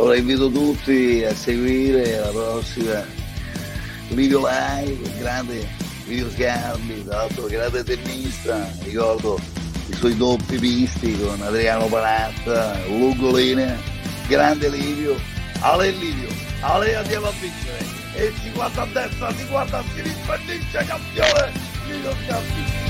Allora invito tutti a seguire la prossima video live, grande video tra l'altro grande tennista, ricordo i suoi doppi visti con Adriano Panatta, Lugolina, grande Livio, Ale Livio, Ale andiamo a vincere, e si guarda a destra, si guarda a sinistra, vince campione, video schermi.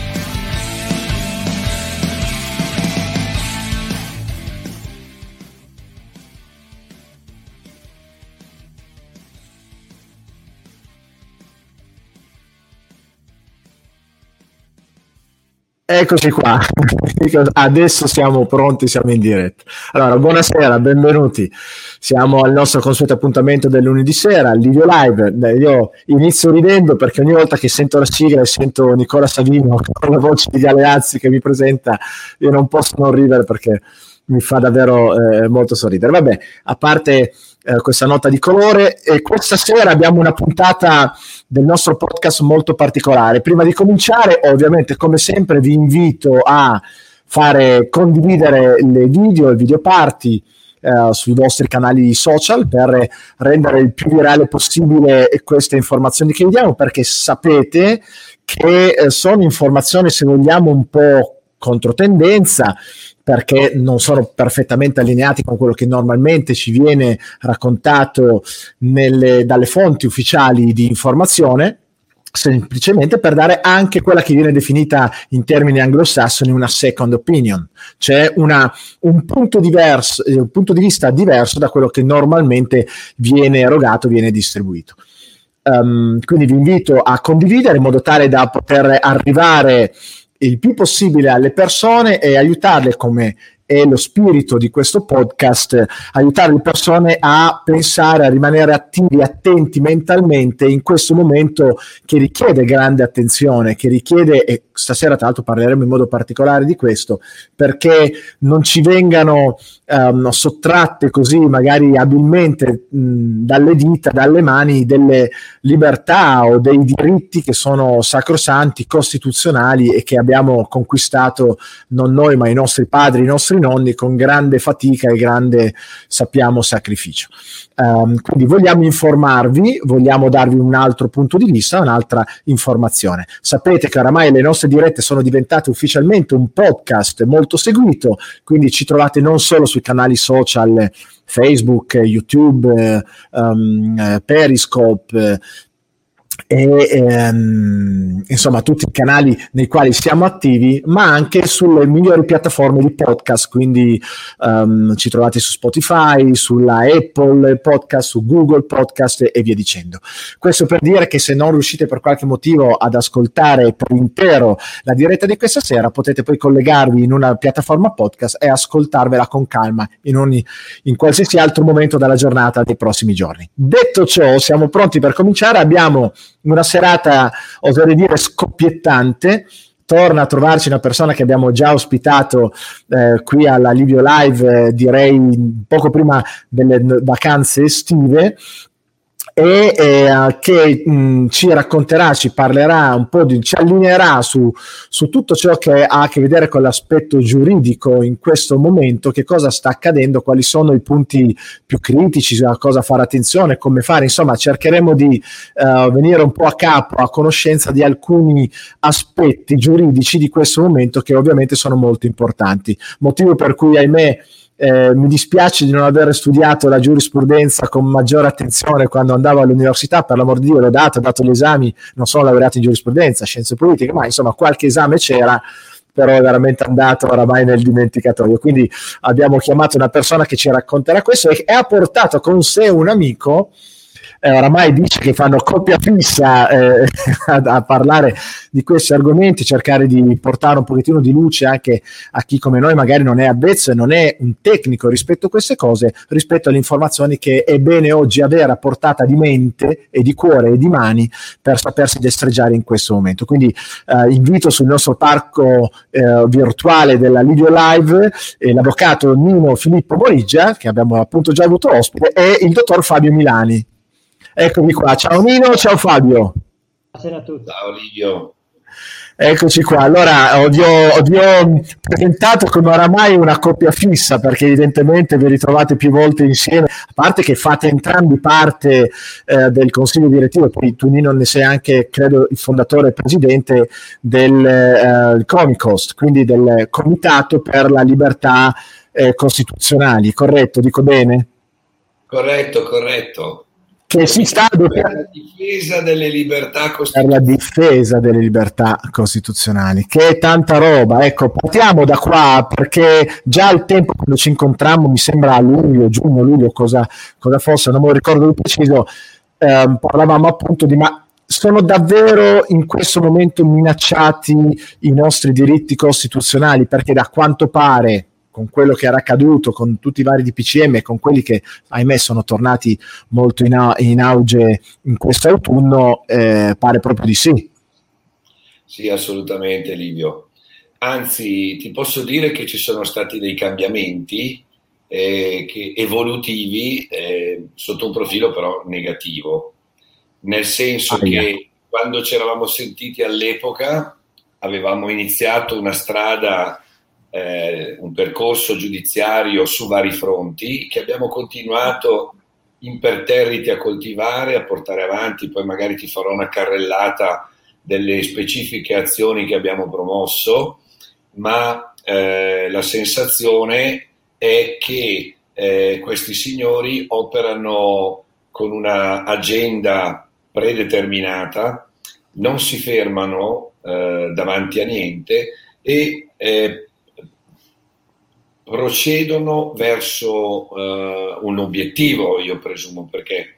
Eccoci qua, adesso siamo pronti, siamo in diretta. Allora, buonasera, benvenuti. Siamo al nostro consueto appuntamento del lunedì sera, al video live. Io inizio ridendo perché ogni volta che sento la sigla e sento Nicola Savino con la voce di Aleazzi che mi presenta, io non posso non ridere perché mi fa davvero eh, molto sorridere. Vabbè, a parte eh, questa nota di colore, e questa sera abbiamo una puntata del nostro podcast molto particolare. Prima di cominciare, ovviamente, come sempre, vi invito a fare condividere le video, il video party. Uh, sui vostri canali social per rendere il più virale possibile queste informazioni che vi diamo perché sapete che eh, sono informazioni se vogliamo un po' controtendenza perché non sono perfettamente allineati con quello che normalmente ci viene raccontato nelle, dalle fonti ufficiali di informazione semplicemente per dare anche quella che viene definita in termini anglosassoni una second opinion, cioè una, un, punto diverso, un punto di vista diverso da quello che normalmente viene erogato, viene distribuito. Um, quindi vi invito a condividere in modo tale da poter arrivare il più possibile alle persone e aiutarle come è lo spirito di questo podcast, aiutare le persone a pensare, a rimanere attivi, attenti mentalmente in questo momento che richiede grande attenzione, che richiede, e stasera tra l'altro parleremo in modo particolare di questo, perché non ci vengano um, sottratte così magari abilmente mh, dalle dita, dalle mani delle libertà o dei diritti che sono sacrosanti, costituzionali e che abbiamo conquistato non noi ma i nostri padri, i nostri nonni con grande fatica e grande, sappiamo, sacrificio. Um, quindi vogliamo informarvi, vogliamo darvi un altro punto di vista, un'altra informazione. Sapete che oramai le nostre dirette sono diventate ufficialmente un podcast molto seguito, quindi ci trovate non solo sui canali social Facebook, YouTube, um, Periscope, e ehm, insomma tutti i canali nei quali siamo attivi, ma anche sulle migliori piattaforme di podcast, quindi um, ci trovate su Spotify, sulla Apple Podcast, su Google Podcast e, via dicendo. Questo per dire che se non riuscite per qualche motivo ad ascoltare per intero la diretta di questa sera, potete poi collegarvi in una piattaforma podcast e ascoltarvela con calma in, ogni, in qualsiasi altro momento della giornata dei prossimi giorni. Detto ciò, siamo pronti per cominciare. Abbiamo una serata, oserei dire, scoppiettante. Torna a trovarci una persona che abbiamo già ospitato eh, qui alla Livio Live, eh, direi poco prima delle vacanze estive, e eh, che mh, mm, ci racconterà, ci parlerà un po', di, ci allineerà su, su, tutto ciò che ha a che vedere con l'aspetto giuridico in questo momento, che cosa sta accadendo, quali sono i punti più critici, a cosa fare attenzione, come fare, insomma cercheremo di uh, venire un po' a capo, a conoscenza di alcuni aspetti giuridici di questo momento che ovviamente sono molto importanti, motivo per cui ahimè eh, mi dispiace di non aver studiato la giurisprudenza con maggiore attenzione quando andavo all'università, per l'amor di Dio l'ho dato, ho dato gli esami, non sono laureato in giurisprudenza, scienze politiche, ma insomma qualche esame c'era, però è veramente andato oramai nel dimenticatoio. Quindi abbiamo chiamato una persona che ci racconterà questo e, e ha portato con sé un amico eh, oramai dice che fanno coppia fissa eh, a, a, parlare di questi argomenti, cercare di portare un pochettino di luce anche a chi come noi magari non è avvezzo e non è un tecnico rispetto a queste cose, rispetto alle informazioni che è bene oggi avere a portata di mente e di cuore e di mani per sapersi destreggiare in questo momento. Quindi eh, invito sul nostro parco eh, virtuale della Lidio Live eh, l'avvocato Nino Filippo Morigia, che abbiamo appunto già avuto ospite, e il dottor Fabio Milani. Eccomi qua, ciao Nino, ciao Fabio. Buonasera a tutti. Ciao Livio. Eccoci qua, allora vi ho, presentato come oramai una coppia fissa perché evidentemente vi ritrovate più volte insieme, a parte che fate entrambi parte eh, del consiglio direttivo, poi tu Nino ne sei anche, credo, il fondatore e presidente del eh, Comicost, quindi del Comitato per la Libertà eh, Costituzionali, corretto? Dico bene? Corretto, corretto che si sta per la difesa delle libertà costituzionali. Per la difesa delle libertà costituzionali, che è tanta roba. Ecco, partiamo da qua perché già al tempo quando ci incontrammo, mi sembra a luglio, giugno, luglio, cosa, cosa fosse, non me lo ricordo di preciso, eh, parlavamo appunto di ma sono davvero in questo momento minacciati i nostri diritti costituzionali perché da quanto pare con quello che era accaduto con tutti i vari DPCM e con quelli che ahimè sono tornati molto in, a- in auge in questo autunno, eh, pare proprio di sì. Sì, assolutamente Livio. Anzi, ti posso dire che ci sono stati dei cambiamenti eh, che, evolutivi eh, sotto un profilo però negativo, nel senso ah, che quando ci eravamo sentiti all'epoca avevamo iniziato una strada eh, un percorso giudiziario su vari fronti che abbiamo continuato imperterriti a coltivare, a portare avanti, poi magari ti farò una carrellata delle specifiche azioni che abbiamo promosso, ma eh, la sensazione è che eh, questi signori operano con una agenda predeterminata, non si fermano eh, davanti a niente e eh, procedono verso uh, un obiettivo, io presumo, perché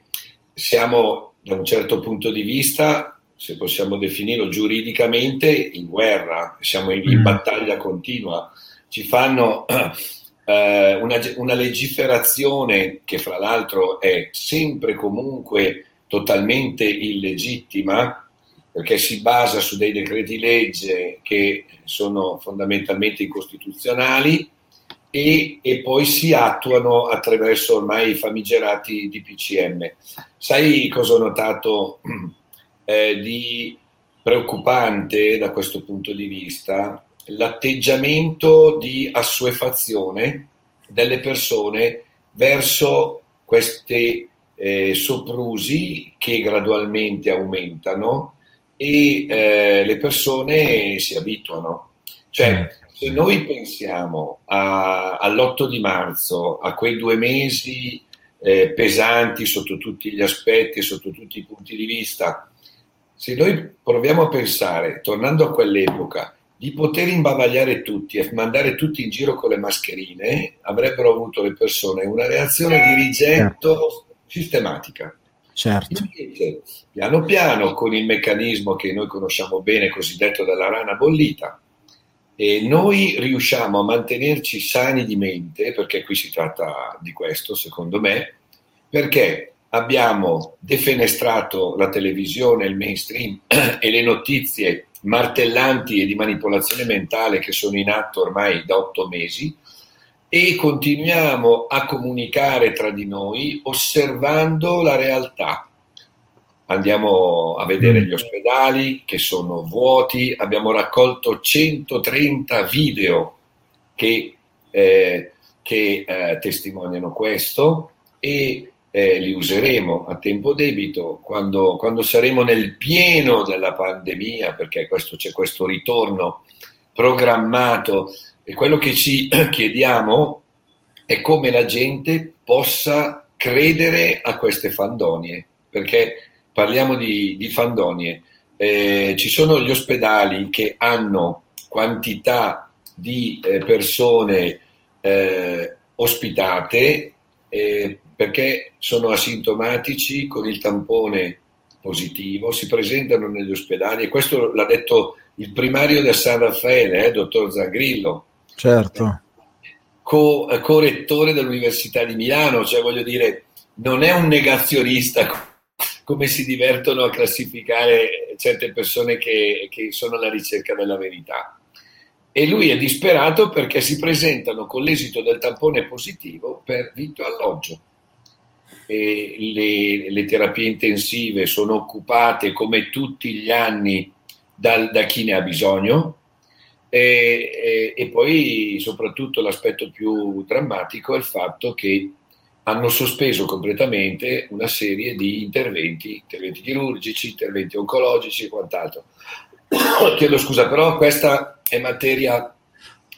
siamo da un certo punto di vista, se possiamo definirlo giuridicamente, in guerra, siamo in, in mm. battaglia continua. Ci fanno uh, una, una legiferazione che fra l'altro è sempre comunque totalmente illegittima, perché si basa su dei decreti legge che sono fondamentalmente incostituzionali e, e, poi si attuano attraverso ormai i famigerati DPCM. Sai cosa ho notato eh, di preoccupante da questo punto di vista? L'atteggiamento di assuefazione delle persone verso questi eh, soprusi che gradualmente aumentano e eh, le persone si abituano. Cioè, se noi pensiamo a, all'8 di marzo, a quei due mesi eh, pesanti sotto tutti gli aspetti sotto tutti i punti di vista, se noi proviamo a pensare, tornando a quell'epoca, di poter imbavagliare tutti e mandare tutti in giro con le mascherine, avrebbero avuto le persone una reazione di rigetto sistematica. Certo. Invece, piano piano, con il meccanismo che noi conosciamo bene, cosiddetto della rana bollita, e noi riusciamo a mantenerci sani di mente, perché qui si tratta di questo, secondo me, perché abbiamo defenestrato la televisione, il mainstream e le notizie martellanti e di manipolazione mentale che sono in atto ormai da otto mesi e continuiamo a comunicare tra di noi osservando la realtà andiamo a vedere mm. gli ospedali che sono vuoti, abbiamo raccolto 130 video che, eh, che eh, testimoniano questo e eh, li useremo a tempo debito quando, quando, saremo nel pieno della pandemia, perché questo, c'è questo ritorno programmato e quello che ci chiediamo è come la gente possa credere a queste fandonie, perché parliamo di, di fandonie, eh, ci sono gli ospedali che hanno quantità di eh, persone eh, ospitate eh, perché sono asintomatici con il tampone positivo, si presentano negli ospedali e questo l'ha detto il primario del San Raffaele, eh, dottor Zagrillo. Certo. Co- correttore dell'Università di Milano, cioè voglio dire, non è un negazionista come si divertono a classificare certe persone che, che sono alla ricerca della verità. E lui è disperato perché si presentano con l'esito del tampone positivo per vitto alloggio. Le, le, terapie intensive sono occupate come tutti gli anni da, da chi ne ha bisogno e, e, e, poi soprattutto l'aspetto più drammatico è il fatto che hanno sospeso completamente una serie di interventi, interventi chirurgici, interventi oncologici e quant'altro. Chiedo scusa, però questa è materia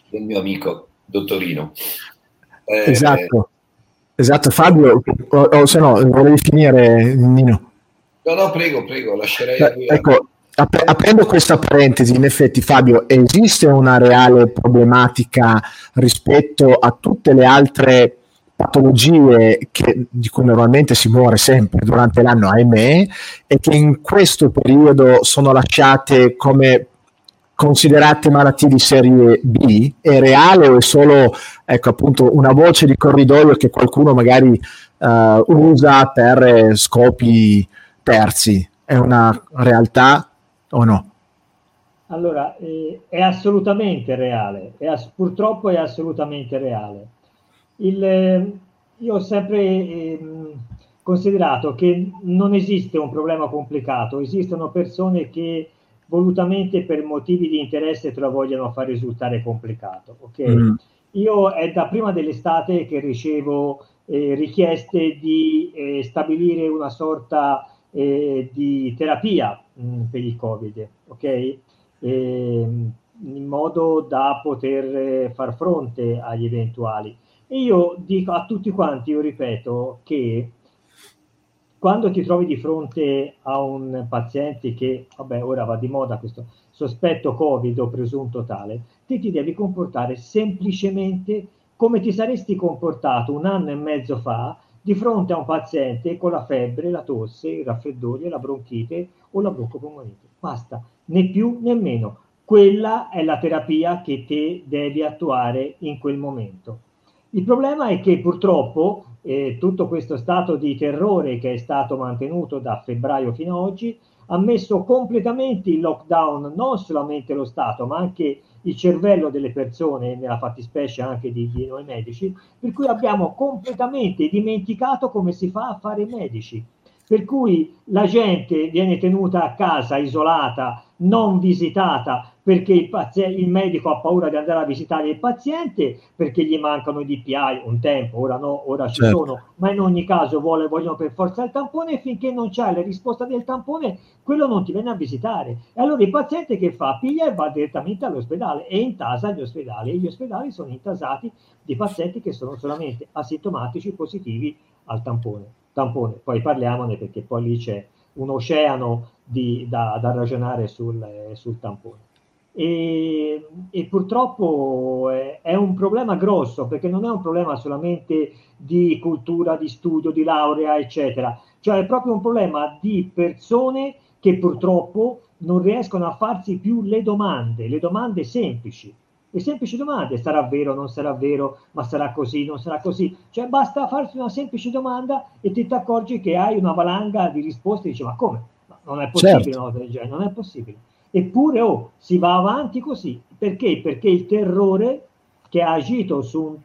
del mio amico dottorino. Eh, esatto, esatto Fabio, o, o, se no volevi finire Nino. No, no, prego, prego, lascerei lui. Ecco, ap- aprendo questa parentesi, in effetti Fabio, esiste una reale problematica rispetto a tutte le altre patologie che, di cui normalmente si muore sempre durante l'anno, ahimè, e che in questo periodo sono lasciate come considerate malattie di serie B? È reale o è solo ecco, appunto, una voce di corridoio che qualcuno magari uh, usa per scopi terzi? È una realtà o no? Allora, eh, è assolutamente reale, è ass- purtroppo è assolutamente reale. Il, eh, io ho sempre eh, considerato che non esiste un problema complicato, esistono persone che volutamente per motivi di interesse te lo vogliono far risultare complicato. Okay? Mm. Io è da prima dell'estate che ricevo eh, richieste di eh, stabilire una sorta eh, di terapia mh, mm, per il Covid, ok? Ehm, in modo da poter eh, far fronte agli eventuali. E io dico a tutti quanti, io ripeto, che quando ti trovi di fronte a un paziente che, vabbè, ora va di moda questo sospetto Covid o presunto tale, ti, ti devi comportare semplicemente come ti saresti comportato un anno e mezzo fa di fronte a un paziente con la febbre, la tosse, i raffreddori, la bronchite o la broncopolmonite. Basta, né più né meno. Quella è la terapia che te devi attuare in quel momento. Il problema è che purtroppo eh, tutto questo stato di terrore che è stato mantenuto da febbraio fino ad oggi ha messo completamente in lockdown non solamente lo Stato, ma anche il cervello delle persone, nella fattispecie anche di, di noi medici, per cui abbiamo completamente dimenticato come si fa a fare i medici. Per cui la gente viene tenuta a casa, isolata, non visitata, perché il, paziente, il, medico ha paura di andare a visitare il paziente perché gli mancano i DPI un tempo, ora no, ora ci certo. sono, ma in ogni caso vuole, vogliono per forza il tampone e finché non c'è la risposta del tampone, quello non ti viene a visitare. E allora il paziente che fa? Piglia e va direttamente all'ospedale e intasa gli ospedali e gli ospedali sono intasati di pazienti che sono solamente asintomatici positivi al tampone. tampone. Poi parliamone perché poi lì c'è un oceano di, da, da, ragionare sul, sul tampone. E, e, purtroppo è, è, un problema grosso perché non è un problema solamente di cultura, di studio, di laurea, eccetera, cioè è proprio un problema di persone che purtroppo non riescono a farsi più le domande, le domande semplici. Le semplici domande, sarà vero, non sarà vero, ma sarà così, non sarà così. Cioè basta farsi una semplice domanda e ti accorgi che hai una valanga di risposte e dici ma come? No, non è possibile certo. una cosa del genere, non è possibile. Eppure oh, si va avanti così. Perché? Perché il terrore che ha agito su un,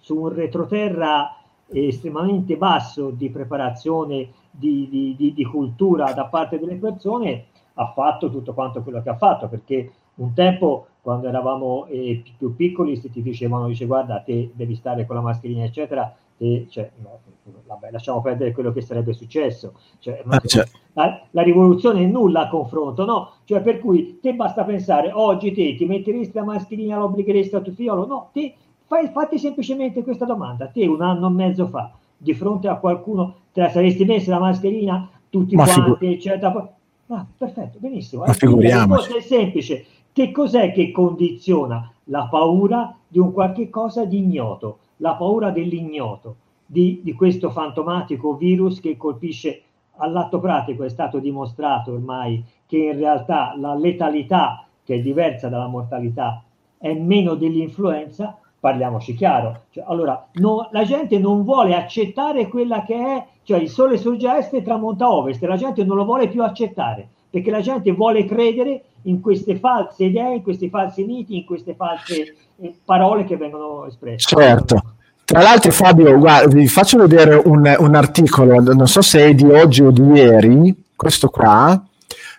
su un retroterra estremamente basso di preparazione, di, di, di, di, cultura da parte delle persone, ha fatto tutto quanto quello che ha fatto. Perché un tempo, quando eravamo eh, più piccoli, se ti dicevano, dice guarda, te devi stare con la mascherina, eccetera, te, cioè, no, vabbè, lasciamo perdere quello che sarebbe successo. Cioè, ah, cioè. La, la, rivoluzione è nulla a confronto, no? Cioè, per cui te basta pensare, oggi te ti metteresti la mascherina, l'obbligheresti a tuo figlio? No, te fai, fatti semplicemente questa domanda. Te un anno e mezzo fa, di fronte a qualcuno, te la saresti messa la mascherina, tutti Ma quanti, figu- eccetera. Ah, perfetto, benissimo. Ma figuriamoci. È semplice. Che cos'è che condiziona la paura di un qualche cosa di ignoto, la paura dell'ignoto? di, di questo fantomatico virus che colpisce all'atto pratico è stato dimostrato ormai che in realtà la letalità, che è diversa dalla mortalità, è meno dell'influenza, parliamoci chiaro. Cioè, allora, no, la gente non vuole accettare quella che è, cioè il sole sorge a est e tramonta a ovest, la gente non lo vuole più accettare, perché la gente vuole credere in queste false idee, in questi falsi miti, in queste false eh, parole che vengono espresse. Certo. Tra l'altro, Fabio, guarda, vi faccio vedere un, un, articolo, non so se è di oggi o di ieri, questo qua,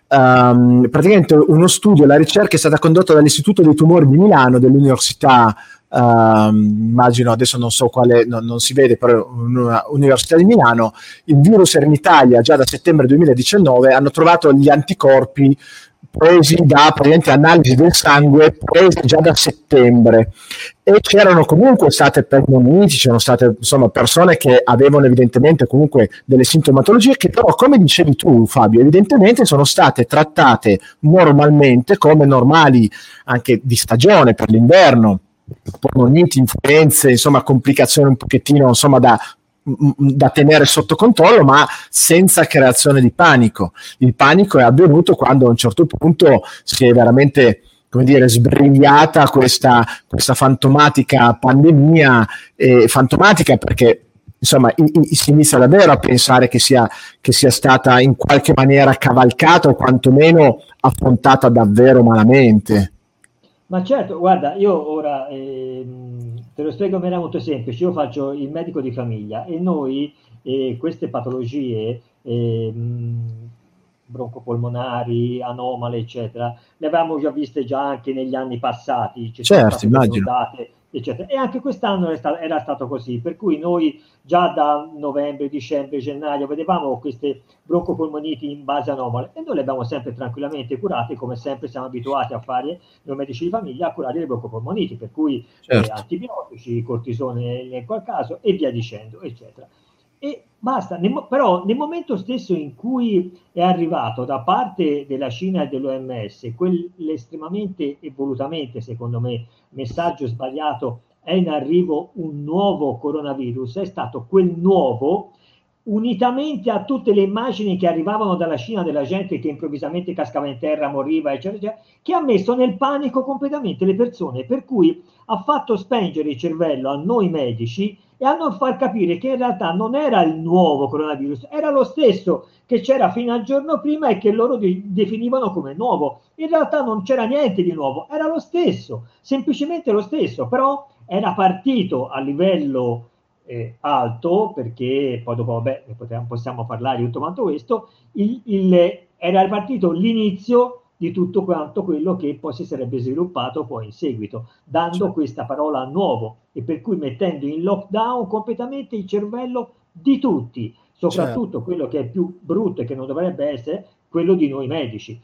um, praticamente uno studio, la ricerca è stata condotta dall'Istituto dei Tumori di Milano, dell'Università Uh, immagino adesso non so quale, non, non si vede, però un'università di Milano, il virus era in Italia già da settembre 2019, hanno trovato gli anticorpi presi da analisi del sangue presi già da settembre. E c'erano comunque state pneumonici, c'erano state insomma persone che avevano evidentemente comunque delle sintomatologie che però come dicevi tu Fabio evidentemente sono state trattate normalmente come normali anche di stagione per l'inverno polmoniti, influenze, insomma complicazioni un pochettino insomma da, da tenere sotto controllo, ma senza creazione di panico. Il panico è avvenuto quando a un certo punto si è veramente come dire, sbrigliata questa, questa fantomatica pandemia, eh, fantomatica perché insomma in, in, si inizia davvero a pensare che sia, che sia stata in qualche maniera cavalcata o quantomeno affrontata davvero malamente. Ma certo, guarda, io ora ehm, te lo spiego in maniera molto semplice, io faccio il medico di famiglia e noi eh, queste patologie ehm, broncopolmonari, anomale, eccetera, le avevamo già viste già anche negli anni passati, ci certo, immagino. Date, eccetera. E anche quest'anno era stato così, per cui noi già da novembre, dicembre, gennaio vedevamo queste broncopolmoniti in base anomale e noi le abbiamo sempre tranquillamente curate, come sempre siamo abituati a fare noi medici di famiglia, a curare le broncopolmoniti, per cui certo. eh, antibiotici, cortisone nel qual caso e via dicendo, eccetera. E basta, nel, però nel momento stesso in cui è arrivato da parte della Cina e dell'OMS quell'estremamente e volutamente, secondo me, messaggio sbagliato, è in arrivo un nuovo coronavirus, è stato quel nuovo unitamente a tutte le immagini che arrivavano dalla Cina della gente che improvvisamente cascava in terra, moriva, eccetera, eccetera, che ha messo nel panico completamente le persone, per cui ha fatto spengere il cervello a noi medici e a non far capire che in realtà non era il nuovo coronavirus, era lo stesso che c'era fino al giorno prima e che loro de- definivano come nuovo. In realtà non c'era niente di nuovo, era lo stesso, semplicemente lo stesso, però era partito a livello eh, alto, perché poi dopo vabbè, possiamo parlare di tutto quanto questo, il, il, era partito l'inizio di tutto quanto quello che poi si sarebbe sviluppato poi in seguito, dando cioè. questa parola nuovo e per cui mettendo in lockdown completamente il cervello di tutti, soprattutto certo. quello che è più brutto e che non dovrebbe essere quello di noi medici.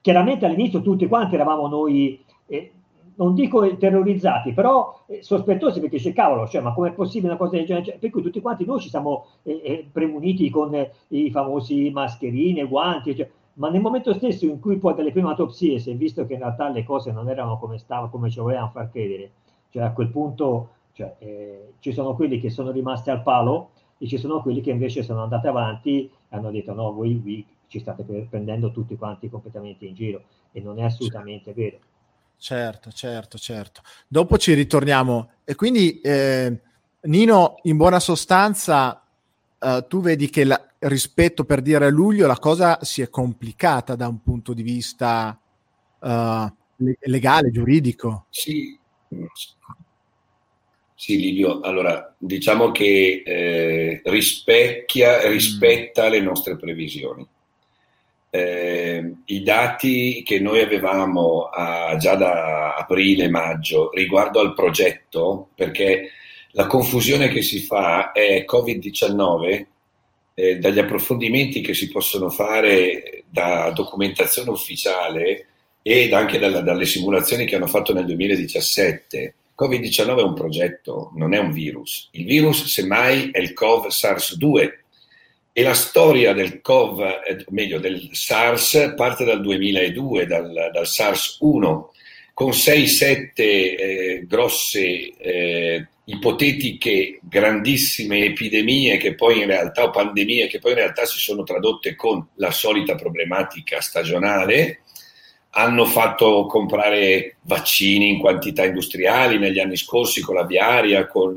Chiaramente all'inizio tutti quanti eravamo noi, eh, non dico terrorizzati, però eh, sospettosi perché dice cavolo, cioè, ma com'è possibile una cosa del genere? Cioè, per cui tutti quanti noi ci siamo eh, eh premuniti con i famosi mascherine, guanti, cioè, ma nel momento stesso in cui poi dalle prime autopsie si è visto che in realtà le cose non erano come stavano, come ci volevano far credere, cioè a quel punto cioè, eh, ci sono quelli che sono rimasti al palo e ci sono quelli che invece sono andati avanti e hanno detto no, voi, voi ci state prendendo tutti quanti completamente in giro e non è assolutamente vero. Certo, certo, certo. Dopo ci ritorniamo. E quindi, eh, Nino, in buona sostanza, uh, tu vedi che la, rispetto per dire a luglio la cosa si è complicata da un punto di vista uh, legale, giuridico. Sì. Sì, Livio, allora diciamo che eh, rispecchia, mm. rispetta mm. le nostre previsioni. Eh, I dati che noi avevamo a, già da aprile-maggio riguardo al progetto, perché la confusione che si fa è Covid-19 eh, dagli approfondimenti che si possono fare da documentazione ufficiale ed anche dalla, dalle simulazioni che hanno fatto nel 2017, Covid-19 è un progetto, non è un virus. Il virus, semmai, è il COV-SARS-2 e la storia del COV, eh, meglio del SARS, parte dal 2002, dal, dal SARS-1, con 6-7 eh, grosse eh, ipotetiche grandissime epidemie che poi in realtà o pandemie che poi in realtà si sono tradotte con la solita problematica stagionale hanno fatto comprare vaccini in quantità industriali negli anni scorsi con la viaria, con,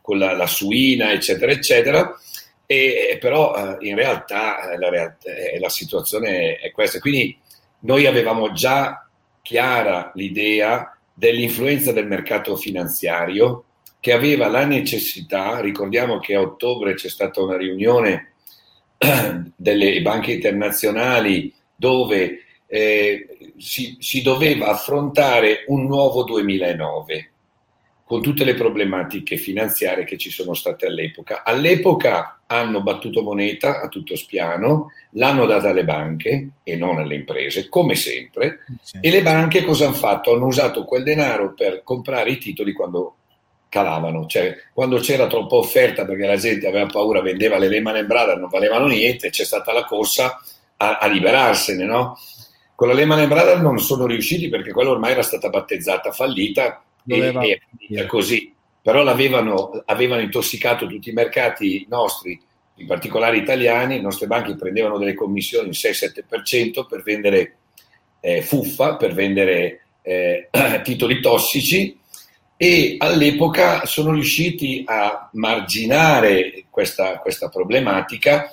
con la, la, suina, eccetera, eccetera. E, però eh, in realtà la, realtà la situazione è questa. Quindi noi avevamo già chiara l'idea dell'influenza del mercato finanziario che aveva la necessità, ricordiamo che a ottobre c'è stata una riunione delle banche internazionali dove eh, si, si doveva affrontare un nuovo 2009 con tutte le problematiche finanziarie che ci sono state all'epoca. All'epoca hanno battuto moneta a tutto spiano, l'hanno data alle banche e non alle imprese, come sempre, sì. e le banche cosa hanno fatto? Hanno usato quel denaro per comprare i titoli quando calavano, cioè quando c'era troppa offerta perché la gente aveva paura, vendeva le Lehman Brothers, non valevano niente, c'è stata la corsa a, a liberarsene, no? Con la Lehman Brothers non sono riusciti perché quella ormai era stata battezzata fallita Doveva... e, e così, però l'avevano avevano intossicato tutti i mercati nostri, in particolare italiani, le nostre banche prendevano delle commissioni 6-7% per vendere eh, fuffa, per vendere eh, titoli tossici e all'epoca sono riusciti a marginare questa, questa problematica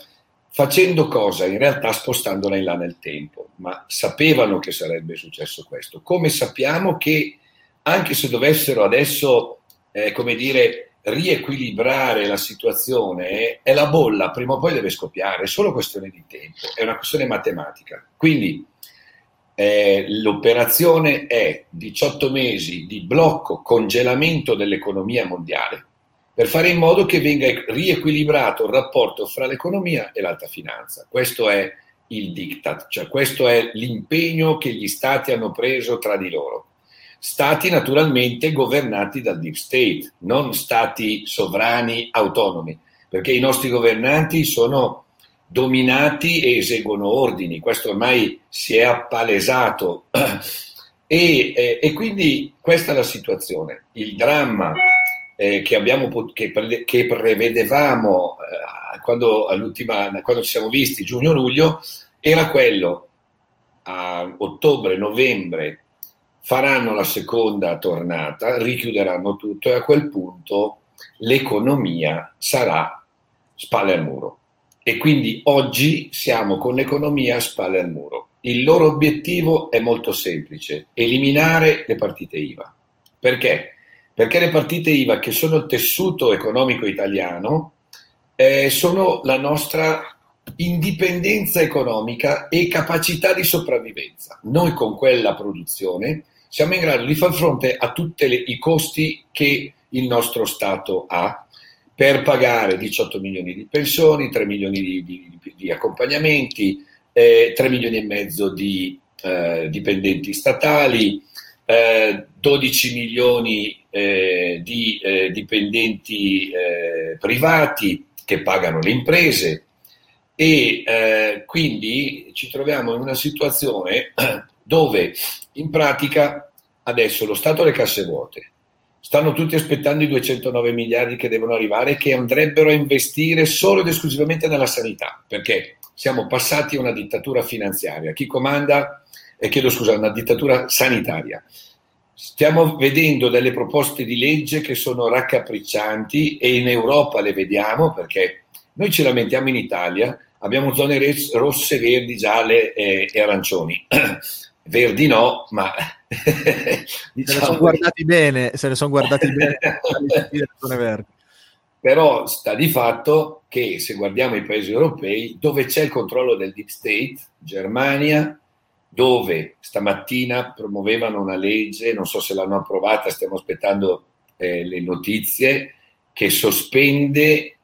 facendo cosa? In realtà spostandola in là nel tempo, ma sapevano che sarebbe successo questo. Come sappiamo che anche se dovessero adesso, eh, come dire, riequilibrare la situazione, è la bolla, prima o poi deve scoppiare, è solo questione di tempo, è una questione matematica. Quindi eh, l'operazione è 18 mesi di blocco, congelamento dell'economia mondiale per fare in modo che venga riequilibrato il rapporto fra l'economia e l'alta finanza. Questo è il diktat, cioè questo è l'impegno che gli stati hanno preso tra di loro. Stati naturalmente governati dal deep state, non stati sovrani autonomi, perché i nostri governanti sono dominati e eseguono ordini, questo ormai si è appalesato. E, eh, e quindi questa è la situazione. Il dramma eh, che, abbiamo, che, pre, che prevedevamo eh, quando, quando ci siamo visti giugno-luglio era quello. A ottobre-novembre faranno la seconda tornata, richiuderanno tutto e a quel punto l'economia sarà spalle al muro e quindi oggi siamo con l'economia a spalle al muro. Il loro obiettivo è molto semplice, eliminare le partite IVA. Perché? Perché le partite IVA, che sono il tessuto economico italiano, eh, sono la nostra indipendenza economica e capacità di sopravvivenza. Noi con quella produzione siamo in grado di far fronte a tutti i costi che il nostro Stato ha per pagare 18 milioni di pensioni, 3 milioni di, di, di accompagnamenti, eh, 3 milioni e mezzo di eh, dipendenti statali, eh, 12 milioni eh, di eh, dipendenti eh, privati che pagano le imprese. E quindi ci troviamo in una situazione dove in pratica adesso lo Stato ha le casse vuote, stanno tutti aspettando i 209 miliardi che devono arrivare che andrebbero a investire solo ed esclusivamente nella sanità, perché siamo passati a una dittatura finanziaria. Chi comanda, eh, chiedo scusa, una dittatura sanitaria. Stiamo vedendo delle proposte di legge che sono raccapriccianti e in Europa le vediamo perché noi ci lamentiamo in Italia, abbiamo zone rosse, verdi, gialle e, e arancioni. Verdi no, ma diciamo... se ne sono guardati bene, se ne sono guardati bene. Però sta di fatto che se guardiamo i paesi europei, dove c'è il controllo del deep state, Germania, dove stamattina promuovevano una legge, non so se l'hanno approvata, stiamo aspettando eh, le notizie, che sospende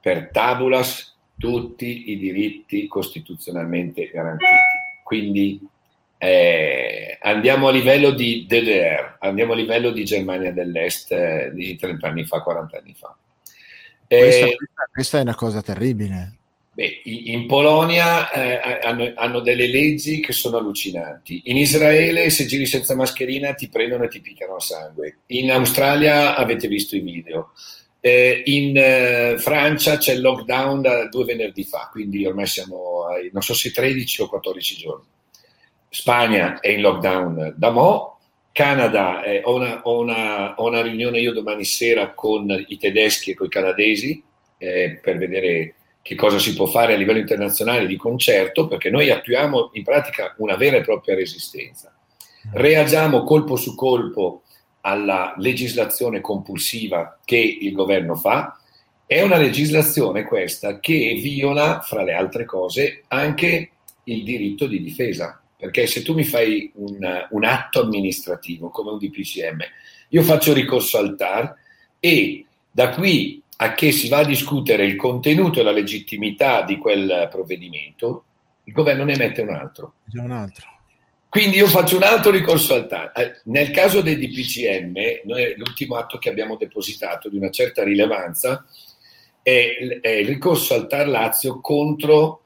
per tabulas tutti i diritti costituzionalmente garantiti. Quindi eh, andiamo a livello di DDR, andiamo a livello di Germania dell'Est eh, di 30 anni fa, 40 anni fa. Eh, questa, questa, è una cosa terribile. Beh, in Polonia eh, hanno, hanno, delle leggi che sono allucinanti. In Israele, se giri senza mascherina, ti prendono e ti piccano a sangue. In Australia avete visto i video. Eh, in eh, Francia c'è il lockdown da due venerdì fa, quindi ormai siamo ai, non so se 13 o 14 giorni. Spagna è in lockdown da mo', Canada, eh, ho, una, ho, una, ho, una, riunione io domani sera con i tedeschi e con i canadesi eh, per vedere che cosa si può fare a livello internazionale di concerto, perché noi attuiamo in pratica una vera e propria resistenza. Reagiamo colpo su colpo alla legislazione compulsiva che il governo fa. È una legislazione questa che viola, fra le altre cose, anche il diritto di difesa. Perché se tu mi fai un, un atto amministrativo come un DPCM, io faccio ricorso al TAR e da qui a che si va a discutere il contenuto e la legittimità di quel provvedimento, il governo ne mette un altro. Un altro. Quindi io faccio un altro ricorso al TAR. Eh, nel caso del DPCM, noi, l'ultimo atto che abbiamo depositato di una certa rilevanza è, è il ricorso al TAR Lazio contro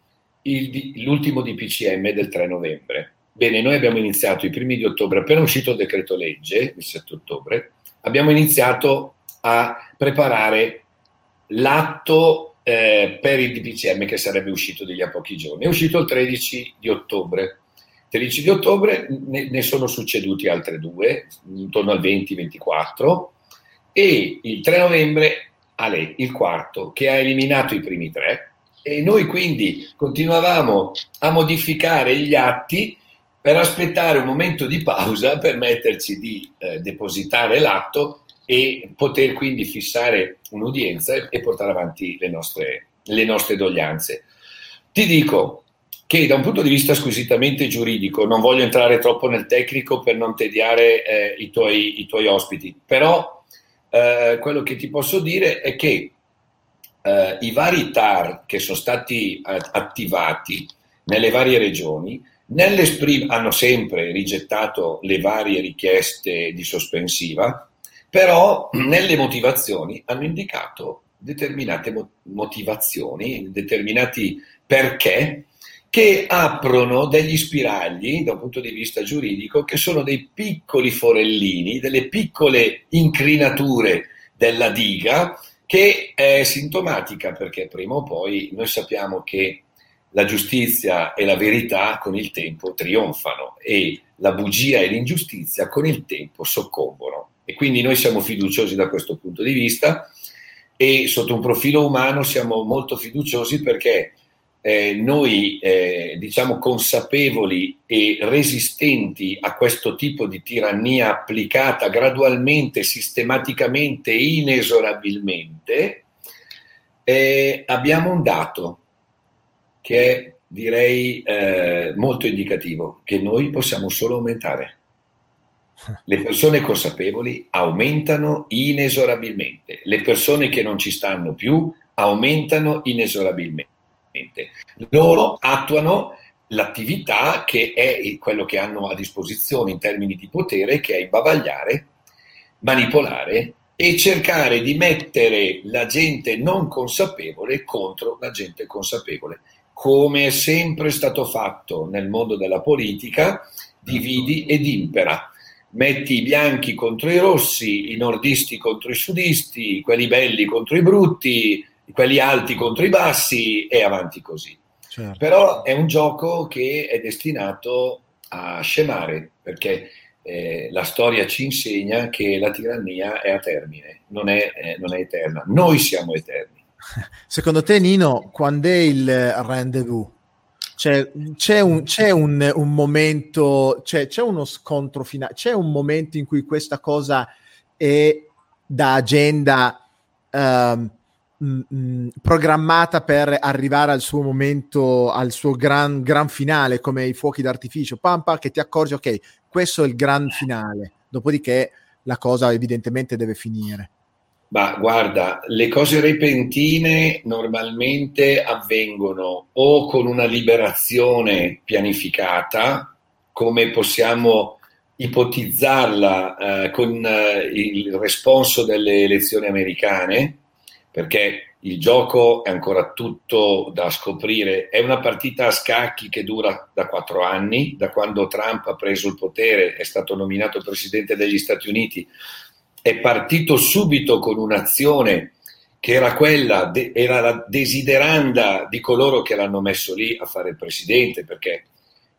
il, l'ultimo DPCM del 3 novembre. Bene, noi abbiamo iniziato i primi di ottobre, appena uscito il decreto legge, il 7 ottobre, abbiamo iniziato a preparare l'atto eh, per il DPCM che sarebbe uscito di lì a pochi giorni. È uscito il 13 di ottobre. 13 di ottobre ne, ne sono succeduti altre due, intorno al 20-24, e il 3 novembre Ale, il quarto, che ha eliminato i primi tre, e noi quindi continuavamo a modificare gli atti per aspettare un momento di pausa, permetterci di eh, depositare l'atto e poter quindi fissare un'udienza e portare avanti le nostre, le nostre doglianze. Ti dico che da un punto di vista squisitamente giuridico, non voglio entrare troppo nel tecnico per non tediare eh, i, tuoi, i, tuoi, ospiti, però eh, quello che ti posso dire è che eh, i vari TAR che sono stati attivati nelle varie regioni hanno sempre rigettato le varie richieste di sospensiva però nelle motivazioni hanno indicato determinate motivazioni, determinati perché che aprono degli spiragli da un punto di vista giuridico che sono dei piccoli forellini, delle piccole incrinature della diga che è sintomatica perché prima o poi noi sappiamo che la giustizia e la verità con il tempo trionfano e la bugia e l'ingiustizia con il tempo soccombono. E quindi noi siamo fiduciosi da questo punto di vista e sotto un profilo umano siamo molto fiduciosi perché eh, noi eh, diciamo consapevoli e resistenti a questo tipo di tirannia applicata gradualmente, sistematicamente, inesorabilmente, eh, abbiamo un dato che è direi eh, molto indicativo, che noi possiamo solo aumentare. Le persone consapevoli aumentano inesorabilmente, le persone che non ci stanno più aumentano inesorabilmente. Loro attuano l'attività che è quello che hanno a disposizione in termini di potere, che è imbavagliare, manipolare e cercare di mettere la gente non consapevole contro la gente consapevole, come è sempre stato fatto nel mondo della politica, dividi ed impera. Metti i bianchi contro i rossi, i nordisti contro i sudisti, quelli belli contro i brutti, quelli alti contro i bassi e avanti così. Certo. Però è un gioco che è destinato a scemare perché eh, la storia ci insegna che la tirannia è a termine, non è, eh, non è eterna. Noi siamo eterni. Secondo te, Nino, quando è il rendezvous? Cioè, c'è, un, c'è un, un momento, cioè, c'è uno scontro finale, c'è un momento in cui questa cosa è da agenda um, mh, mh, programmata per arrivare al suo momento, al suo gran, gran finale, come i fuochi d'artificio, pampa, che ti accorgi, ok, questo è il gran finale, dopodiché la cosa evidentemente deve finire. Ma guarda, le cose repentine normalmente avvengono o con una liberazione pianificata, come possiamo ipotizzarla eh, con eh, il responso delle elezioni americane, perché il gioco è ancora tutto da scoprire. È una partita a scacchi che dura da quattro anni, da quando Trump ha preso il potere, è stato nominato presidente degli Stati Uniti. È partito subito con un'azione che era quella, de, era la desideranda di coloro che l'hanno messo lì a fare il presidente, perché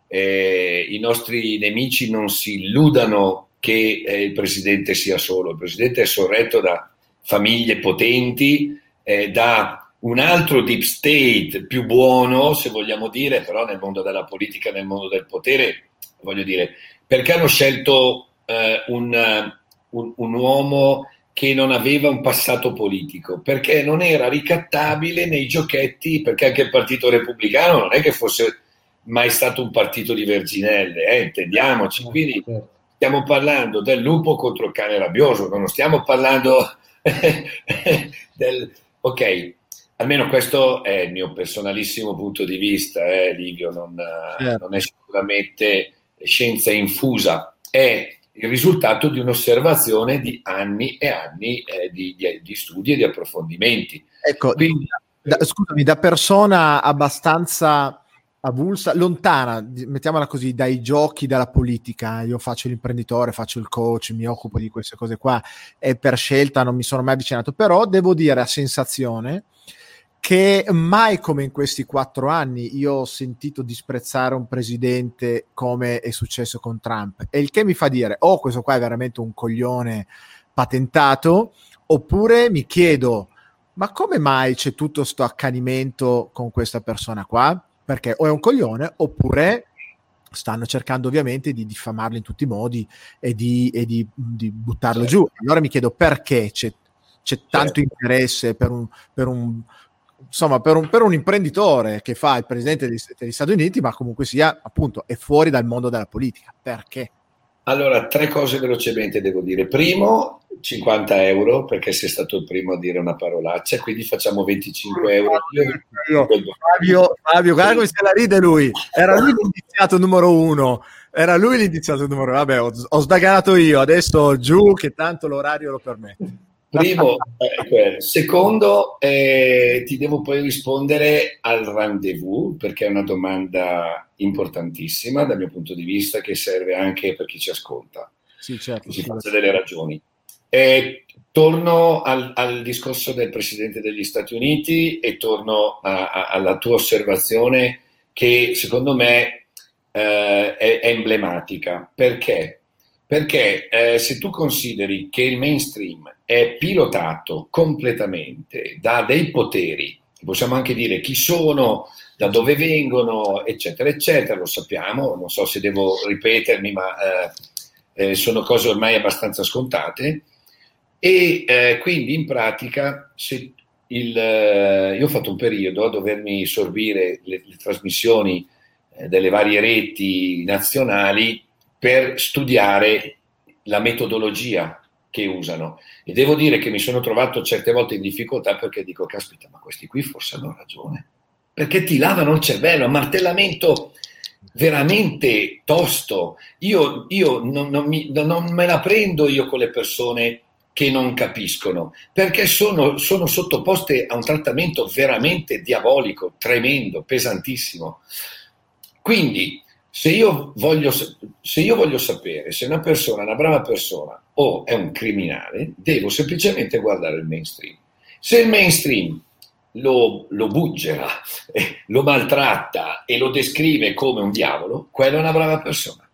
eh, i nostri nemici non si illudano che eh, il presidente sia solo, il presidente è sorretto da famiglie potenti, eh, da un altro deep state più buono, se vogliamo dire, però nel mondo della politica, nel mondo del potere, voglio dire, perché hanno scelto eh, un un, un uomo che non aveva un passato politico, perché non era ricattabile nei giochetti, perché anche il Partito Repubblicano non è che fosse mai stato un partito di verginelle, eh, intendiamoci. Quindi stiamo parlando del lupo contro il cane rabbioso, non stiamo parlando del... Ok, almeno questo è il mio personalissimo punto di vista, eh, Livio, non, certo. non è sicuramente scienza infusa, è il risultato di un'osservazione di anni e anni eh, di, di, di, studi e di approfondimenti. Ecco, Quindi, da, scusami, da persona abbastanza avulsa, lontana, mettiamola così, dai giochi, dalla politica. Io faccio l'imprenditore, faccio il coach, mi occupo di queste cose qua e per scelta non mi sono mai avvicinato, però devo dire a sensazione che mai come in questi quattro anni io ho sentito disprezzare un presidente come è successo con Trump. E il che mi fa dire, oh, questo qua è veramente un coglione patentato, oppure mi chiedo, ma come mai c'è tutto questo accanimento con questa persona qua? Perché o è un coglione, oppure stanno cercando ovviamente di diffamarlo in tutti i modi e di, e di, di buttarlo certo. giù. Allora mi chiedo perché c'è, c'è tanto certo. interesse per un, per un insomma, per un, per un, imprenditore che fa il presidente degli, degli, Stati Uniti, ma comunque sia, appunto, è fuori dal mondo della politica. Perché? Allora, tre cose velocemente devo dire. Primo, 50 euro, perché sei stato il primo a dire una parolaccia, quindi facciamo 25 euro. Io, Fabio, Fabio, guarda come se la ride lui. Era lui l'indiziato numero uno. Era lui l'indiziato numero uno. Vabbè, ho, ho sdaganato io, adesso giù che tanto l'orario lo permette. Primo, eh, secondo, eh, ti devo poi rispondere al rendezvous perché è una domanda importantissima dal mio punto di vista che serve anche per chi ci ascolta. Sì, certo. Ci faccia delle ragioni. Eh, torno al, al, discorso del Presidente degli Stati Uniti e torno a, a, alla tua osservazione che secondo me eh, è, è emblematica. Perché? Perché eh, se tu consideri che il mainstream è pilotato completamente da dei poteri, possiamo anche dire chi sono, da dove vengono, eccetera, eccetera, lo sappiamo, non so se devo ripetermi, ma eh, eh, sono cose ormai abbastanza scontate. E eh, quindi in pratica, se il, eh, io ho fatto un periodo a dovermi sorbire le, le trasmissioni eh, delle varie reti nazionali per studiare la metodologia che usano. E devo dire che mi sono trovato certe volte in difficoltà perché dico, caspita, ma questi qui forse hanno ragione. Perché ti lavano il cervello, martellamento veramente tosto. Io, io non, non, mi, non, me la prendo io con le persone che non capiscono, perché sono, sono sottoposte a un trattamento veramente diabolico, tremendo, pesantissimo. Quindi se io, voglio, se io voglio sapere se una persona è una brava persona o è un criminale, devo semplicemente guardare il mainstream. Se il mainstream lo, lo buggera, lo maltratta e lo descrive come un diavolo, quella è una brava persona.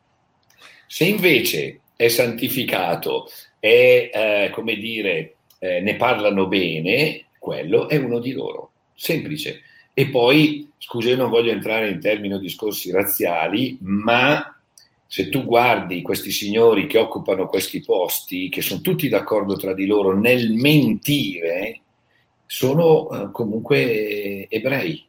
Se invece è santificato, è, eh, come dire, eh, ne parlano bene, quello è uno di loro. Semplice. E poi, scusa, io non voglio entrare in termini o discorsi razziali, ma se tu guardi questi signori che occupano questi posti, che sono tutti d'accordo tra di loro nel mentire, sono eh, comunque ebrei.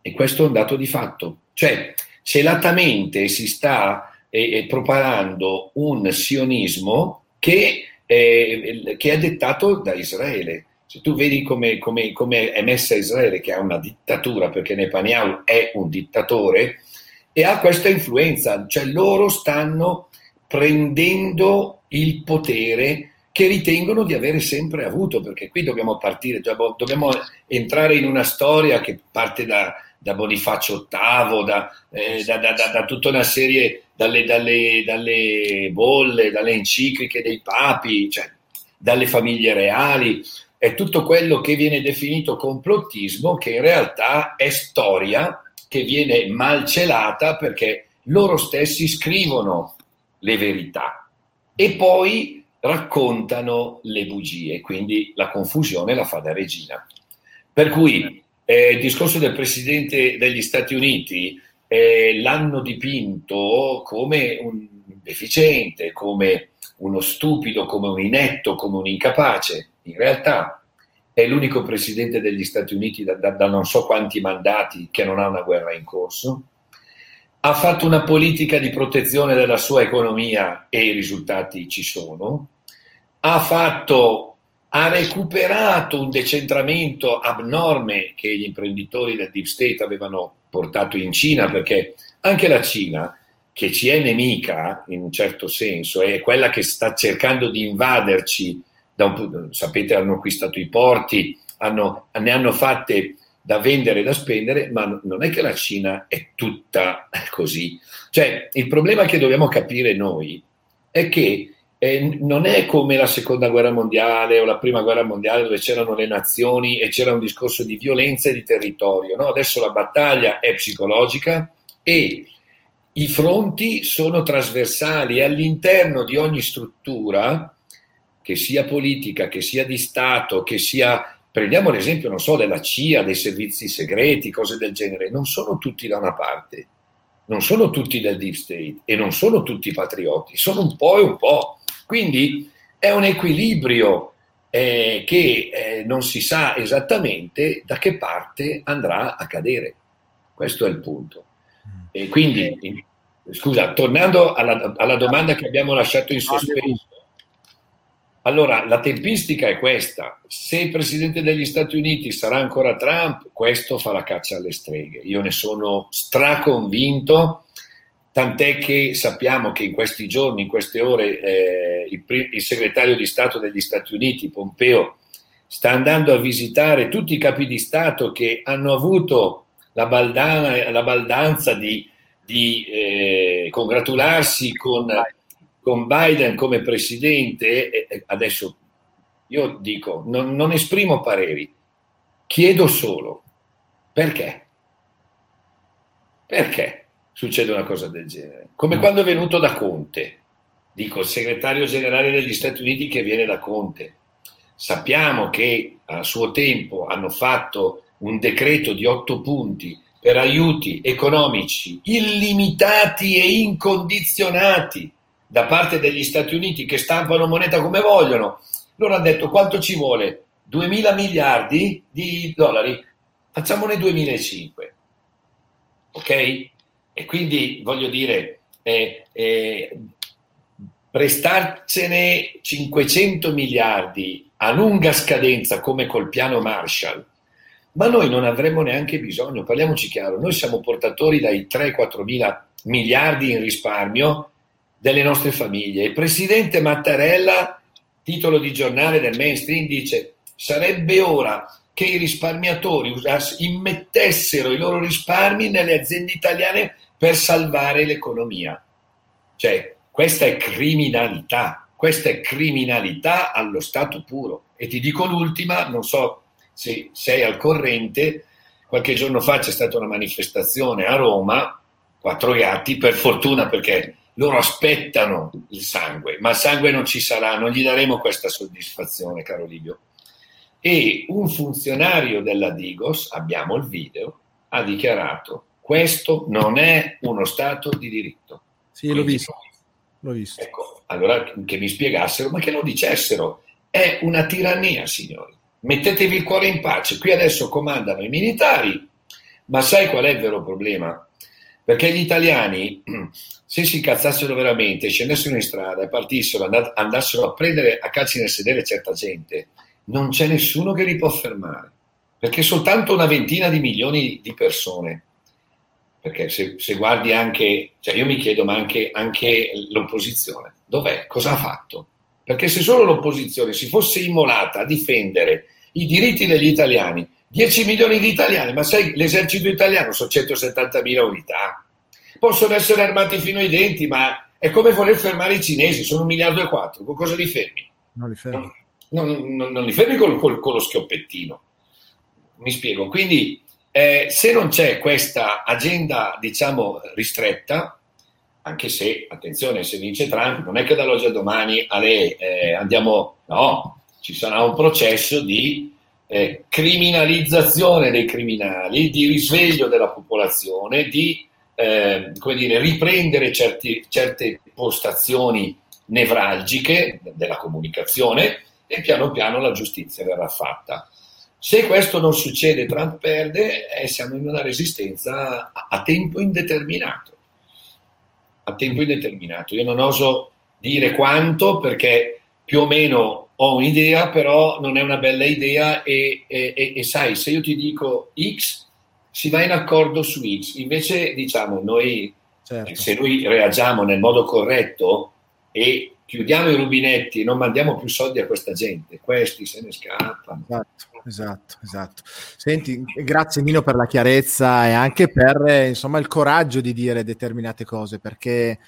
E questo è un dato di fatto. Cioè, celatamente si sta eh, propagando un sionismo che, eh, che è dettato da Israele se tu vedi come, come, come, è messa Israele, che ha una dittatura, perché Netanyahu è un dittatore, e ha questa influenza, cioè loro stanno prendendo il potere che ritengono di avere sempre avuto, perché qui dobbiamo partire, boh, dobbiamo entrare in una storia che parte da, da Bonifacio VIII, da, eh, da, da, tutta una serie, dalle, dalle, dalle bolle, dalle encicliche dei papi, cioè dalle famiglie reali, è tutto quello che viene definito complottismo, che in realtà è storia che viene malcelata perché loro stessi scrivono le verità e poi raccontano le bugie, quindi la confusione la fa da regina. Per cui eh, il discorso del Presidente degli Stati Uniti eh, l'hanno dipinto come un deficiente, come uno stupido, come un inetto, come un incapace in realtà è l'unico presidente degli Stati Uniti da, da, da, non so quanti mandati che non ha una guerra in corso. Ha fatto una politica di protezione della sua economia e i risultati ci sono, ha, fatto, ha recuperato un decentramento abnorme che gli imprenditori del Deep State avevano portato in Cina, perché anche la Cina, che ci è nemica in un certo senso, è quella che sta cercando di invaderci, un, sapete hanno acquistato i porti, hanno, ne hanno fatte da vendere e da spendere, ma non è che la Cina è tutta così. Cioè, il problema che dobbiamo capire noi è che eh, non è come la seconda guerra mondiale o la prima guerra mondiale dove c'erano le nazioni e c'era un discorso di violenza e di territorio. No? Adesso la battaglia è psicologica e i fronti sono trasversali all'interno di ogni struttura, che sia politica, che sia di Stato, che sia Prendiamo l'esempio, non so, della CIA, dei servizi segreti, cose del genere, non sono tutti da una parte, non sono tutti del deep state e non sono tutti patrioti, sono un po' e un po'. Quindi è un equilibrio eh, che eh, non si sa esattamente da che parte andrà a cadere. Questo è il punto. E quindi, scusa, tornando alla, alla domanda che abbiamo lasciato in sospeso, allora, la tempistica è questa. Se il Presidente degli Stati Uniti sarà ancora Trump, questo fa la caccia alle streghe. Io ne sono straconvinto, tant'è che sappiamo che in questi giorni, in queste ore, eh, il, il, segretario di Stato degli Stati Uniti, Pompeo, sta andando a visitare tutti i capi di Stato che hanno avuto la, baldana, la baldanza di, di eh, congratularsi con con Biden come presidente, adesso io dico, non, non esprimo pareri, chiedo solo perché? Perché succede una cosa del genere? Come mm. quando è venuto da Conte, dico il segretario generale degli Stati Uniti che viene da Conte. Sappiamo che a suo tempo hanno fatto un decreto di otto punti per aiuti economici illimitati e incondizionati da parte degli Stati Uniti che stampano moneta come vogliono. Loro hanno detto quanto ci vuole? 2 mila miliardi di dollari? Facciamone 2005. Ok? E quindi voglio dire, eh, eh, prestarcene 500 miliardi a lunga scadenza come col piano Marshall, ma noi non avremmo neanche bisogno, parliamoci chiaro, noi siamo portatori dai 3-4 mila miliardi in risparmio delle nostre famiglie. Il presidente Mattarella, titolo di giornale del mainstream, dice sarebbe ora che i risparmiatori immettessero i loro risparmi nelle aziende italiane per salvare l'economia. Cioè, questa è criminalità, questa è criminalità allo stato puro. E ti dico l'ultima, non so se sei al corrente, qualche giorno fa c'è stata una manifestazione a Roma, quattro gatti, per fortuna perché loro aspettano il sangue, ma il sangue non ci sarà, non gli daremo questa soddisfazione, caro Livio. E un funzionario della Digos, abbiamo il video, ha dichiarato questo non è uno Stato di diritto. Sì, Quindi, l'ho visto. L'ho visto. Ecco, allora che mi spiegassero, ma che lo dicessero. È una tirannia, signori. Mettetevi il cuore in pace. Qui adesso comandano i militari, ma sai qual è il vero problema? Perché gli italiani, se si incazzassero veramente, scendessero in strada e partissero, andassero a prendere a calci nel sedere certa gente, non c'è nessuno che li può fermare. Perché soltanto una ventina di milioni di persone. Perché se, se guardi anche, cioè io mi chiedo, ma anche, anche l'opposizione, dov'è? Cosa ha fatto? Perché se solo l'opposizione si fosse immolata a difendere i diritti degli italiani, 10 milioni di italiani, ma sai, l'esercito italiano sono 170 mila unità. Possono essere armati fino ai denti, ma è come voler fermare i cinesi, sono un miliardo e quattro. Con cosa li fermi? Non li fermi. Non, non, non li fermi col, col, con lo schioppettino. Mi spiego. Quindi, eh, se non c'è questa agenda, diciamo, ristretta, anche se, attenzione, se vince Trump, non è che dall'oggi al domani alle, eh, andiamo, no, ci sarà un processo di eh, criminalizzazione dei criminali, di risveglio della popolazione, di eh, come dire, riprendere certi, certe postazioni nevralgiche della comunicazione e piano piano la giustizia verrà fatta. Se questo non succede, Trump perde e siamo in una resistenza a tempo indeterminato. a tempo indeterminato. Io non oso dire quanto perché più o meno ho un'idea, però non è una bella idea e, e, e, e sai, se io ti dico X, si va in accordo su X. Invece, diciamo, noi, certo. se noi reagiamo nel modo corretto e chiudiamo i rubinetti e non mandiamo più soldi a questa gente, questi se ne scappano. Esatto, esatto, esatto. Senti, grazie Nino per la chiarezza e anche per insomma, il coraggio di dire determinate cose, perché,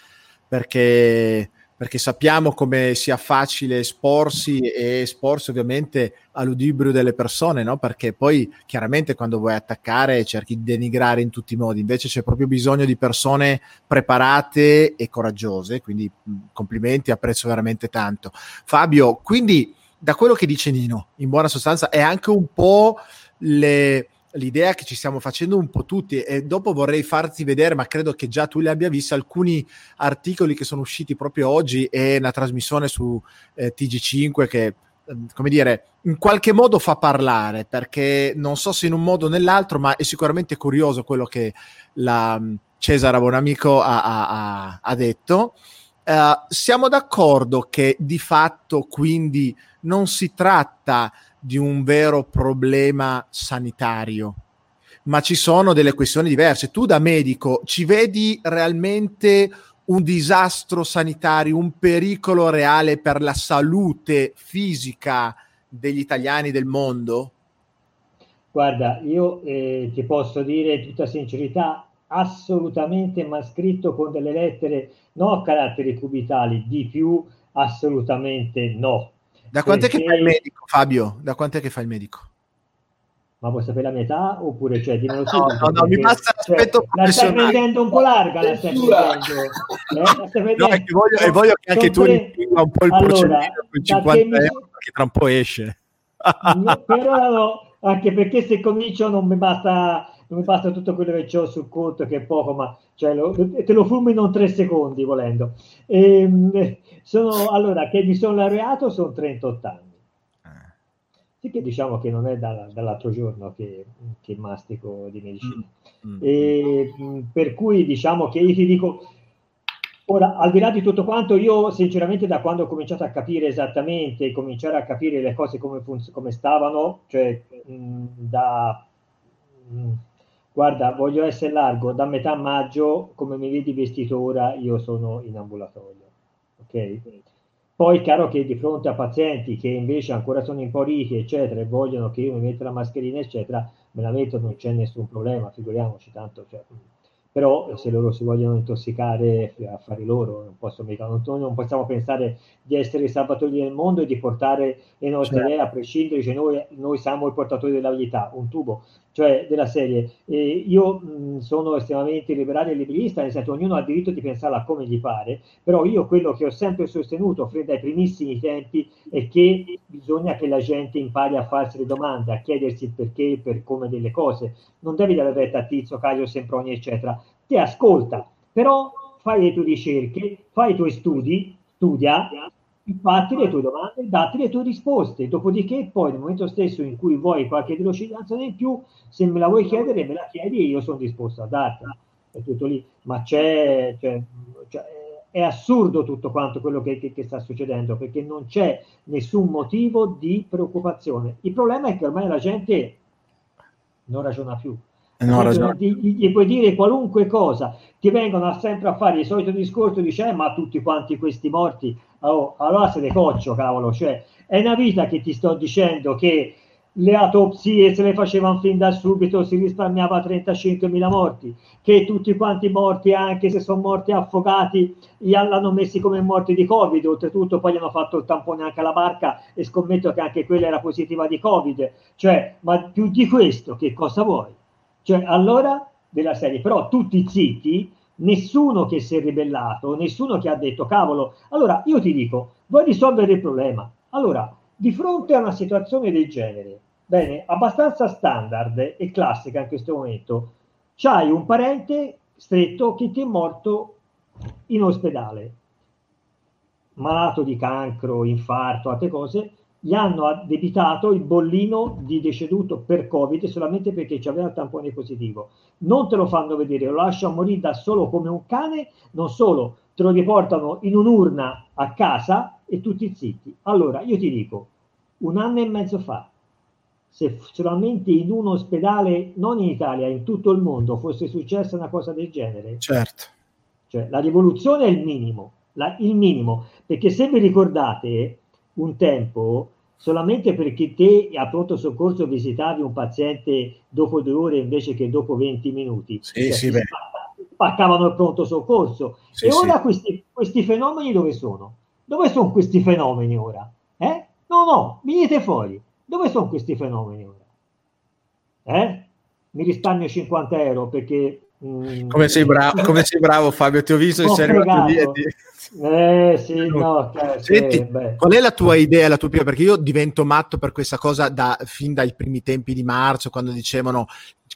perché perché sappiamo come sia facile esporsi e esporsi ovviamente all'udibrio delle persone, no? perché poi chiaramente quando vuoi attaccare cerchi di denigrare in tutti i modi, invece c'è proprio bisogno di persone preparate e coraggiose, quindi complimenti, apprezzo veramente tanto. Fabio, quindi da quello che dice Nino, in buona sostanza, è anche un po' le l'idea che ci stiamo facendo un po' tutti e dopo vorrei farti vedere, ma credo che già tu li abbia visti, alcuni articoli che sono usciti proprio oggi e una trasmissione su eh, TG5 che, ehm, come dire, in qualche modo fa parlare, perché non so se in un modo o nell'altro, ma è sicuramente curioso quello che la mm, Cesare Bonamico ha, ha, ha detto. Uh, siamo d'accordo che di fatto quindi non si tratta di un vero problema sanitario, ma ci sono delle questioni diverse. Tu da medico ci vedi realmente un disastro sanitario, un pericolo reale per la salute fisica degli italiani del mondo? Guarda, io eh, ti posso dire tutta sincerità, assolutamente, ma scritto con delle lettere, no a caratteri cubitali, di più, assolutamente no. Da quant'è che fa il medico, Fabio? Da quant'è che fa il medico? Ma vuoi sapere la metà oppure cioè dimmelo no, No, no, mi basta l'aspetto cioè, La stai prendendo un po' larga, la stai prendendo. Eh? no, e voglio, e voglio che anche tu rimpinga un po' il allora, procedimento con 50 mi... euro che tra un po' esce. però no, anche perché se comincio non mi basta mi basta tutto quello che ho sul conto che è poco, ma cioè, lo, te lo fumo in tre secondi volendo. E, ehm, sono, allora, che mi sono laureato sono 38 anni. Eh. Sì che diciamo che non è da, dall'altro giorno che, che, mastico di medicina. Mm, mm, e, mm. per cui diciamo che io ti dico, ora al di là di tutto quanto, io sinceramente da quando ho cominciato a capire esattamente, cominciare a capire le cose come, funz- come stavano, cioè mh, da... Mh, guarda, voglio essere largo, da metà maggio, come mi vedi vestito ora, io sono in ambulatorio ok? Poi è chiaro che di fronte a pazienti che invece ancora sono impauriti, eccetera, e vogliono che io mi metta la mascherina, eccetera, me la metto, non c'è nessun problema, figuriamoci tanto. Cioè, però se loro si vogliono intossicare affari loro, non, posso non, non possiamo pensare di essere i salvatori del mondo e di portare le nostre certo. idee a prescindere, dice noi, noi siamo i portatori della verità, un tubo, cioè della serie. E io mh, sono estremamente liberale e liberista, nel senso ognuno ha diritto di pensarla come gli pare, però io quello che ho sempre sostenuto fin dai primissimi tempi è che bisogna che la gente impari a farsi le domande, a chiedersi il perché, per come delle cose. Non devi dare retta a Tizio, Caio, Semproni, eccetera. Ti ascolta, però fai le tue ricerche, fai i tuoi studi, studia, fatti le tue domande, datti le tue risposte. Dopodiché, poi nel momento stesso in cui vuoi qualche delucidazione in più, se me la vuoi chiedere, me la chiedi e io sono disposto a dartela. È tutto lì. Ma c'è, cioè, cioè, è assurdo tutto quanto quello che, che, che, sta succedendo perché non c'è nessun motivo di preoccupazione. Il problema è che ormai la gente non ragiona più. Non gli, gli, puoi dire qualunque cosa, ti vengono sempre a fare il solito discorso, dice, eh, ma tutti quanti questi morti Oh, allora se ne coccio, cavolo, cioè è una vita che ti sto dicendo che le autopsie se le facevano fin da subito, si risparmiava 35.000 morti, che tutti quanti morti, anche se sono morti affogati, l'hanno messi come morti di Covid, oltretutto poi gli hanno fatto il tampone anche alla barca e scommetto che anche quella era positiva di Covid, cioè, ma più di questo che cosa vuoi? Cioè, allora, della serie, però tutti zitti, nessuno che si è ribellato, nessuno che ha detto cavolo. Allora io ti dico, vuoi risolvere il problema? Allora, di fronte a una situazione del genere, bene, abbastanza standard e classica in questo momento, c'hai un parente stretto che ti è morto in ospedale, malato di cancro, infarto, altre cose, gli hanno addebitato il bollino di deceduto per Covid solamente perché aveva il tampone positivo. Non te lo fanno vedere, lo lasciano morire da solo come un cane, non solo, te lo riportano in un'urna a casa e tutti zitti. Allora, io ti dico, un anno e mezzo fa, se solamente in un ospedale, non in Italia, in tutto il mondo, fosse successa una cosa del genere, certo. cioè la rivoluzione è il minimo, la, il minimo, perché se vi ricordate, un tempo solamente perché te a pronto soccorso visitavi un paziente dopo due ore invece che dopo 20 minuti. Sì, cioè, sì, spaccavano il pronto soccorso. Sì, e ora questi, questi, fenomeni dove sono? Dove sono questi fenomeni ora? Eh? No, no, venite fuori. Dove sono questi fenomeni ora? Eh? Mi risparmio 50 euro perché Mm. Come sei bravo, come sei bravo Fabio, ti ho visto che sei arrivato lì ti... Eh sì, no, cioè, Senti, sì, qual è la tua idea, la tua opinione? Perché io divento matto per questa cosa da, fin dai primi tempi di marzo, quando dicevano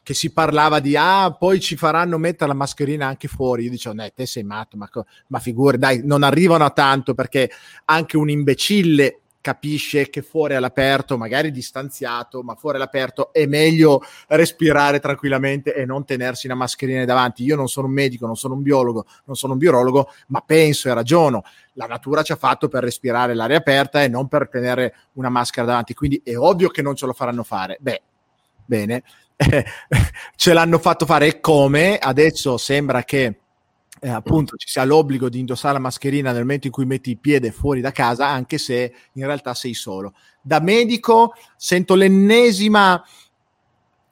che si parlava di ah, poi ci faranno mettere la mascherina anche fuori. Io dicevo, eh, te sei matto, ma, ma figuri, dai, non arrivano a tanto perché anche un imbecille capisce che fuori all'aperto, magari distanziato, ma fuori all'aperto è meglio respirare tranquillamente e non tenersi una mascherina davanti. Io non sono un medico, non sono un biologo, non sono un biologo, ma penso e ragiono. La natura ci ha fatto per respirare l'aria aperta e non per tenere una maschera davanti, quindi è ovvio che non ce lo faranno fare. Beh, bene, ce l'hanno fatto fare e come? Adesso sembra che eh, appunto ci sia l'obbligo di indossare la mascherina nel momento in cui metti il piede fuori da casa, anche se in realtà sei solo. Da medico sento l'ennesima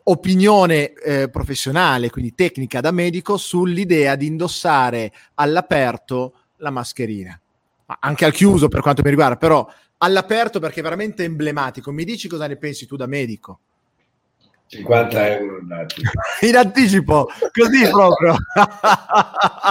opinione eh, professionale, quindi tecnica da medico, sull'idea di indossare all'aperto la mascherina. Ma anche al chiuso per quanto mi riguarda, però all'aperto perché è veramente emblematico. Mi dici cosa ne pensi tu da medico? 50 euro in anticipo. in anticipo, così proprio.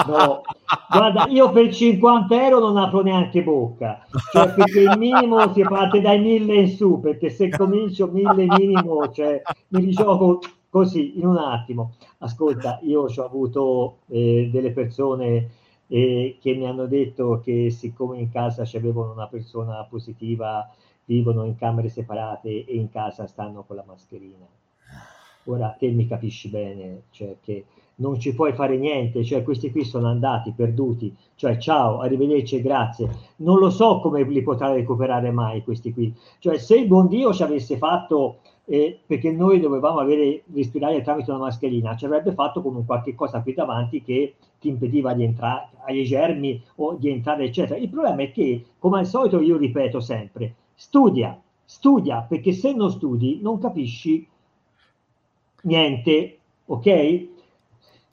no, guarda, io per 50 euro non apro neanche bocca, cioè perché il minimo si parte dai 1000 in su, perché se comincio 1000 minimo, cioè mi rigioco così in un attimo. Ascolta, io ho avuto eh, delle persone eh, che mi hanno detto che siccome in casa c'avevano una persona positiva, vivono in camere separate e in casa stanno con la mascherina ora te mi capisci bene, cioè che non ci puoi fare niente, cioè questi qui sono andati perduti, cioè ciao, arrivederci, grazie. Non lo so come li potrà recuperare mai questi qui. Cioè se il buon Dio ci avesse fatto, eh, perché noi dovevamo avere respirare tramite una mascherina, ci avrebbe fatto come qualche cosa qui davanti che ti impediva di entrare ai germi o di entrare, eccetera. Il problema è che, come al solito, io ripeto sempre, studia, studia, perché se non studi non capisci niente, ok?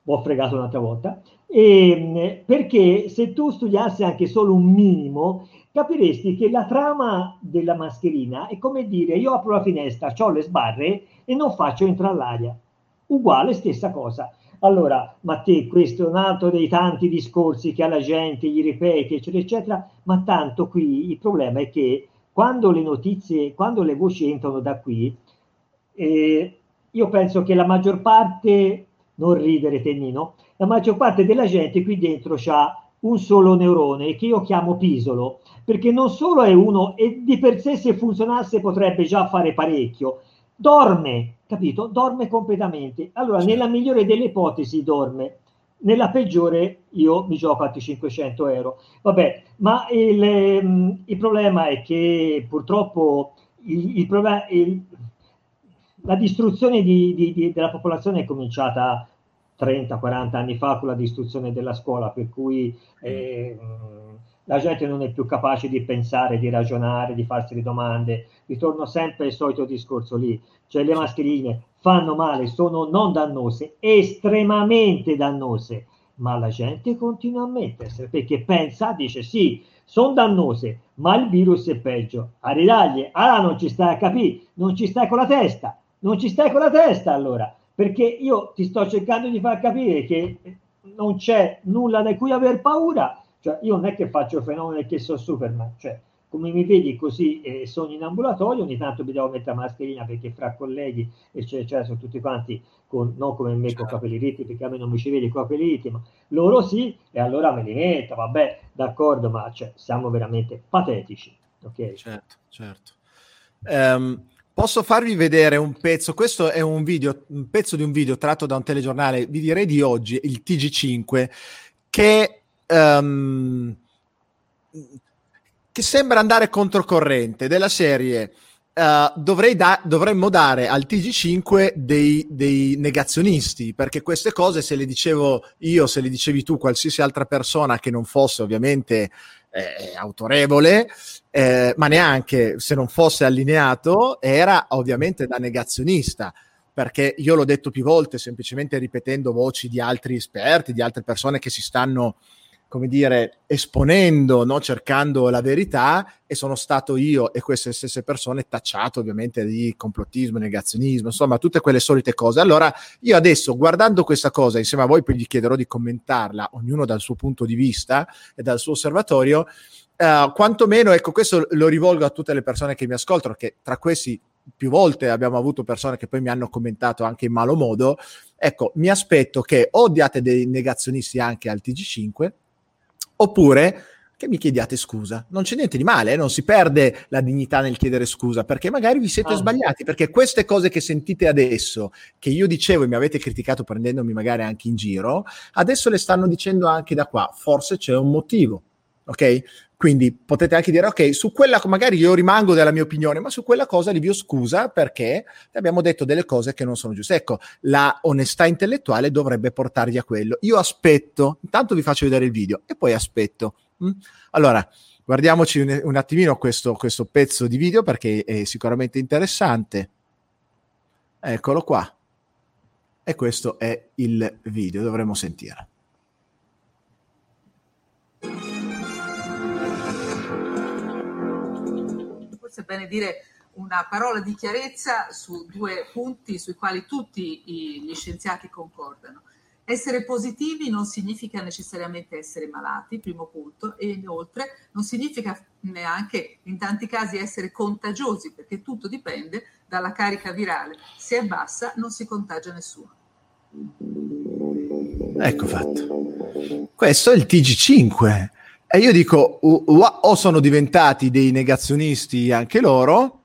Ho fregato un'altra volta. E, ehm, perché se tu studiassi anche solo un minimo, capiresti che la trama della mascherina è come dire io apro la finestra, ho le sbarre e non faccio entrare l'aria. Uguale, stessa cosa. Allora, ma te, questo è un altro dei tanti discorsi che alla gente gli ripeti, eccetera, eccetera, ma tanto qui il problema è che quando le notizie, quando le voci entrano da qui, eh, io penso che la maggior parte, non ridere Tennino, la maggior parte della gente qui dentro ha un solo neurone che io chiamo pisolo, perché non solo è uno e di per sé se funzionasse potrebbe già fare parecchio, dorme, capito? Dorme completamente. Allora, nella migliore delle ipotesi dorme, nella peggiore io mi gioco altri 500 euro. Vabbè, ma il, ehm, il problema è che purtroppo il, il, problema, il, la distruzione di, di, di, della popolazione è cominciata 30-40 anni fa con la distruzione della scuola, per cui eh, la gente non è più capace di pensare, di ragionare, di farsi le domande. Ritorno sempre al solito discorso lì, cioè le mascherine fanno male, sono non dannose, estremamente dannose, ma la gente continua a mettersele perché pensa, dice sì, sono dannose, ma il virus è peggio. A ridaglie, ah non ci stai a capire, non ci stai con la testa, non ci stai con la testa allora, perché io ti sto cercando di far capire che non c'è nulla da cui aver paura, cioè io non è che faccio fenomeni che sono Superman, cioè come mi vedi così eh, sono in ambulatorio, ogni tanto mi devo mettere la mascherina perché fra colleghi eccetera, sono tutti quanti con, non come me con capelli ritti, perché a me non mi ci vedi con capelli ritti, ma loro sì, e allora me li metto, vabbè, d'accordo, ma cioè, siamo veramente patetici, ok? Certo, certo. Um, posso farvi vedere un pezzo, questo è un video, un pezzo di un video tratto da un telegiornale, vi direi di oggi, il TG5, che, um, che sembra andare controcorrente della serie Uh, da- dovremmo dare al TG5 dei, dei, negazionisti, perché queste cose se le dicevo io, se le dicevi tu, qualsiasi altra persona che non fosse ovviamente eh, autorevole, eh, ma neanche se non fosse allineato, era ovviamente da negazionista. Perché io l'ho detto più volte, semplicemente ripetendo voci di altri esperti, di altre persone che si stanno come dire, esponendo, no? cercando la verità e sono stato io e queste stesse persone tacciato ovviamente di complottismo, negazionismo, insomma tutte quelle solite cose. Allora io adesso guardando questa cosa insieme a voi poi gli chiederò di commentarla, ognuno dal suo punto di vista e dal suo osservatorio, uh, quantomeno ecco questo lo rivolgo a tutte le persone che mi ascoltano, che tra questi più volte abbiamo avuto persone che poi mi hanno commentato anche in malo modo, ecco mi aspetto che o diate dei negazionisti anche al TG5 Oppure che mi chiediate scusa. Non c'è niente di male, eh? non si perde la dignità nel chiedere scusa, perché magari vi siete ah. sbagliati, perché queste cose che sentite adesso, che io dicevo e mi avete criticato prendendomi magari anche in giro, adesso le stanno dicendo anche da qua, forse c'è un motivo, ok? Quindi potete anche dire, ok, su quella magari io rimango della mia opinione, ma su quella cosa vi scusa perché abbiamo detto delle cose che non sono giuste. Ecco, la onestà intellettuale dovrebbe portarvi a quello. Io aspetto, intanto vi faccio vedere il video e poi aspetto. Mm? Allora, guardiamoci un, un attimino questo, questo pezzo di video perché è sicuramente interessante. Eccolo qua. E questo è il video, dovremmo sentire. Forse è bene dire una parola di chiarezza su due punti sui quali tutti gli scienziati concordano. Essere positivi non significa necessariamente essere malati, primo punto, e inoltre non significa neanche in tanti casi essere contagiosi, perché tutto dipende dalla carica virale. Se è bassa non si contagia nessuno. Ecco fatto. Questo è il TG5 e io dico, o sono diventati dei negazionisti anche loro,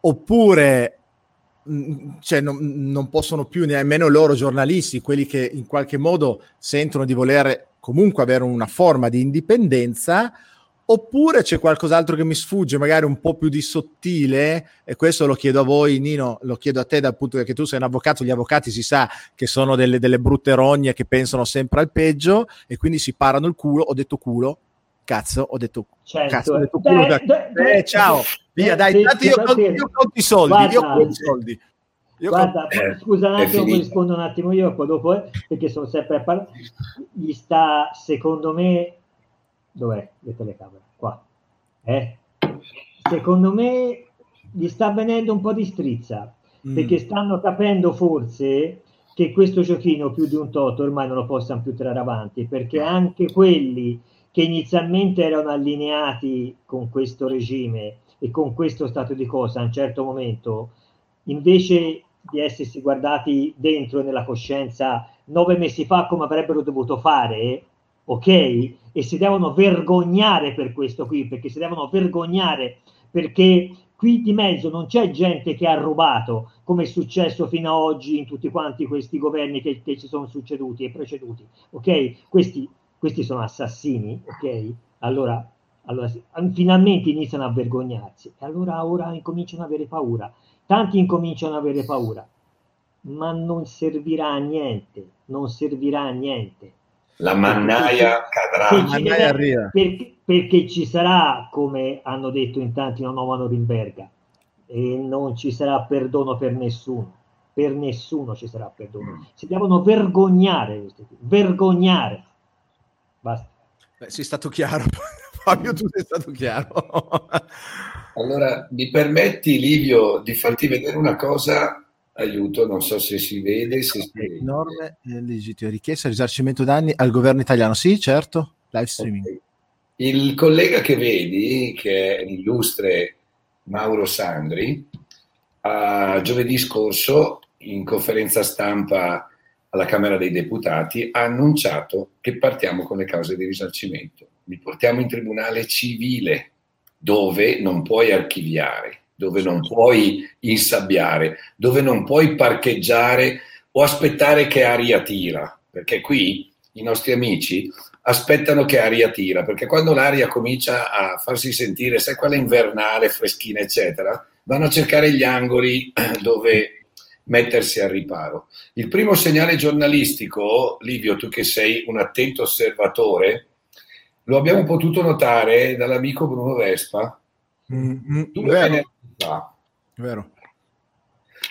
oppure mm, cioè, non, non, possono più nemmeno loro giornalisti, quelli che in qualche modo sentono di voler comunque avere una forma di indipendenza, Oppure c'è qualcos'altro che mi sfugge, magari un po' più di sottile, e questo lo chiedo a voi, Nino, lo chiedo a te dal punto che tu sei un avvocato, gli avvocati si sa che sono delle, delle brutte rogne che pensano sempre al peggio e quindi si parano il culo, ho detto culo, cazzo, ho detto, certo. cazzo, ho detto culo, dai, dai, dai, eh, ciao, via, dai, sì, io, conto, io conto i soldi, guarda, io conto i soldi. Io guarda, con... scusa un attimo, rispondo un attimo io, poi dopo, eh, perché sono sempre a parlare. Gli sta, secondo me, Dov'è le telecamere? Qua. Eh? Secondo me gli sta venendo un po' di strizza, mm. perché stanno capendo forse che questo giochino più di un toto ormai non lo possano più tirare avanti, perché anche quelli che inizialmente erano allineati con questo regime e con questo stato di cose a un certo momento, invece di essersi guardati dentro nella coscienza nove mesi fa come avrebbero dovuto fare, ok? E si devono vergognare per questo qui, perché si devono vergognare perché qui di mezzo non c'è gente che ha rubato, come è successo fino ad oggi in tutti quanti questi governi che, che ci sono succeduti e preceduti, ok? Questi, questi sono assassini, ok? Allora, allora, finalmente iniziano a vergognarsi e allora ora incominciano ad avere paura. Tanti incominciano ad avere paura, ma non servirà a niente, non servirà a niente la mannaia cadrà. mannaia arriva. Perché, perché, ci sarà, come hanno detto in tanti, una nuova Norimberga e non ci sarà perdono per nessuno. Per nessuno ci sarà perdono. Mm. Si devono vergognare, vergognare. Basta. Beh, sei stato chiaro. Fabio, tu sei stato chiaro. allora, mi permetti, Livio, di farti vedere una cosa aiuto, non so se si vede. Se si vede. Norme legittime, richiesta risarcimento danni al governo italiano. Sì, certo, live streaming. Okay. Il collega che vedi, che è l'illustre Mauro Sandri, a giovedì scorso, in conferenza stampa alla Camera dei Deputati, ha annunciato che partiamo con le cause di risarcimento. Li portiamo in tribunale civile dove non puoi archiviare, dove non puoi insabbiare, dove non puoi parcheggiare o aspettare che aria tira, perché qui i nostri amici aspettano che aria tira, perché quando l'aria comincia a farsi sentire, sai quella invernale, freschina, eccetera, vanno a cercare gli angoli dove mettersi al riparo. Il primo segnale giornalistico, Livio, tu che sei un attento osservatore, lo abbiamo potuto notare dall'amico Bruno Vespa. Mm, vero. Vero.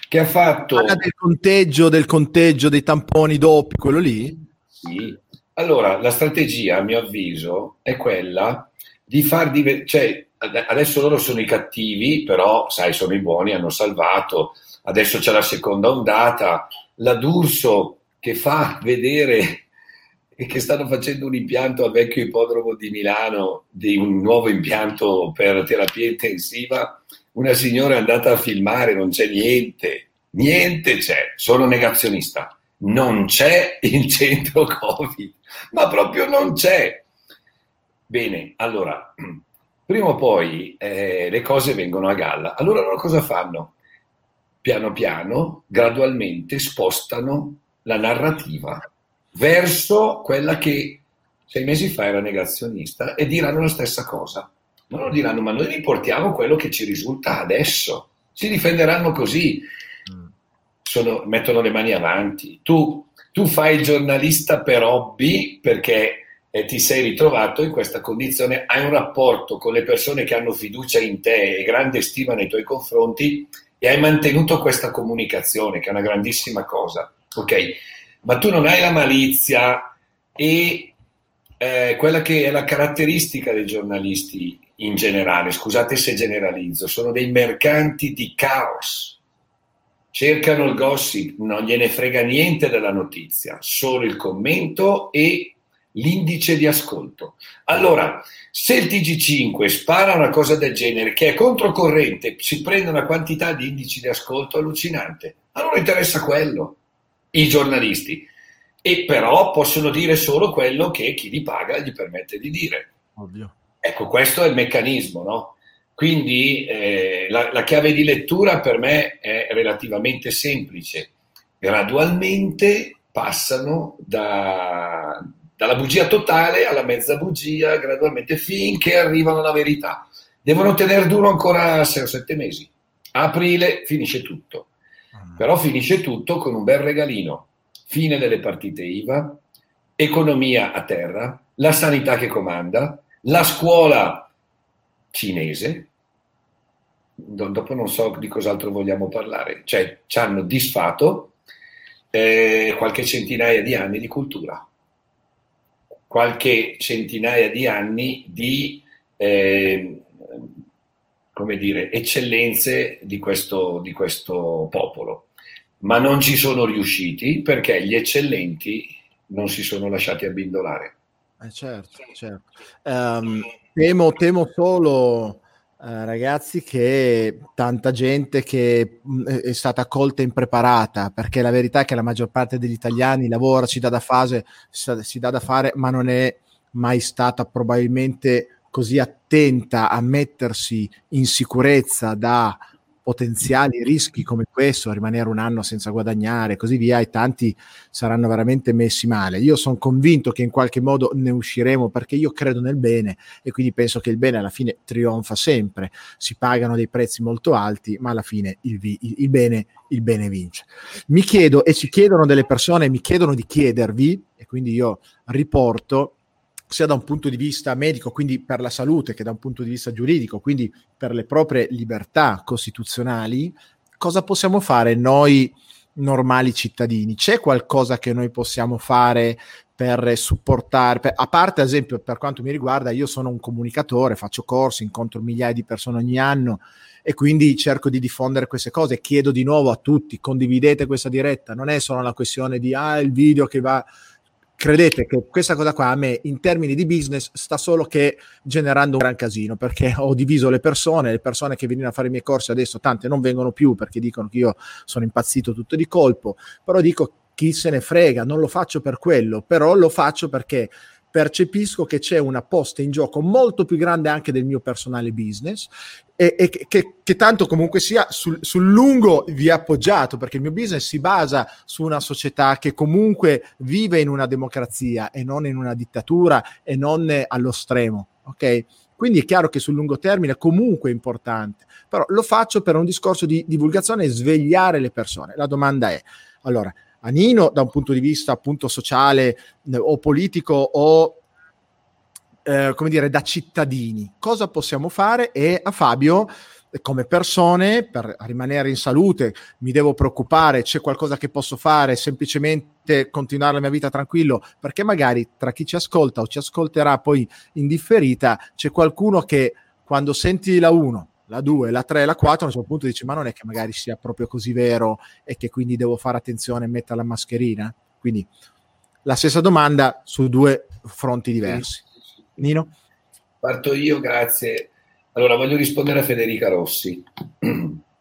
Che ha fatto... Parla del conteggio, del conteggio dei tamponi doppi, quello lì? Sì. Allora, la strategia, a mio avviso, è quella di far diventare... Cioè, adesso loro sono i cattivi, però, sai, sono i buoni, hanno salvato. Adesso c'è la seconda ondata. La D'Urso che fa vedere che stanno facendo un impianto al vecchio ippodromo di Milano, di un nuovo impianto per terapia intensiva, una signora è andata a filmare, non c'è niente, niente c'è, sono negazionista, non c'è il centro Covid, ma proprio non c'è. Bene, allora, prima o poi eh, le cose vengono a galla, allora loro cosa fanno? Piano piano, gradualmente spostano la narrativa verso quella che sei mesi fa era negazionista e diranno la stessa cosa. Loro diranno, ma noi riportiamo quello che ci risulta adesso. Si difenderanno così. Sono, mettono le mani avanti. Tu, tu, fai il giornalista per hobby perché eh, ti sei ritrovato in questa condizione, hai un rapporto con le persone che hanno fiducia in te e grande stima nei tuoi confronti e hai mantenuto questa comunicazione, che è una grandissima cosa. Ok? ma tu non hai la malizia e eh, quella che è la caratteristica dei giornalisti in generale, scusate se generalizzo, sono dei mercanti di caos. Cercano il gossip, non gliene frega niente della notizia, solo il commento e l'indice di ascolto. Allora, se il TG5 spara una cosa del genere che è controcorrente, si prende una quantità di indici di ascolto allucinante. Allora interessa quello i giornalisti, e però possono dire solo quello che chi li paga gli permette di dire. Ovvio. Ecco, questo è il meccanismo, no? Quindi eh, la, la chiave di lettura per me è relativamente semplice. Gradualmente passano da, dalla bugia totale alla mezza bugia, gradualmente finché arrivano alla verità. Devono tenere duro ancora 6 o 7 mesi. A aprile finisce tutto. Però finisce tutto con un bel regalino. Fine delle partite IVA, economia a terra, la sanità che comanda, la scuola cinese. Dopo non so di cos'altro vogliamo parlare. Cioè, ci hanno disfatto eh, qualche centinaia di anni di cultura, qualche centinaia di anni di eh, come dire, eccellenze di questo, di questo popolo ma non ci sono riusciti perché gli eccellenti non si sono lasciati abbindolare. Eh certo, certo. Um, temo, temo, solo, uh, ragazzi, che tanta gente che mm, è stata colta impreparata, perché la verità è che la maggior parte degli italiani lavora, si dà da fase, si dà da fare, ma non è mai stata probabilmente così attenta a mettersi in sicurezza da potenziali rischi come questo, rimanere un anno senza guadagnare e così via, e tanti saranno veramente messi male. Io sono convinto che in qualche modo ne usciremo perché io credo nel bene e quindi penso che il bene alla fine trionfa sempre. Si pagano dei prezzi molto alti, ma alla fine il, vi- il, bene, il bene vince. Mi chiedo e ci chiedono delle persone, mi chiedono di chiedervi, e quindi io riporto sia da un punto di vista medico, quindi per la salute, che da un punto di vista giuridico, quindi per le proprie libertà costituzionali, cosa possiamo fare noi normali cittadini? C'è qualcosa che noi possiamo fare per supportare, per, a parte ad esempio per quanto mi riguarda, io sono un comunicatore, faccio corsi, incontro migliaia di persone ogni anno e quindi cerco di diffondere queste cose. Chiedo di nuovo a tutti, condividete questa diretta, non è solo una questione di ah, il video che va credete che questa cosa qua a me in termini di business sta solo che generando un gran casino perché ho diviso le persone, le persone che venivano a fare i miei corsi adesso tante non vengono più perché dicono che io sono impazzito tutto di colpo, però dico chi se ne frega, non lo faccio per quello, però lo faccio perché percepisco che c'è una posta in gioco molto più grande anche del mio personale business e, e che, che, tanto comunque sia sul, sul, lungo vi è appoggiato perché il mio business si basa su una società che comunque vive in una democrazia e non in una dittatura e non allo stremo, ok? Quindi è chiaro che sul lungo termine comunque è importante, però lo faccio per un discorso di divulgazione e svegliare le persone. La domanda è, allora, a Nino da un punto di vista appunto sociale eh, o politico o eh, come dire da cittadini, cosa possiamo fare? E a Fabio come persone, per rimanere in salute, mi devo preoccupare, c'è qualcosa che posso fare, semplicemente continuare la mia vita tranquillo, perché magari tra chi ci ascolta o ci ascolterà poi in differita, c'è qualcuno che quando senti la 1, la 2, la 3, la 4, a un certo punto dice ma non è che magari sia proprio così vero e che quindi devo fare attenzione e mettere la mascherina? Quindi la stessa domanda su due fronti diversi. Nino? Parto io, grazie. Allora, voglio rispondere a Federica Rossi.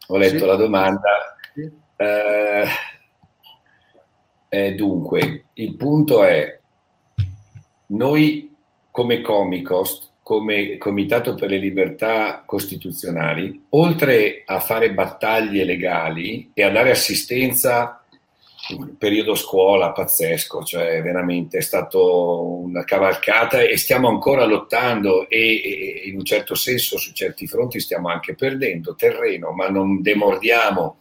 Ho letto sì. la domanda. Sì. Eh, eh, dunque, il punto è, noi come Comicost, come Comitato per le Libertà Costituzionali, oltre a fare battaglie legali e a dare assistenza periodo scuola pazzesco, cioè veramente è stato una cavalcata e stiamo ancora lottando e, e, in un certo senso su certi fronti stiamo anche perdendo terreno, ma non demordiamo.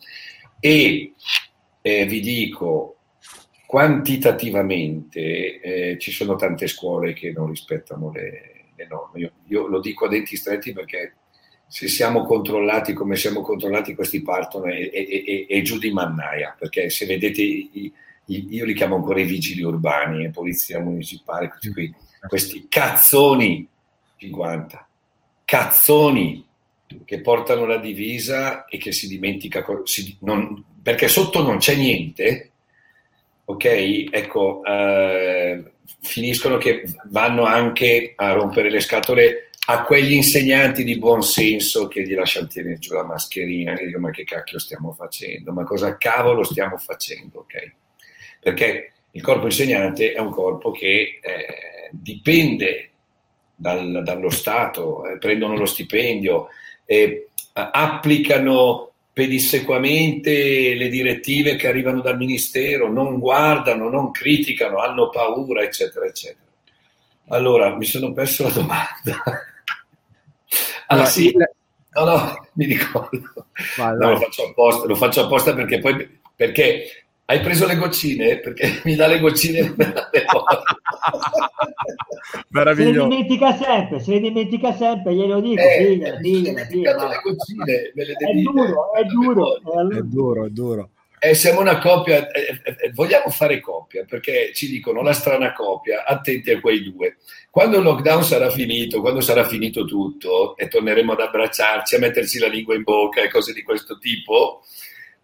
E eh, vi dico quantitativamente eh, ci sono tante scuole che non rispettano le, le norme. Io, io, lo dico a denti stretti perché se siamo controllati come siamo controllati questi partono è, è, è, è giù di mannaia, perché se vedete, i, i, io li chiamo ancora i vigili urbani, polizia municipale, questi, qui, questi cazzoni 50, cazzoni che portano la divisa e che si dimentica, si, non, perché sotto non c'è niente, ok? Ecco, eh, finiscono che vanno anche a rompere le scatole a quegli insegnanti di buon senso che gli lasciano tenere giù la mascherina, che dicono ma che cacchio stiamo facendo, ma cosa cavolo stiamo facendo, ok? Perché il corpo insegnante è un corpo che eh, dipende dal, dallo Stato, eh, prendono lo stipendio, eh, applicano pedissequamente le direttive che arrivano dal Ministero, non guardano, non criticano, hanno paura, eccetera, eccetera. Allora, mi sono perso la domanda. Allora, sì, no, no, mi ricordo. Vai, no, Lo, faccio apposta, lo faccio apposta perché poi perché hai preso le goccine? Perché mi dà le goccine Meraviglioso. Se le dimentica sempre, se le dimentica sempre, glielo dico, eh, digliela, digliela, digliela. Le goccine, me le devi è duro, è duro, è duro, è duro. Eh, siamo una coppia, eh, eh, eh, vogliamo fare coppia perché ci dicono la strana coppia, attenti a quei due. Quando il lockdown sarà finito, quando sarà finito tutto e torneremo ad abbracciarci, a metterci la lingua in bocca e cose di questo tipo,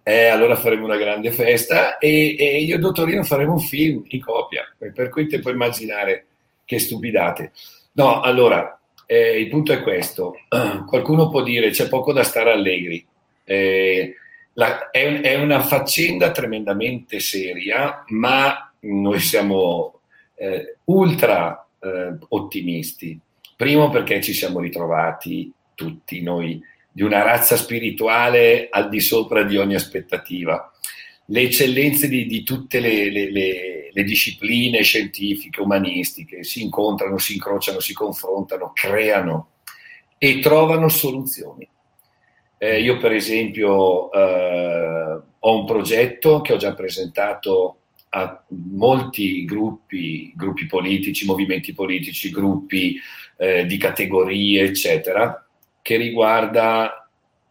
eh, allora faremo una grande festa e, e io e Dottorino faremo un film in coppia, per cui ti puoi immaginare che stupidate. No, allora, eh, il punto è questo. Qualcuno può dire c'è poco da stare allegri. Eh, la, è, è, una faccenda tremendamente seria, ma noi siamo eh, ultra eh, ottimisti. Primo perché ci siamo ritrovati tutti noi di una razza spirituale al di sopra di ogni aspettativa. Le eccellenze di, di tutte le, le, le, le, discipline scientifiche, umanistiche si incontrano, si incrociano, si confrontano, creano e trovano soluzioni. Eh, io per esempio eh, ho un progetto che ho già presentato a molti gruppi, gruppi politici, movimenti politici, gruppi eh, di categorie, eccetera, che riguarda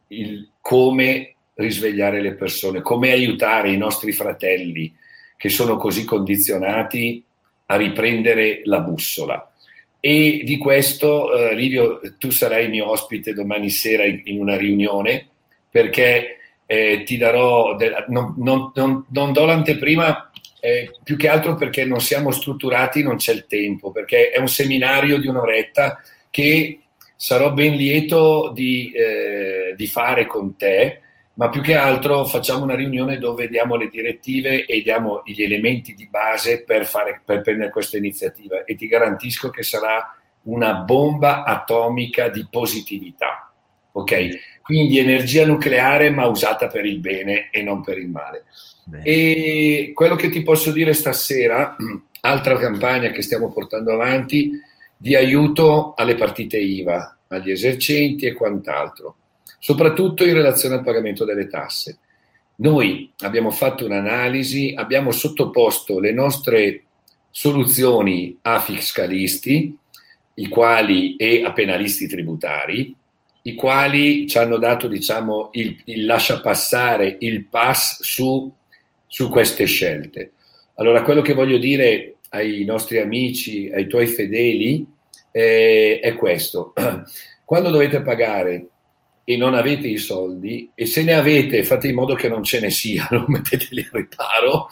il come risvegliare le persone, come aiutare i nostri fratelli che sono così condizionati a riprendere la bussola. E di questo, eh, Livio, tu sarai mio ospite domani sera in, in una riunione perché eh, ti darò, de- non, non, non, non, do l'anteprima eh, più che altro perché non siamo strutturati, non c'è il tempo, perché è un seminario di un'oretta che sarò ben lieto di, eh, di fare con te ma più che altro facciamo una riunione dove diamo le direttive e diamo gli elementi di base per, fare, per prendere questa iniziativa e ti garantisco che sarà una bomba atomica di positività. Ok? Quindi energia nucleare ma usata per il bene e non per il male. Bene. E quello che ti posso dire stasera, altra campagna che stiamo portando avanti di aiuto alle partite IVA, agli esercenti e quant'altro soprattutto in relazione al pagamento delle tasse. Noi abbiamo fatto un'analisi, abbiamo sottoposto le nostre soluzioni a fiscalisti, i quali e a penalisti tributari, i quali ci hanno dato diciamo, il, il lascia passare, il pass su, su queste scelte. Allora, quello che voglio dire ai nostri amici, ai tuoi fedeli, eh, è questo. Quando dovete pagare e non avete i soldi e se ne avete fate in modo che non ce ne siano, metteteli a riparo,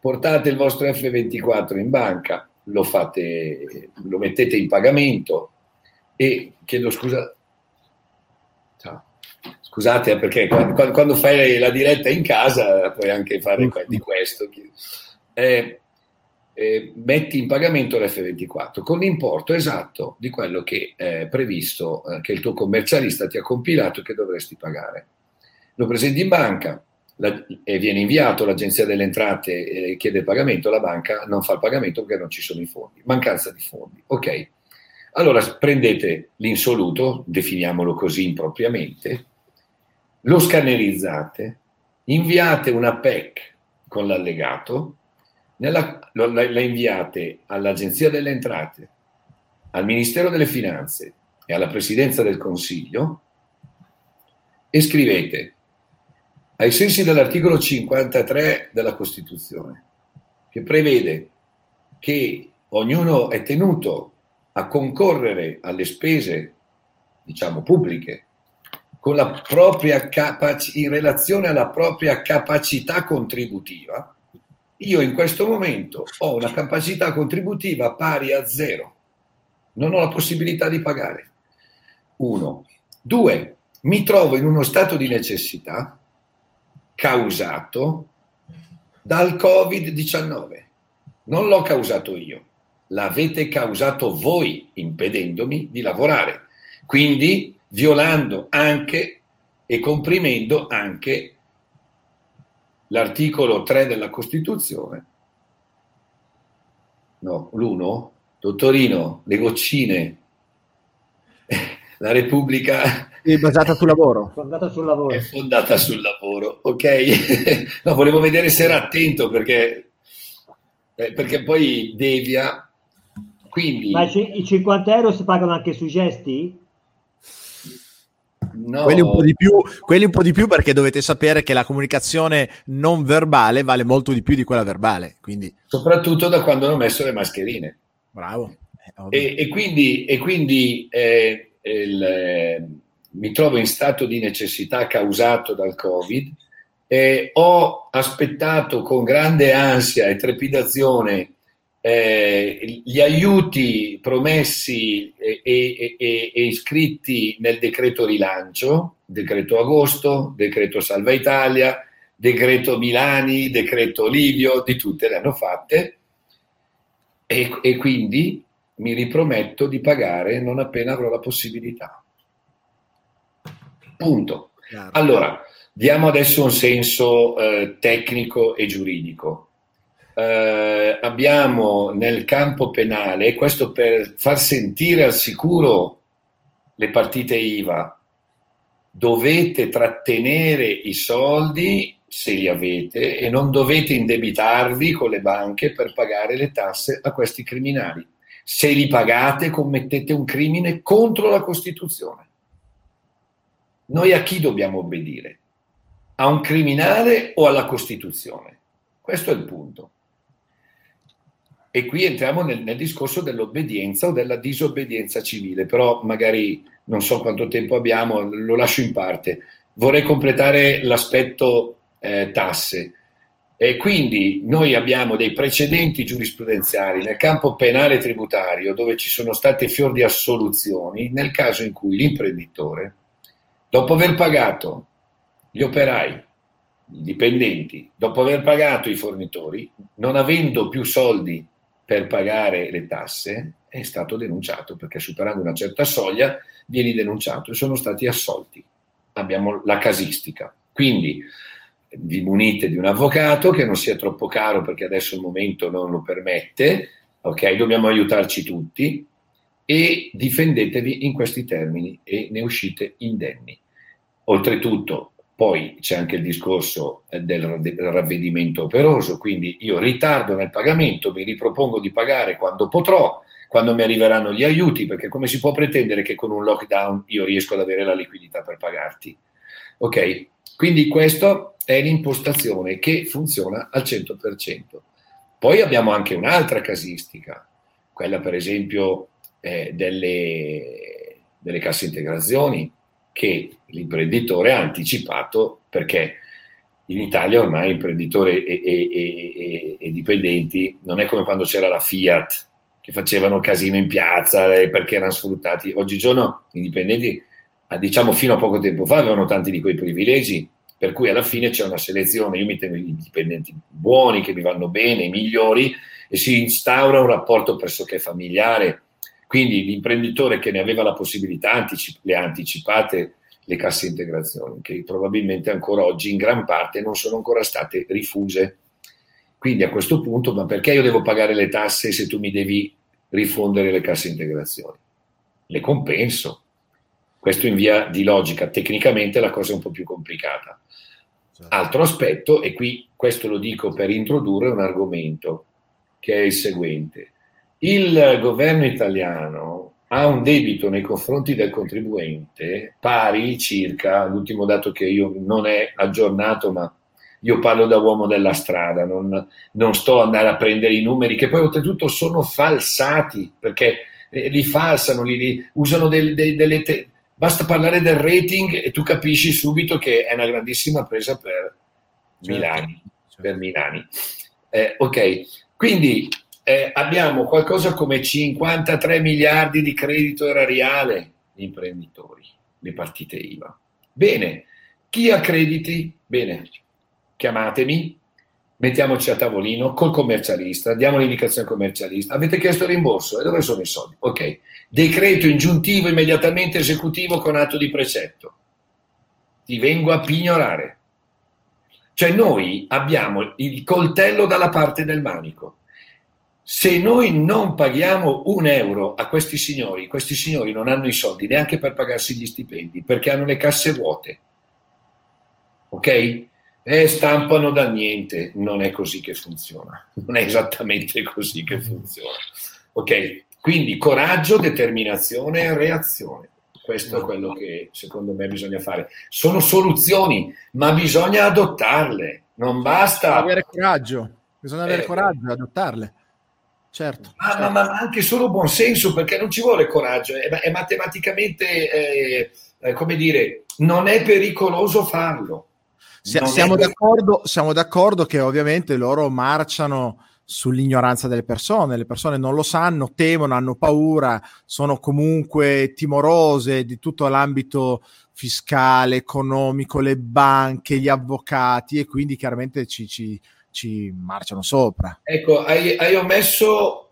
portate il vostro F24 in banca, lo, fate, lo mettete in pagamento e chiedo scusa. Ciao. Scusate eh, perché quando, quando, fai la diretta in casa puoi anche fare di questo. Eh, eh, metti in pagamento l'F24 con l'importo esatto di quello che è previsto, eh, che il tuo commercialista ti ha compilato e che dovresti pagare. Lo presenti in banca la, e viene inviato, l'agenzia delle entrate eh, chiede il pagamento, la banca non fa il pagamento perché non ci sono i fondi, mancanza di fondi. Ok, allora prendete l'insoluto, definiamolo così impropriamente, lo scannerizzate, inviate una PEC con l'allegato nella, la inviate all'Agenzia delle Entrate, al Ministero delle Finanze e alla Presidenza del Consiglio e scrivete ai sensi dell'articolo 53 della Costituzione, che prevede che ognuno è tenuto a concorrere alle spese, diciamo, pubbliche con la propria capac- in relazione alla propria capacità contributiva, io in questo momento ho una capacità contributiva pari a zero, non ho la possibilità di pagare. Uno. Due, mi trovo in uno stato di necessità causato dal Covid-19. Non l'ho causato io, l'avete causato voi impedendomi di lavorare, quindi violando anche e comprimendo anche l'articolo 3 della Costituzione, no, l'uno, dottorino, le goccine, la Repubblica è basata sul lavoro. Fondata sul lavoro. È fondata sul lavoro, ok? no, volevo vedere se era attento perché, eh, perché poi devia. Quindi... Ma i 50 euro si pagano anche sui gesti? No. Quelli, un più, quelli, un po di più, perché dovete sapere che la comunicazione non verbale vale molto di più di quella verbale. Quindi... Soprattutto da quando hanno messo le mascherine. Bravo. Eh, e, e, quindi, e quindi eh, il, eh, mi trovo in stato di necessità causato dal Covid. Eh, ho aspettato con grande ansia e trepidazione eh, gli aiuti promessi e, e, e, e, iscritti nel decreto rilancio, decreto agosto, decreto salva Italia, decreto Milani, decreto Livio, di tutte le hanno fatte e, quindi mi riprometto di pagare non appena avrò la possibilità. Punto. Allora, diamo adesso un senso eh, tecnico e giuridico eh, abbiamo nel campo penale, questo per far sentire al sicuro le partite IVA, dovete trattenere i soldi se li avete e non dovete indebitarvi con le banche per pagare le tasse a questi criminali. Se li pagate commettete un crimine contro la Costituzione. Noi a chi dobbiamo obbedire? A un criminale o alla Costituzione? Questo è il punto. E qui entriamo nel, nel, discorso dell'obbedienza o della disobbedienza civile, però magari non so quanto tempo abbiamo, lo lascio in parte. Vorrei completare l'aspetto eh, tasse. E quindi noi abbiamo dei precedenti giurisprudenziali nel campo penale tributario dove ci sono state fior di assoluzioni nel caso in cui l'imprenditore, dopo aver pagato gli operai, i dipendenti, dopo aver pagato i fornitori, non avendo più soldi per pagare le tasse, è stato denunciato perché superando una certa soglia vieni denunciato e sono stati assolti. Abbiamo la casistica. Quindi vi munite di un avvocato che non sia troppo caro perché adesso il momento non lo permette, ok? Dobbiamo aiutarci tutti e difendetevi in questi termini e ne uscite indenni. Oltretutto, poi c'è anche il discorso eh, del ravvedimento operoso, quindi io ritardo nel pagamento, mi ripropongo di pagare quando potrò, quando mi arriveranno gli aiuti, perché come si può pretendere che con un lockdown io riesco ad avere la liquidità per pagarti? Ok, quindi questa è l'impostazione che funziona al 100%. Poi abbiamo anche un'altra casistica, quella per esempio eh, delle, delle casse integrazioni, che l'imprenditore ha anticipato perché in Italia ormai imprenditore e, e, e, e, dipendenti non è come quando c'era la Fiat che facevano casino in piazza perché erano sfruttati. Oggigiorno i dipendenti, diciamo fino a poco tempo fa, avevano tanti di quei privilegi, per cui alla fine c'è una selezione. Io mi tengo i dipendenti buoni, che mi vanno bene, i migliori, e si instaura un rapporto pressoché familiare quindi l'imprenditore che ne aveva la possibilità anticip- le ha anticipate le casse integrazioni, che probabilmente ancora oggi in gran parte non sono ancora state rifuse. Quindi a questo punto, ma perché io devo pagare le tasse se tu mi devi rifondere le casse integrazioni? Le compenso. Questo in via di logica, tecnicamente la cosa è un po' più complicata. Certo. Altro aspetto, e qui questo lo dico per introdurre un argomento, che è il seguente il governo italiano ha un debito nei confronti del contribuente pari circa, l'ultimo dato che io non è aggiornato, ma io parlo da uomo della strada, non, non sto andare a prendere i numeri che poi oltretutto sono falsati perché li falsano, li, li usano del, del, delle... Te- basta parlare del rating e tu capisci subito che è una grandissima presa per certo, Milani. Certo. Per Milani. Eh, ok, quindi eh, abbiamo qualcosa come 53 miliardi di credito erariale gli imprenditori, le partite IVA. Bene, chi ha crediti? Bene, chiamatemi, mettiamoci a tavolino col commercialista, diamo l'indicazione al commercialista. Avete chiesto il rimborso? E dove sono i soldi? Ok, decreto ingiuntivo immediatamente esecutivo con atto di precetto. Ti vengo a pignorare. Cioè noi abbiamo il coltello dalla parte del manico se noi non paghiamo un euro a questi signori, questi signori non hanno i soldi neanche per pagarsi gli stipendi perché hanno le casse vuote. Ok? E stampano da niente. Non è così che funziona. Non è esattamente così che funziona. Ok? Quindi coraggio, determinazione e reazione. Questo è quello che secondo me bisogna fare. Sono soluzioni, ma bisogna adottarle. Non basta. Bisogna avere coraggio. Bisogna avere eh, coraggio e adottarle certo. Ma. Ma, ma, anche solo buonsenso, perché non ci vuole coraggio, è, è matematicamente, eh, eh, come dire, non è pericoloso farlo. Si, siamo, per... d'accordo, siamo d'accordo che ovviamente loro marciano sull'ignoranza delle persone, le persone non lo sanno, temono, hanno paura, sono comunque timorose di tutto l'ambito fiscale, economico, le banche, gli avvocati e quindi chiaramente ci, ci, ci marciano sopra. Ecco, hai, hai omesso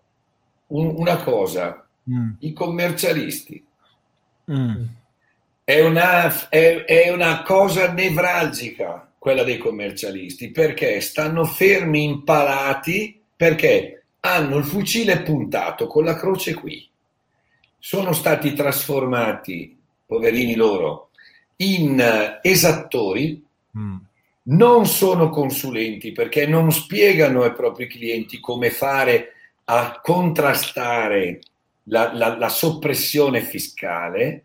un, una cosa, mm. i commercialisti. Mm. È, una, è, è una cosa nevralgica quella dei commercialisti, perché stanno fermi impalati, perché hanno il fucile puntato con la croce qui. Sono stati trasformati, poverini loro, in esattori mm non sono consulenti perché non spiegano ai propri clienti come fare a contrastare la, la, la soppressione fiscale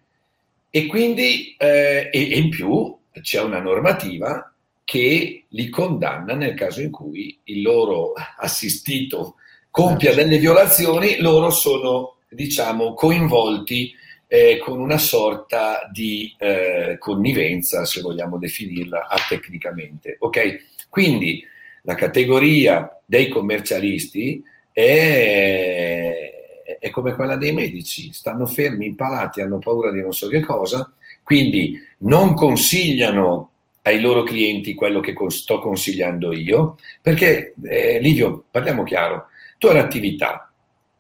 e quindi eh, e, e in più c'è una normativa che li condanna nel caso in cui il loro assistito compia delle violazioni, loro sono diciamo coinvolti eh, con una sorta di eh, connivenza, se vogliamo definirla tecnicamente. Ok? Quindi la categoria dei commercialisti è, è come quella dei medici, stanno fermi, impalati, hanno paura di non so che cosa, quindi non consigliano ai loro clienti quello che sto consigliando io, perché eh, Livio, parliamo chiaro, tu hai un'attività,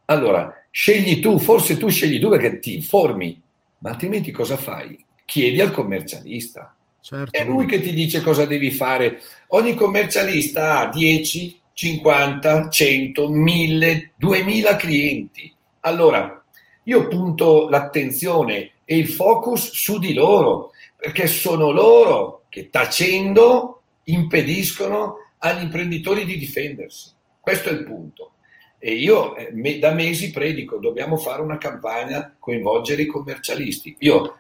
allora scegli tu, forse tu scegli tu perché ti informi, ma altrimenti cosa fai? Chiedi al commercialista. Certo. È lui che ti dice cosa devi fare. Ogni commercialista ha 10, 50, 100, 1000, 2000 clienti. Allora, io punto l'attenzione e il focus su di loro, perché sono loro che tacendo impediscono agli imprenditori di difendersi. Questo è il punto. E io eh, me, da mesi predico, dobbiamo fare una campagna, coinvolgere i commercialisti. Io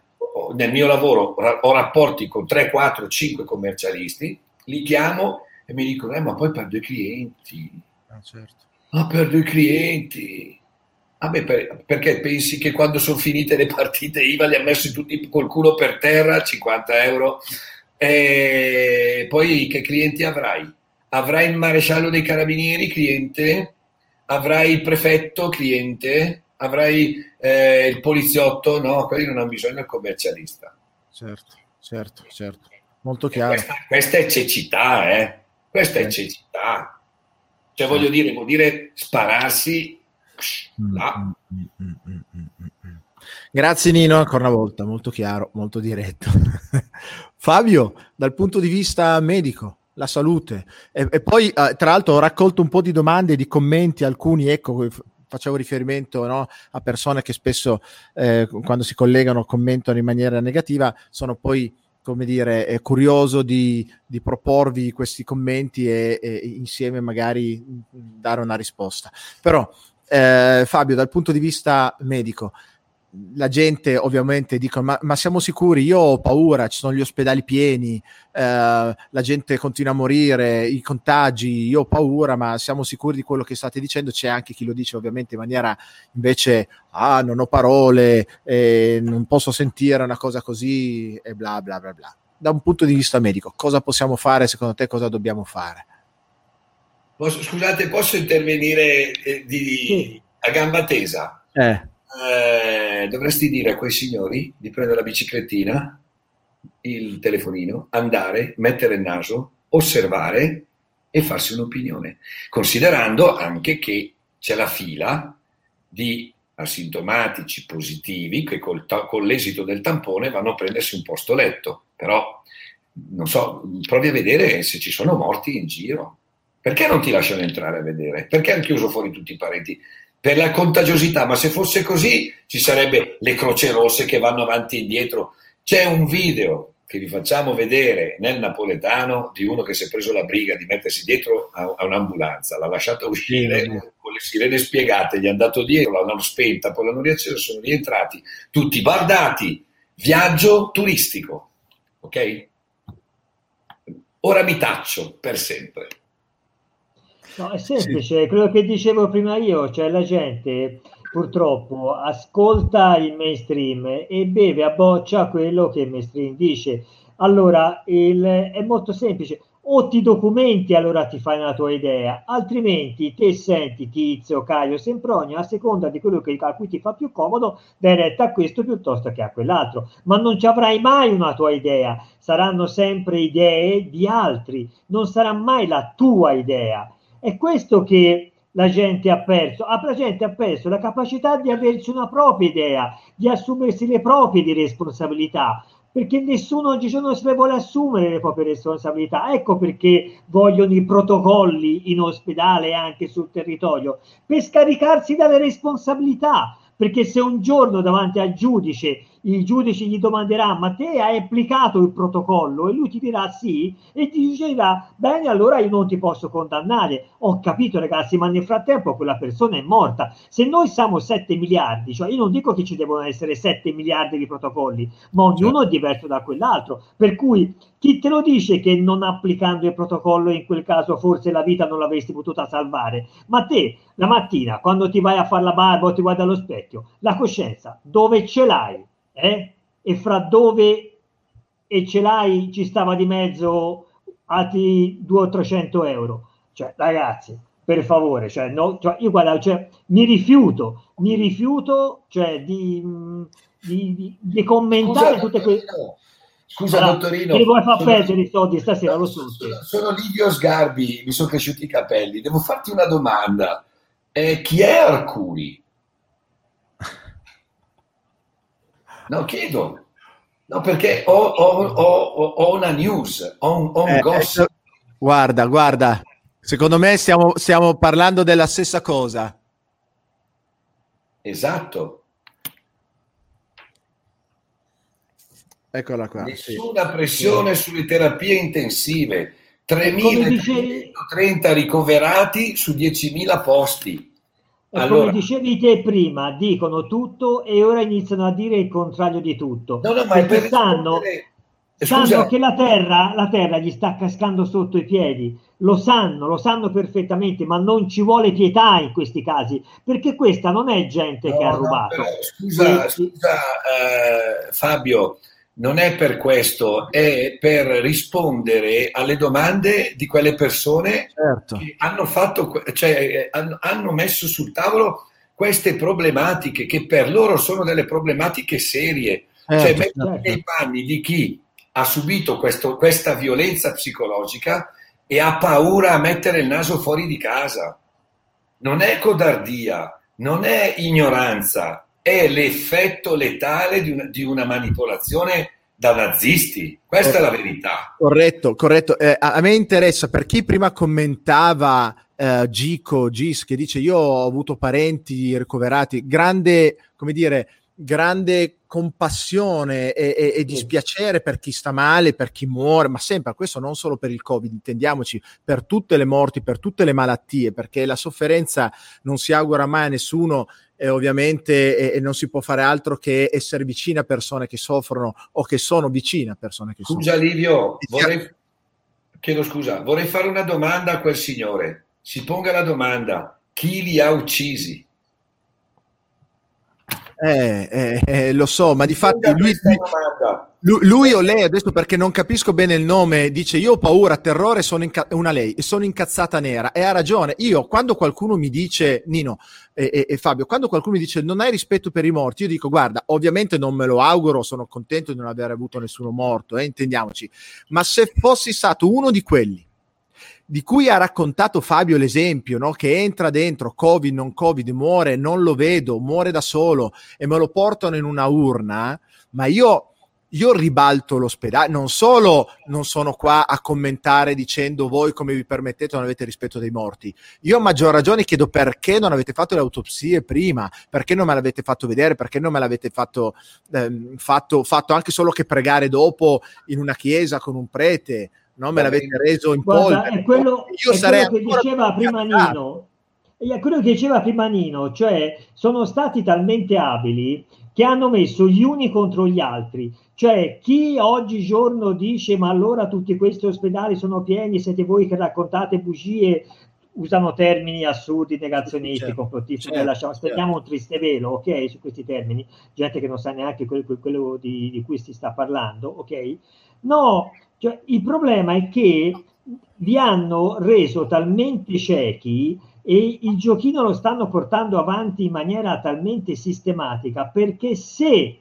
nel mio lavoro ho rapporti con 3, 4, 5 commercialisti, li chiamo e mi dicono, eh, ma poi perdo i clienti. Ah, certo. Ah, perdo i clienti. Ah, beh, per, perché pensi che quando sono finite le partite IVA li ha messi tutti col culo per terra, 50 euro, e poi che clienti avrai? Avrai il maresciallo dei carabinieri, cliente? Avrai il prefetto, cliente? Avrai eh, il poliziotto? No, quelli non hanno bisogno del commercialista. Certo, certo, certo. Molto chiaro. Questa, questa, è cecità, eh? Questa è cecità. Cioè, voglio dire, vuol dire spararsi là. Grazie Nino, ancora una volta, molto chiaro, molto diretto. Fabio, dal punto di vista medico, la salute. E, e poi, eh, tra l'altro, ho raccolto un po' di domande, di commenti, alcuni, ecco, facevo riferimento no, a persone che spesso, eh, quando si collegano, commentano in maniera negativa, sono poi come dire, è curioso di, di proporvi questi commenti e, e, insieme magari dare una risposta. Però eh, Fabio, dal punto di vista medico, la gente ovviamente dice ma, ma, siamo sicuri io ho paura ci sono gli ospedali pieni eh, la gente continua a morire i contagi io ho paura ma siamo sicuri di quello che state dicendo c'è anche chi lo dice ovviamente in maniera invece ah non ho parole eh, non posso sentire una cosa così e bla bla bla bla da un punto di vista medico cosa possiamo fare secondo te cosa dobbiamo fare Posso, scusate, posso intervenire eh, di, sì. a gamba tesa? Eh. Eh, dovresti dire a quei signori di prendere la biciclettina, il telefonino, andare, mettere il naso, osservare e farsi un'opinione, considerando anche che c'è la fila di asintomatici positivi che col, con l'esito del tampone vanno a prendersi un posto letto, però non so, provi a vedere se ci sono morti in giro. Perché non ti lasciano entrare a vedere? Perché hanno chiuso fuori tutti i parenti? Per la contagiosità, ma se fosse così ci sarebbe le croce rosse che vanno avanti e indietro. C'è un video che vi facciamo vedere nel napoletano di uno che si è preso la briga di mettersi dietro a, a un'ambulanza, l'ha lasciata uscire sì, con le sirene spiegate, gli è andato dietro, l'hanno spenta, poi l'hanno riaccesa, sono rientrati, tutti bardati, viaggio turistico, ok? Ora mi taccio per sempre. No, è semplice, sì. quello che dicevo prima io, cioè la gente purtroppo ascolta il mainstream e beve a boccia quello che il mainstream dice. Allora, il, è molto semplice, o ti documenti allora ti fai una tua idea, altrimenti te senti Tizio, Caio, Sempronio, a seconda di quello che, a cui ti fa più comodo, dai retta a questo piuttosto che a quell'altro, ma non ci avrai mai una tua idea, saranno sempre idee di altri, non sarà mai la tua idea. È questo che la gente ha perso. Ah, la gente ha perso la capacità di averci una propria idea, di assumersi le proprie responsabilità, perché nessuno oggigiorno se le vuole assumere le proprie responsabilità. Ecco perché vogliono i protocolli in ospedale e anche sul territorio, per scaricarsi dalle responsabilità. Perché se un giorno davanti al giudice il giudice gli domanderà ma te hai applicato il protocollo? E lui ti dirà sì. E ti dirà bene allora io non ti posso condannare. Ho capito ragazzi ma nel frattempo quella persona è morta. Se noi siamo 7 miliardi cioè io non dico che ci devono essere 7 miliardi di protocolli ma ognuno è diverso da quell'altro. Per cui chi te lo dice che non applicando il protocollo in quel caso forse la vita non l'avresti potuta salvare? Ma te la mattina quando ti vai a fare la barba o ti guardi allo specchio la coscienza dove ce l'hai eh? e fra dove e ce l'hai ci stava di mezzo altri 200 o 300 euro. Cioè, ragazzi, per favore, cioè, no, cioè, io guarda, cioè, mi rifiuto, mi rifiuto cioè, di, di, di, di commentare Scusa, tutte queste... Scusa, Allora, dottorino. Che vuoi far perdere i soldi stasera, lo so. sono, sono Livio Sgarbi, mi sono cresciuti i capelli. Devo farti una domanda. Eh, chi è Arcuri? No, chiedo. No, perché ho, ho- ho- ho- una news, ho un, ho un Eh, gossip. guarda, guarda, secondo me stiamo, stiamo parlando della stessa cosa. Esatto. Eccola qua. sì. Nessuna pressione sulle terapie intensive. Come dicevi- 3.330 ricoverati su 10.000 posti. E Allora- come dicevi te prima, dicono tutto e ora iniziano a dire il contrario di tutto. No, no, ma Perché per sanno, rispondere- sanno che la terra, la terra gli sta cascando sotto i piedi, lo sanno, lo sanno perfettamente, ma non ci vuole pietà in questi casi, perché questa non è gente no, che ha no, rubato. però, scusa, Eh, scusa, eh, Fabio, non è per questo, è per rispondere alle domande di quelle persone Certo. che hanno fatto, cioè hanno, messo sul tavolo queste problematiche che per loro sono delle problematiche serie. Cioè, certo, metti certo. nei panni di chi ha subito questo- questa violenza psicologica e ha paura a mettere il naso fuori di casa. Non è codardia, non è ignoranza, è l'effetto letale di una, di una manipolazione da nazisti. Questa è la verità. Corretto, corretto. Eh, a, a me interessa per chi prima commentava eh, Gico, Gis, che dice io ho avuto parenti ricoverati, grande, come dire, grande compassione e, e- e dispiacere per chi sta male, per chi muore, ma sempre, questo non solo per il Covid, intendiamoci, per tutte le morti, per tutte le malattie, perché la sofferenza non si augura mai a nessuno e ovviamente e, non si può fare altro che essere vicino a persone che soffrono o che sono vicine a persone che Scusa soffrono. Livio, vorrei, chiedo scusa, vorrei fare una domanda a quel signore. Si ponga la domanda, chi li ha uccisi? Eh, eh, eh, lo so, ma di fatti lui, lui- lui o lei, adesso perché non capisco bene il nome, dice io ho paura, terrore, sono inca- una lei, e sono incazzata nera. E ha ragione. Io quando qualcuno mi dice, Nino e, e- e Fabio, quando qualcuno mi dice non hai rispetto per i morti, io dico guarda, ovviamente non me lo auguro, sono contento di non aver avuto nessuno morto, eh, intendiamoci. Ma se fossi stato uno di quelli di cui ha raccontato Fabio l'esempio, no? che entra dentro, Covid, non Covid, muore, non lo vedo, muore da solo e me lo portano in una urna, ma io, io ribalto l'ospedale, non solo non sono qua a commentare dicendo voi come vi permettete non avete rispetto dei morti, io a maggior ragione chiedo perché non avete fatto le autopsie prima, perché non me l'avete fatto vedere, perché non me l'avete fatto, ehm, fatto, fatto anche solo che pregare dopo in una chiesa con un prete, no? me l'avete reso in Guarda, polvere. è quello, Io sarei quello che diceva prima. Nino. È quello che diceva prima Nino, cioè sono stati talmente abili che hanno messo gli uni contro gli altri. Cioè chi oggigiorno dice ma allora tutti questi ospedali sono pieni, siete voi che raccontate bugie, usano termini assurdi, negazionisti, Certo, complottisti, certo, lasciamo, aspettiamo un triste velo, ok, su questi termini, gente che non sa neanche quello, quello di, di cui si sta parlando, ok? No, cioè, il problema è che vi hanno reso talmente ciechi e il giochino lo stanno portando avanti in maniera talmente sistematica perché se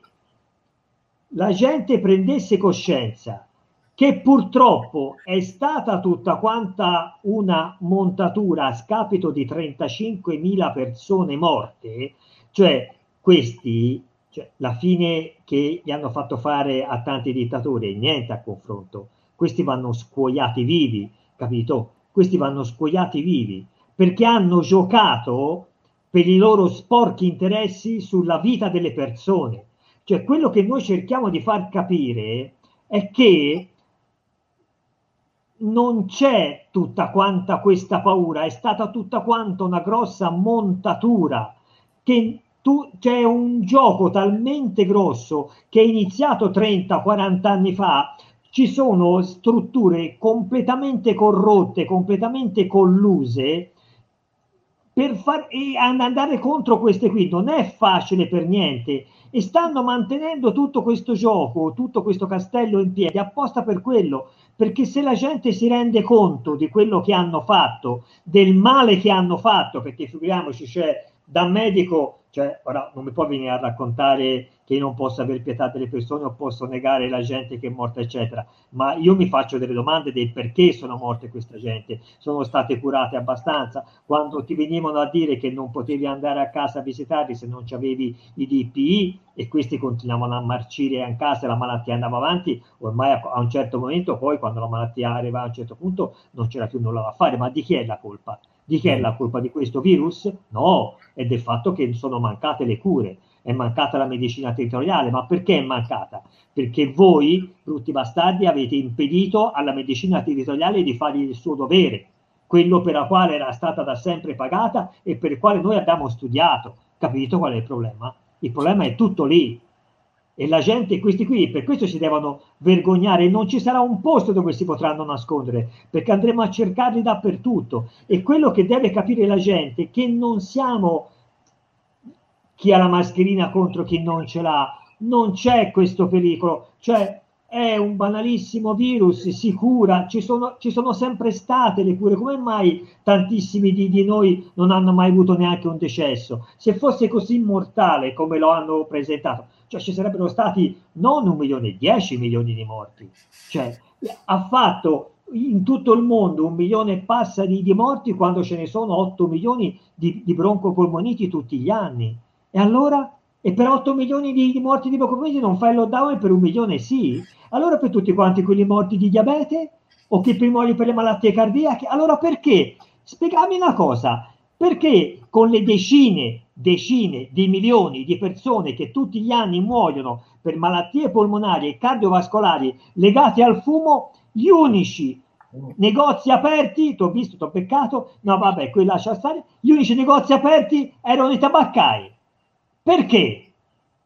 la gente prendesse coscienza che purtroppo è stata tutta quanta una montatura a scapito di 35.000 persone morte, cioè questi, cioè la fine che gli hanno fatto fare a tanti dittatori, niente a confronto, questi vanno scuoiati vivi, capito? Questi vanno scuoiati vivi perché hanno giocato per i loro sporchi interessi sulla vita delle persone. Cioè quello che noi cerchiamo di far capire è che non c'è tutta quanta questa paura, è stata tutta quanta una grossa montatura che tu, c'è un gioco talmente grosso che è iniziato 30-40 anni fa, ci sono strutture completamente corrotte, completamente colluse per far, e andare contro queste qui. Non è facile per niente e stanno mantenendo tutto questo gioco, tutto questo castello in piedi apposta per quello, perché se la gente si rende conto di quello che hanno fatto, del male che hanno fatto, perché figuriamoci, cioè da medico Cioè, ora non mi può venire a raccontare che io non posso avere pietà delle persone o posso negare la gente che è morta, eccetera. Ma io mi faccio delle domande del perché sono morte questa gente. Sono state curate abbastanza? Quando ti venivano a dire che non potevi andare a casa a visitarli se non avevi i DPI e questi continuavano a marcire a casa e la malattia andava avanti, ormai a un certo momento, poi quando la malattia arriva a un certo punto, non c'era più nulla da fare. Ma di chi è la colpa? Di chi è la colpa di questo virus? No, è del fatto che sono mancate le cure è mancata la medicina territoriale, ma perché è mancata? Perché voi, brutti bastardi, avete impedito alla medicina territoriale di fare il suo dovere, quello per la quale era stata da sempre pagata e per il quale noi abbiamo studiato. Capito qual è il problema? Il problema è tutto lì. E la gente, questi qui, per questo si devono vergognare. Non ci sarà un posto dove si potranno nascondere, perché andremo a cercarli dappertutto. E quello che deve capire la gente è che non siamo chi ha la mascherina contro chi non ce l'ha. Non c'è questo pericolo, cioè è un banalissimo virus, si cura, ci sono, ci sono sempre state le cure, come mai tantissimi di, di, noi non hanno mai avuto neanche un decesso? Se fosse così mortale come lo hanno presentato, cioè ci sarebbero stati non un milione, dieci milioni di morti. Cioè, ha fatto in tutto il mondo un milione e passa di, di morti quando ce ne sono 8 milioni di, di broncopolmoniti tutti gli anni. E allora? E per 8 milioni di, di morti di broncopolmoniti non fai il lockdown e per un milione sì? Allora per tutti quanti quelli morti di diabete o per muori per le malattie cardiache? Allora perché? Spiegami una cosa, perché con le decine, decine di milioni di persone che tutti gli anni muoiono per malattie polmonari e cardiovascolari legate al fumo, gli unici negozi aperti, ti ho visto, ti ho peccato, no vabbè, qui lascia stare, gli unici negozi aperti erano i tabaccai. Perché?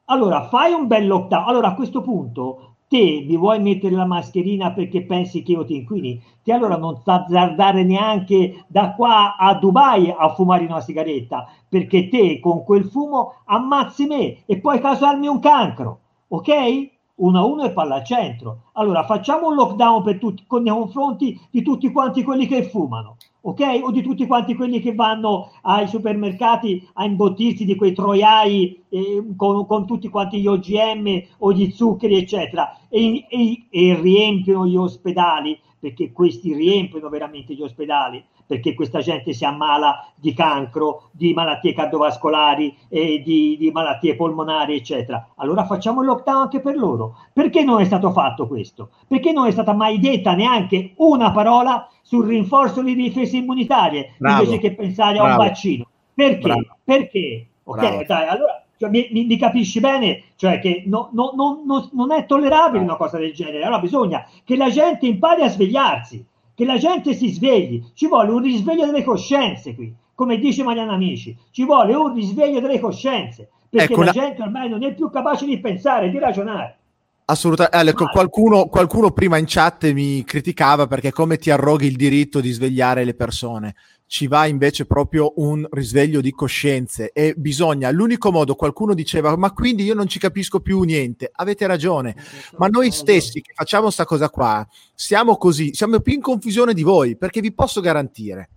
Allora, fai un bel lockdown. Allora, a questo punto, te mi vuoi mettere la mascherina perché pensi che io ti inquini? Te allora non azzardare neanche da qua a Dubai a fumare una sigaretta, perché te con quel fumo ammazzi me e puoi causarmi un cancro, ok? Uno a uno e palla al centro. Allora, facciamo un lockdown per tutti, nei confronti di tutti quanti quelli che fumano ok? O di tutti quanti quelli che vanno ai supermercati a imbottirsi di quei troiai eh, con, con, tutti quanti gli OGM o gli zuccheri, eccetera, e, e, e riempiono gli ospedali, perché questi riempiono veramente gli ospedali perché questa gente si ammala di cancro, di malattie cardiovascolari, eh, di, di, malattie polmonari, eccetera. Allora facciamo il lockdown anche per loro. Perché non è stato fatto questo? Perché non è stata mai detta neanche una parola sul rinforzo di difese immunitarie Bravo. invece che pensare Bravo. a un vaccino? Perché? Bravo. Perché? Ok, dai, allora cioè, mi, mi, mi, capisci bene? Cioè che no, no, no, non è tollerabile una cosa del genere. Allora bisogna che la gente impari a svegliarsi che la gente si svegli, ci vuole un risveglio delle coscienze qui, come dice Mariana Amici, ci vuole un risveglio delle coscienze, perché ecco, la, la gente ormai non è più capace di pensare, di ragionare. Assolutamente, eh, ecco, qualcuno, qualcuno, prima in chat mi criticava perché come ti arroghi il diritto di svegliare le persone ci va invece proprio un risveglio di coscienze e bisogna, l'unico modo, qualcuno diceva, ma quindi io non ci capisco più niente, avete ragione, ma noi stessi che facciamo questa cosa qua, siamo così, siamo più in confusione di voi, perché vi posso garantire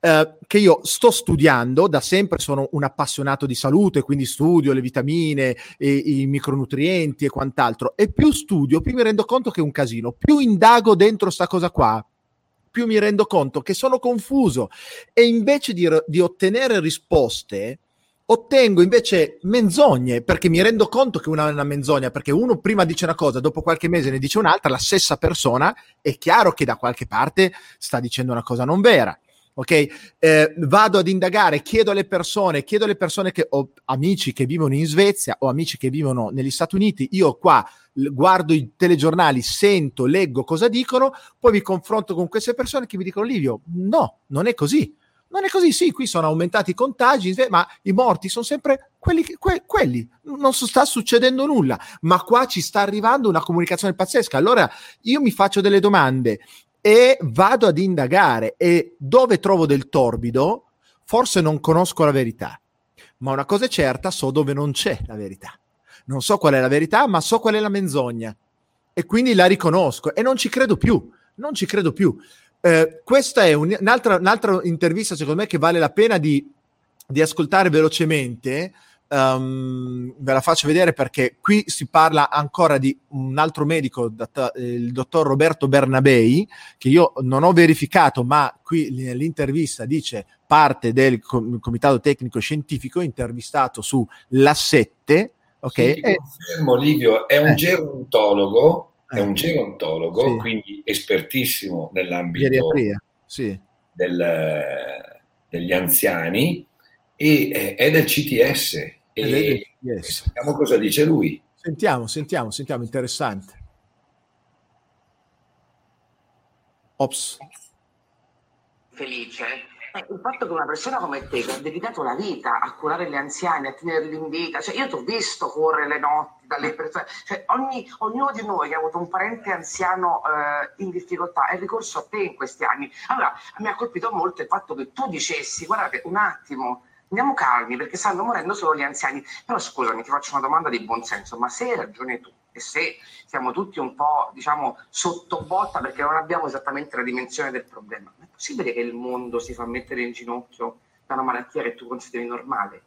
eh, che io sto studiando, da sempre sono un appassionato di salute, quindi studio le vitamine, e, i micronutrienti e quant'altro, e più studio, più mi rendo conto che è un casino, più indago dentro sta cosa qua, più mi rendo conto che sono confuso. E invece di, di ottenere risposte, ottengo invece menzogne perché mi rendo conto che una è una menzogna perché uno prima dice una cosa dopo qualche mese ne dice un'altra la stessa persona è chiaro che da qualche parte sta dicendo una cosa non vera ok eh, vado ad indagare chiedo alle persone chiedo alle persone che ho amici che vivono in Svezia o amici che vivono negli Stati Uniti io qua guardo i telegiornali, sento, leggo cosa dicono, poi mi confronto con queste persone che mi dicono Livio, no, non è così. Non è così, sì, qui sono aumentati i contagi, ma i morti sono sempre quelli, que- quelli. non sta succedendo nulla, ma qua ci sta arrivando una comunicazione pazzesca. Allora io mi faccio delle domande e vado ad indagare. E dove trovo del torbido, forse non conosco la verità, ma una cosa è certa, so dove non c'è la verità. Non so qual è la verità, ma so qual è la menzogna. E quindi la riconosco. E non ci credo più, non ci credo più. Eh, questa è un, un'altra, un'altra, intervista, secondo me, che vale la pena di, di ascoltare velocemente Um, ve la faccio vedere perché qui si parla ancora di un altro medico, il dottor Roberto Bernabei, che io non ho verificato, ma qui nell'intervista dice parte del comitato tecnico scientifico intervistato su La 7. Ok, sì, confermo Livio, è un eh. gerontologo, è un eh. gerontologo, sì. quindi espertissimo nell'ambito sì. del, degli anziani e eh, è del CTS e yes. Sentiamo cosa dice lui. Sentiamo, sentiamo, sentiamo, interessante. Ops. Felice. Eh, il fatto che una persona come te che ha dedicato la vita a curare gli anziani, a tenerli in vita, cioè io ti ho visto correre le notti dalle persone, cioè ogni, ognuno di noi che ha avuto un parente anziano eh, in difficoltà è ricorso a te in questi anni. Allora, mi ha colpito molto il fatto che tu dicessi, guardate, un attimo, andiamo calmi perché stanno morendo solo gli anziani. Però scusami, ti faccio una domanda di buonsenso, ma se hai ragione tu e se siamo tutti un po', diciamo, sotto botta perché non abbiamo esattamente la dimensione del problema, è possibile che il mondo si fa mettere in ginocchio da una malattia che tu consideri normale?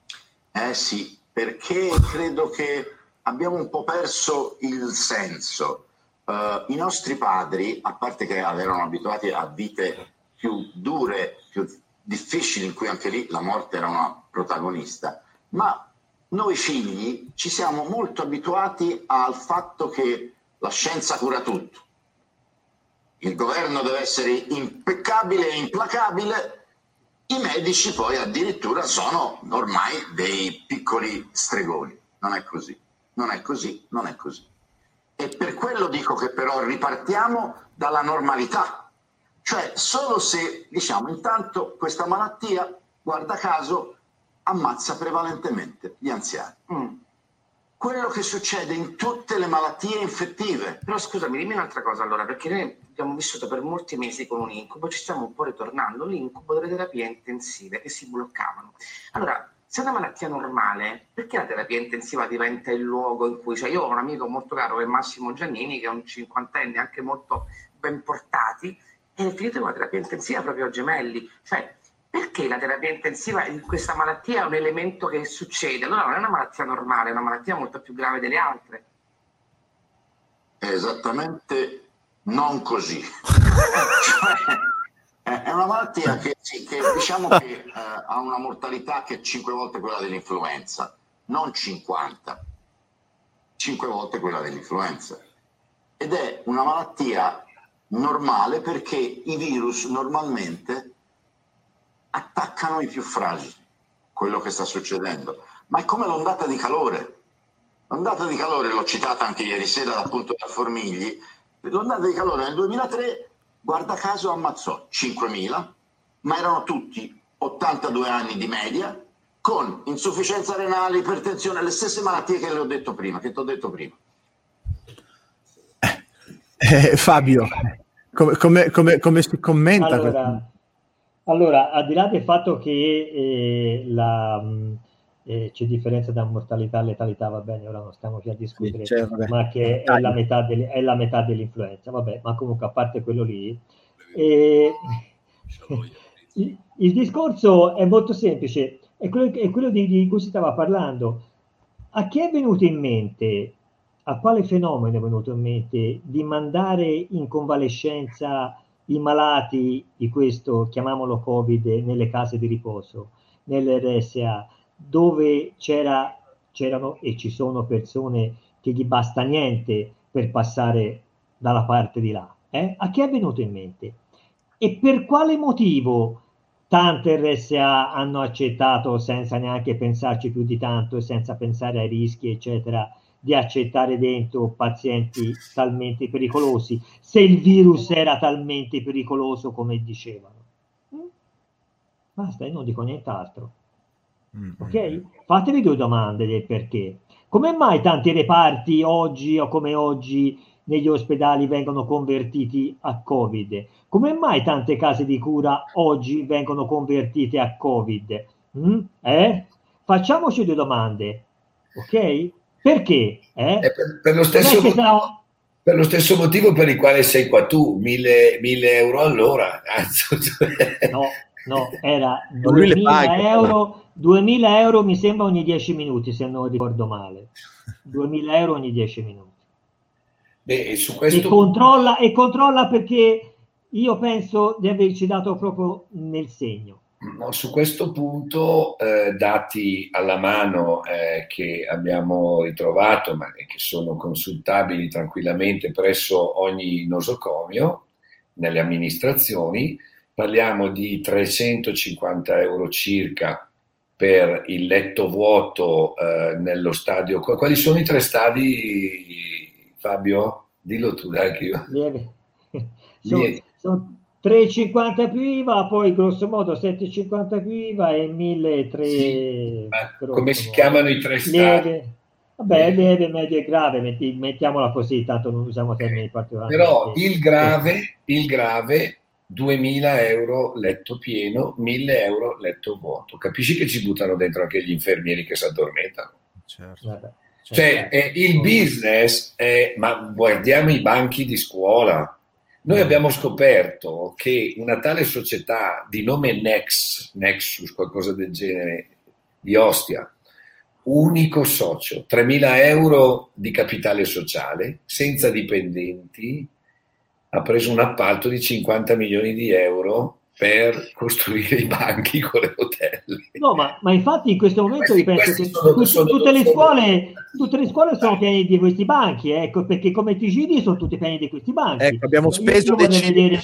Eh sì, perché credo che abbiamo un po' perso il senso. Uh, I nostri padri, a parte che erano abituati a vite più dure, più difficili in cui anche lì la morte era una protagonista, ma noi figli ci siamo molto abituati al fatto che la scienza cura tutto. Il governo deve essere impeccabile e implacabile, i medici poi addirittura sono ormai dei piccoli stregoni. Non è così, non è così, non è così. E per quello dico che però ripartiamo dalla normalità, cioè, solo se, diciamo, intanto questa malattia, guarda caso, ammazza prevalentemente gli anziani. Mm. Quello che succede in tutte le malattie infettive. Però scusami, dimmi un'altra cosa allora, perché noi abbiamo vissuto per molti mesi con un incubo, ci stiamo un po' ritornando, l'incubo delle terapie intensive che si bloccavano. Allora, se è una malattia normale, perché la terapia intensiva diventa il luogo in cui... Cioè io ho un amico molto caro che è Massimo Giannini, che è un cinquantenne anche molto ben portati, è finito con la terapia intensiva proprio a gemelli. Cioè, perché la terapia intensiva in questa malattia è un elemento che succede? Allora non è una malattia normale, è una malattia molto più grave delle altre. È esattamente non così. cioè, è una malattia che, sì, che diciamo che eh, ha una mortalità che è 5 volte quella dell'influenza, non 50, 5 volte quella dell'influenza. Ed è una malattia normale perché i virus normalmente attaccano i più fragili, quello che sta succedendo. Ma è come l'ondata di calore. L'ondata di calore, l'ho citata anche ieri sera appunto da Formigli, l'ondata di calore nel 2003, guarda caso, ammazzò 5.000, ma erano tutti 82 anni di media, con insufficienza renale, ipertensione, le stesse malattie che le ho detto prima, che ti ho detto prima. Eh, Fabio, come, come, come, come, si commenta? Allora, allora, al di là del fatto che eh, la, mm, eh, c'è differenza tra mortalità e letalità, va bene, ora non stiamo qui a discutere, sì, certo, ma che è la, metà del, è la, metà dell'influenza, vabbè, ma comunque a parte quello lì, eh, il, il, discorso è molto semplice, è quello, è quello di, di cui si stava parlando. A chi è venuto in mente a quale fenomeno è venuto in mente di mandare in convalescenza i malati di questo, chiamiamolo Covid, nelle case di riposo, nelle RSA, dove c'era, c'erano e ci sono persone che gli basta niente per passare dalla parte di là. Eh? A chi è venuto in mente? E per quale motivo tante RSA hanno accettato senza neanche pensarci più di tanto e senza pensare ai rischi, eccetera, di accettare dentro pazienti talmente pericolosi, se il virus era talmente pericoloso come dicevano. Mm? Basta, io non dico nient'altro. Ok? Fatevi due domande del perché. Come mai tanti reparti oggi o come oggi negli ospedali vengono convertiti a Covid? Come mai tante case di cura oggi vengono convertite a Covid? Mm? Eh? Facciamoci due domande, ok? Perché? Eh? Per, per, lo stesso motivo, per, lo stesso motivo, per il quale sei qua tu, mille, mille euro all'ora. no, No, era Non lui le 2000 paga. euro, 2000 euro mi sembra ogni 10 minuti, se non ricordo male. 2000 euro ogni 10 minuti. Beh, e su E questo controlla, e controlla perché io penso di averci dato proprio nel segno. Su questo punto, eh, dati alla mano eh, che abbiamo ritrovato, ma che sono consultabili tranquillamente presso ogni nosocomio nelle amministrazioni, parliamo di 350 euro circa per il letto vuoto eh, nello stadio. Qu- Quali sono i tre stadi, Fabio? Dillo tu, dai, che io... Lieve. Sono, Lieve. sono 3,50 più IVA, poi grosso modo 7,50 più IVA e 1.300. Sì, come si chiamano i tre stadi? Lieve. Vabbè, lieve, medio e grave, metti- mettiamola così, tanto non usiamo termini particolari. Però il grave, il grave 2000 euro letto pieno, 1000 euro letto vuoto. Capisci che ci buttano dentro anche gli infermieri che si addormentano? Certo. Vabbè, Cioè, eh, il business è, ma guardiamo i banchi di scuola. Noi abbiamo scoperto che una tale società di nome Nex, Nexus, qualcosa del genere, di Ostia, unico socio, 3.000 euro di capitale sociale, senza dipendenti, ha preso un appalto di 50 milioni di euro per costruire i banchi con le rotelle. No, ma, ma infatti in questo momento Questi- penso questi che sono- tut- sono- tutte, le sono- scuole, tutte le scuole sono piene di questi banchi, ecco, perché come ti giri sono tutti pieni di questi banchi. Ecco, abbiamo speso decine-.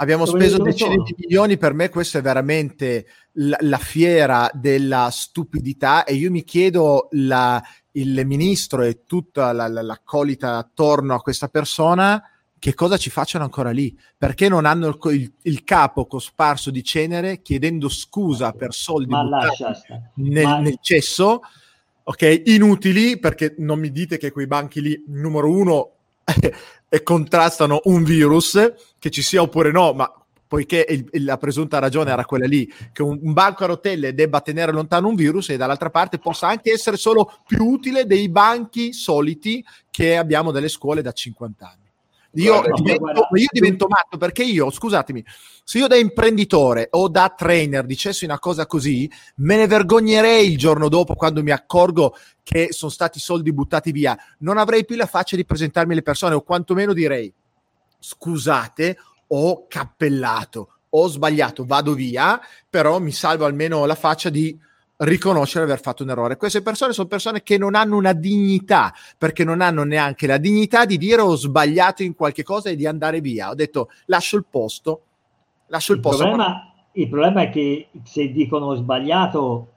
Abbiamo Dove- speso dove decine sono? di milioni, per me questo è veramente la, la fiera della stupidità e io mi chiedo la- il ministro e tutta la, la- l'accolita attorno a questa persona che cosa ci facciano ancora lì? Perché non hanno il, il- il capo cosparso di cenere chiedendo scusa per soldi nel, Ma- nel cesso, ok? Inutili perché non mi dite che quei banchi lì, numero uno, contrastano un virus, che ci sia oppure no, ma poiché il- la presunta ragione era quella lì, che un, un banco a rotelle debba tenere lontano un virus e dall'altra parte possa anche essere solo più utile dei banchi soliti che abbiamo delle scuole da 50 anni. Io, Guarda, divento, io divento matto perché io, scusatemi, se io da imprenditore o da trainer dicessi una cosa così, me ne vergognerei il giorno dopo quando mi accorgo che sono stati soldi buttati via. Non avrei più la faccia di presentarmi alle persone o quantomeno direi scusate, ho cappellato, ho sbagliato, vado via, però mi salvo almeno la faccia di riconoscere di aver fatto un errore. Queste persone sono persone che non hanno una dignità, perché non hanno neanche la dignità di dire ho sbagliato in qualche cosa e di andare via. Ho detto lascio il posto, lascio il, Il posto. problema, il problema è che se dicono sbagliato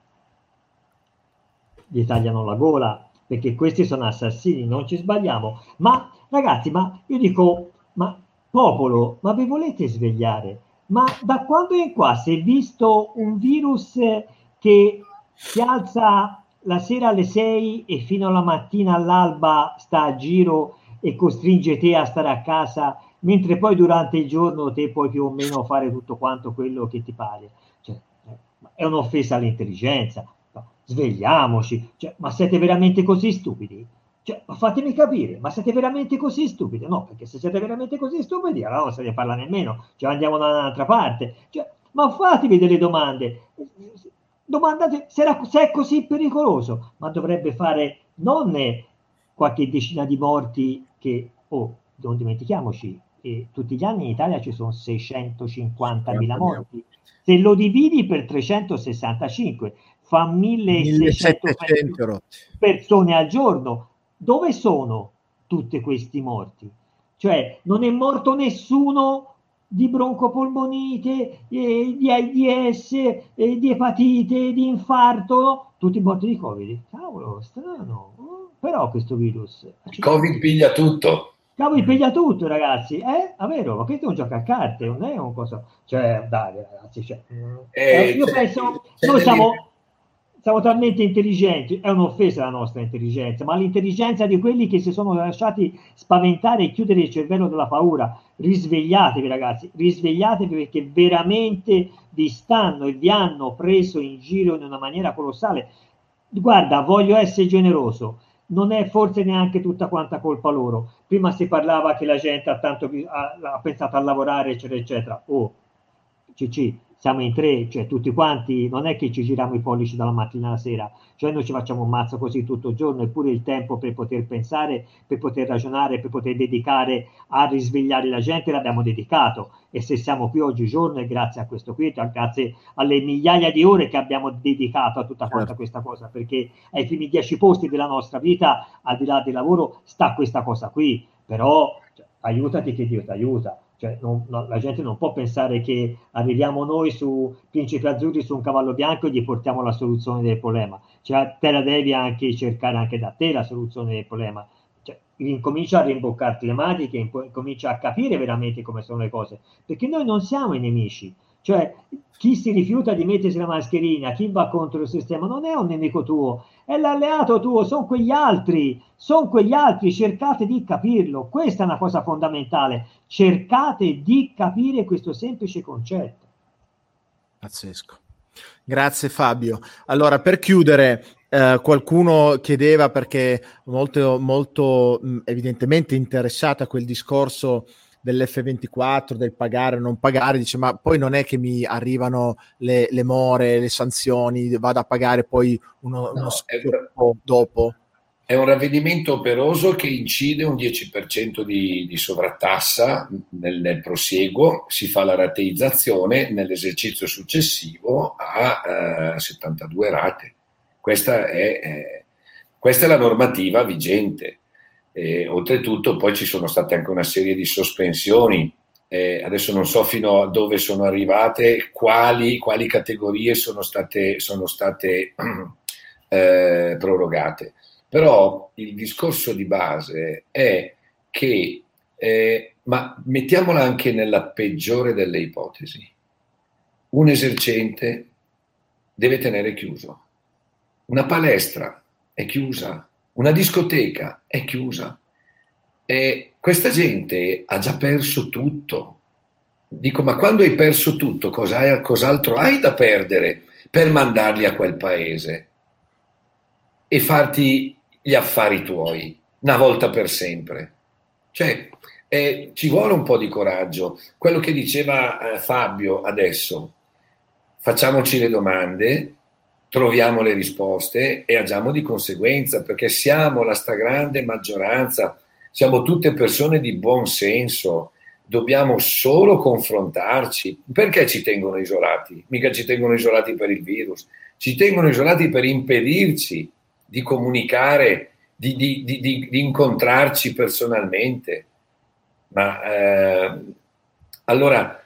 gli tagliano la gola perché questi sono assassini, non ci sbagliamo. Ma ragazzi, ma io dico, ma popolo, ma vi volete svegliare? Ma da quando in qua si è visto un virus che si alza la sera alle 6 e fino alla mattina all'alba sta a giro e costringe te a stare a casa, mentre poi durante il giorno te puoi più o meno fare tutto quanto quello che ti pare. Cioè, eh, è un'offesa all'intelligenza. Svegliamoci. Cioè, ma siete veramente così stupidi? Cioè, ma fatemi capire, ma siete veramente così stupidi? No, perché se siete veramente così stupidi, allora non se ne parla nemmeno, cioè andiamo da un'altra parte. Cioè, ma fatevi delle domande. Domandate se, era- se è così pericoloso, ma dovrebbe fare non qualche decina di morti che, oh, non dimentichiamoci, eh, tutti gli anni in Italia ci sono 650.000 morti. Se lo dividi per 365 fa 1600 1700 rotti. persone al giorno. Dove sono tutti questi morti? Cioè, non è morto nessuno di broncopolmonite, eh, di AIDS, eh, di epatite, di infarto, tutti morti di Covid. Cavolo, strano. Oh, Però questo virus... Covid piglia tutto. Cavolo, piglia tutto, ragazzi. Eh, a vero, ma questo è un gioco a carte, non è un cosa... Cioè, dai, ragazzi, cioè, Eh, io c'è- penso, c'è noi siamo, siamo talmente intelligenti, è un'offesa la nostra intelligenza, ma l'intelligenza di quelli che si sono lasciati spaventare e chiudere il cervello della paura. Risvegliatevi ragazzi, risvegliatevi perché veramente vi stanno e vi hanno preso in giro in una maniera colossale. Guarda, voglio essere generoso, non è forse neanche tutta quanta colpa loro. Prima si parlava che la gente ha, tanto, ha, ha pensato a lavorare, eccetera, eccetera. Oh, CC, siamo in tre, cioè tutti quanti, non è che ci giriamo i pollici dalla mattina alla sera, cioè noi ci facciamo un mazzo così tutto il giorno, eppure il tempo per poter pensare, per poter ragionare, per poter dedicare a risvegliare la gente l'abbiamo dedicato. E se siamo qui oggigiorno è grazie a questo qui, grazie alle migliaia di ore che abbiamo dedicato a tutta certo. questa cosa, perché ai primi dieci posti della nostra vita, al di là del lavoro, sta questa cosa qui, però cioè, aiutati che Dio ti aiuta cioè, non, no, la gente non può pensare che arriviamo noi su Principi Azzurri su un cavallo bianco e gli portiamo la soluzione del problema. Cioè, te la devi anche cercare anche da te la soluzione del problema. Cioè, incomincia a rimboccarti le maniche, incomincia a capire veramente come sono le cose, perché noi non siamo i nemici. Cioè, chi si rifiuta di mettersi la mascherina, chi va contro il sistema, non è un nemico tuo, è l'alleato tuo, sono quegli altri, sono quegli altri, cercate di capirlo. Questa è una cosa fondamentale, cercate di capire questo semplice concetto. Pazzesco. Grazie Fabio. Allora, per chiudere, eh, qualcuno chiedeva perché molto, molto evidentemente interessato a quel discorso dell'F24, del pagare o non pagare, dice ma poi non è che mi arrivano le, le more, le sanzioni, vado a pagare poi uno, no, uno dopo. È un ravvedimento operoso che incide un 10% di, di sovrattassa nel, nel, prosieguo, si fa la rateizzazione nell'esercizio successivo a eh, 72 rate. Questa è, eh, questa è la normativa vigente. E, oltretutto poi ci sono state anche una serie di sospensioni, eh, adesso non so fino a dove sono arrivate, quali, quali categorie sono state, sono state eh, prorogate. Però il discorso di base è che, eh, ma mettiamola anche nella peggiore delle ipotesi, un esercente deve tenere chiuso, una palestra è chiusa, una discoteca è chiusa e questa gente ha già perso tutto. Dico, ma quando hai perso tutto, cosa cos'altro hai da perdere per mandarli a quel paese e farti gli affari tuoi una volta per sempre? Cioè, eh, ci vuole un po' di coraggio. Quello che diceva eh, Fabio adesso, facciamoci le domande, troviamo le risposte e agiamo di conseguenza, perché siamo la stragrande maggioranza, siamo tutte persone di buon senso, dobbiamo solo confrontarci. Perché ci tengono isolati? Mica ci tengono isolati per il virus, ci tengono isolati per impedirci di comunicare, di, di, di, di incontrarci personalmente. Ma eh, allora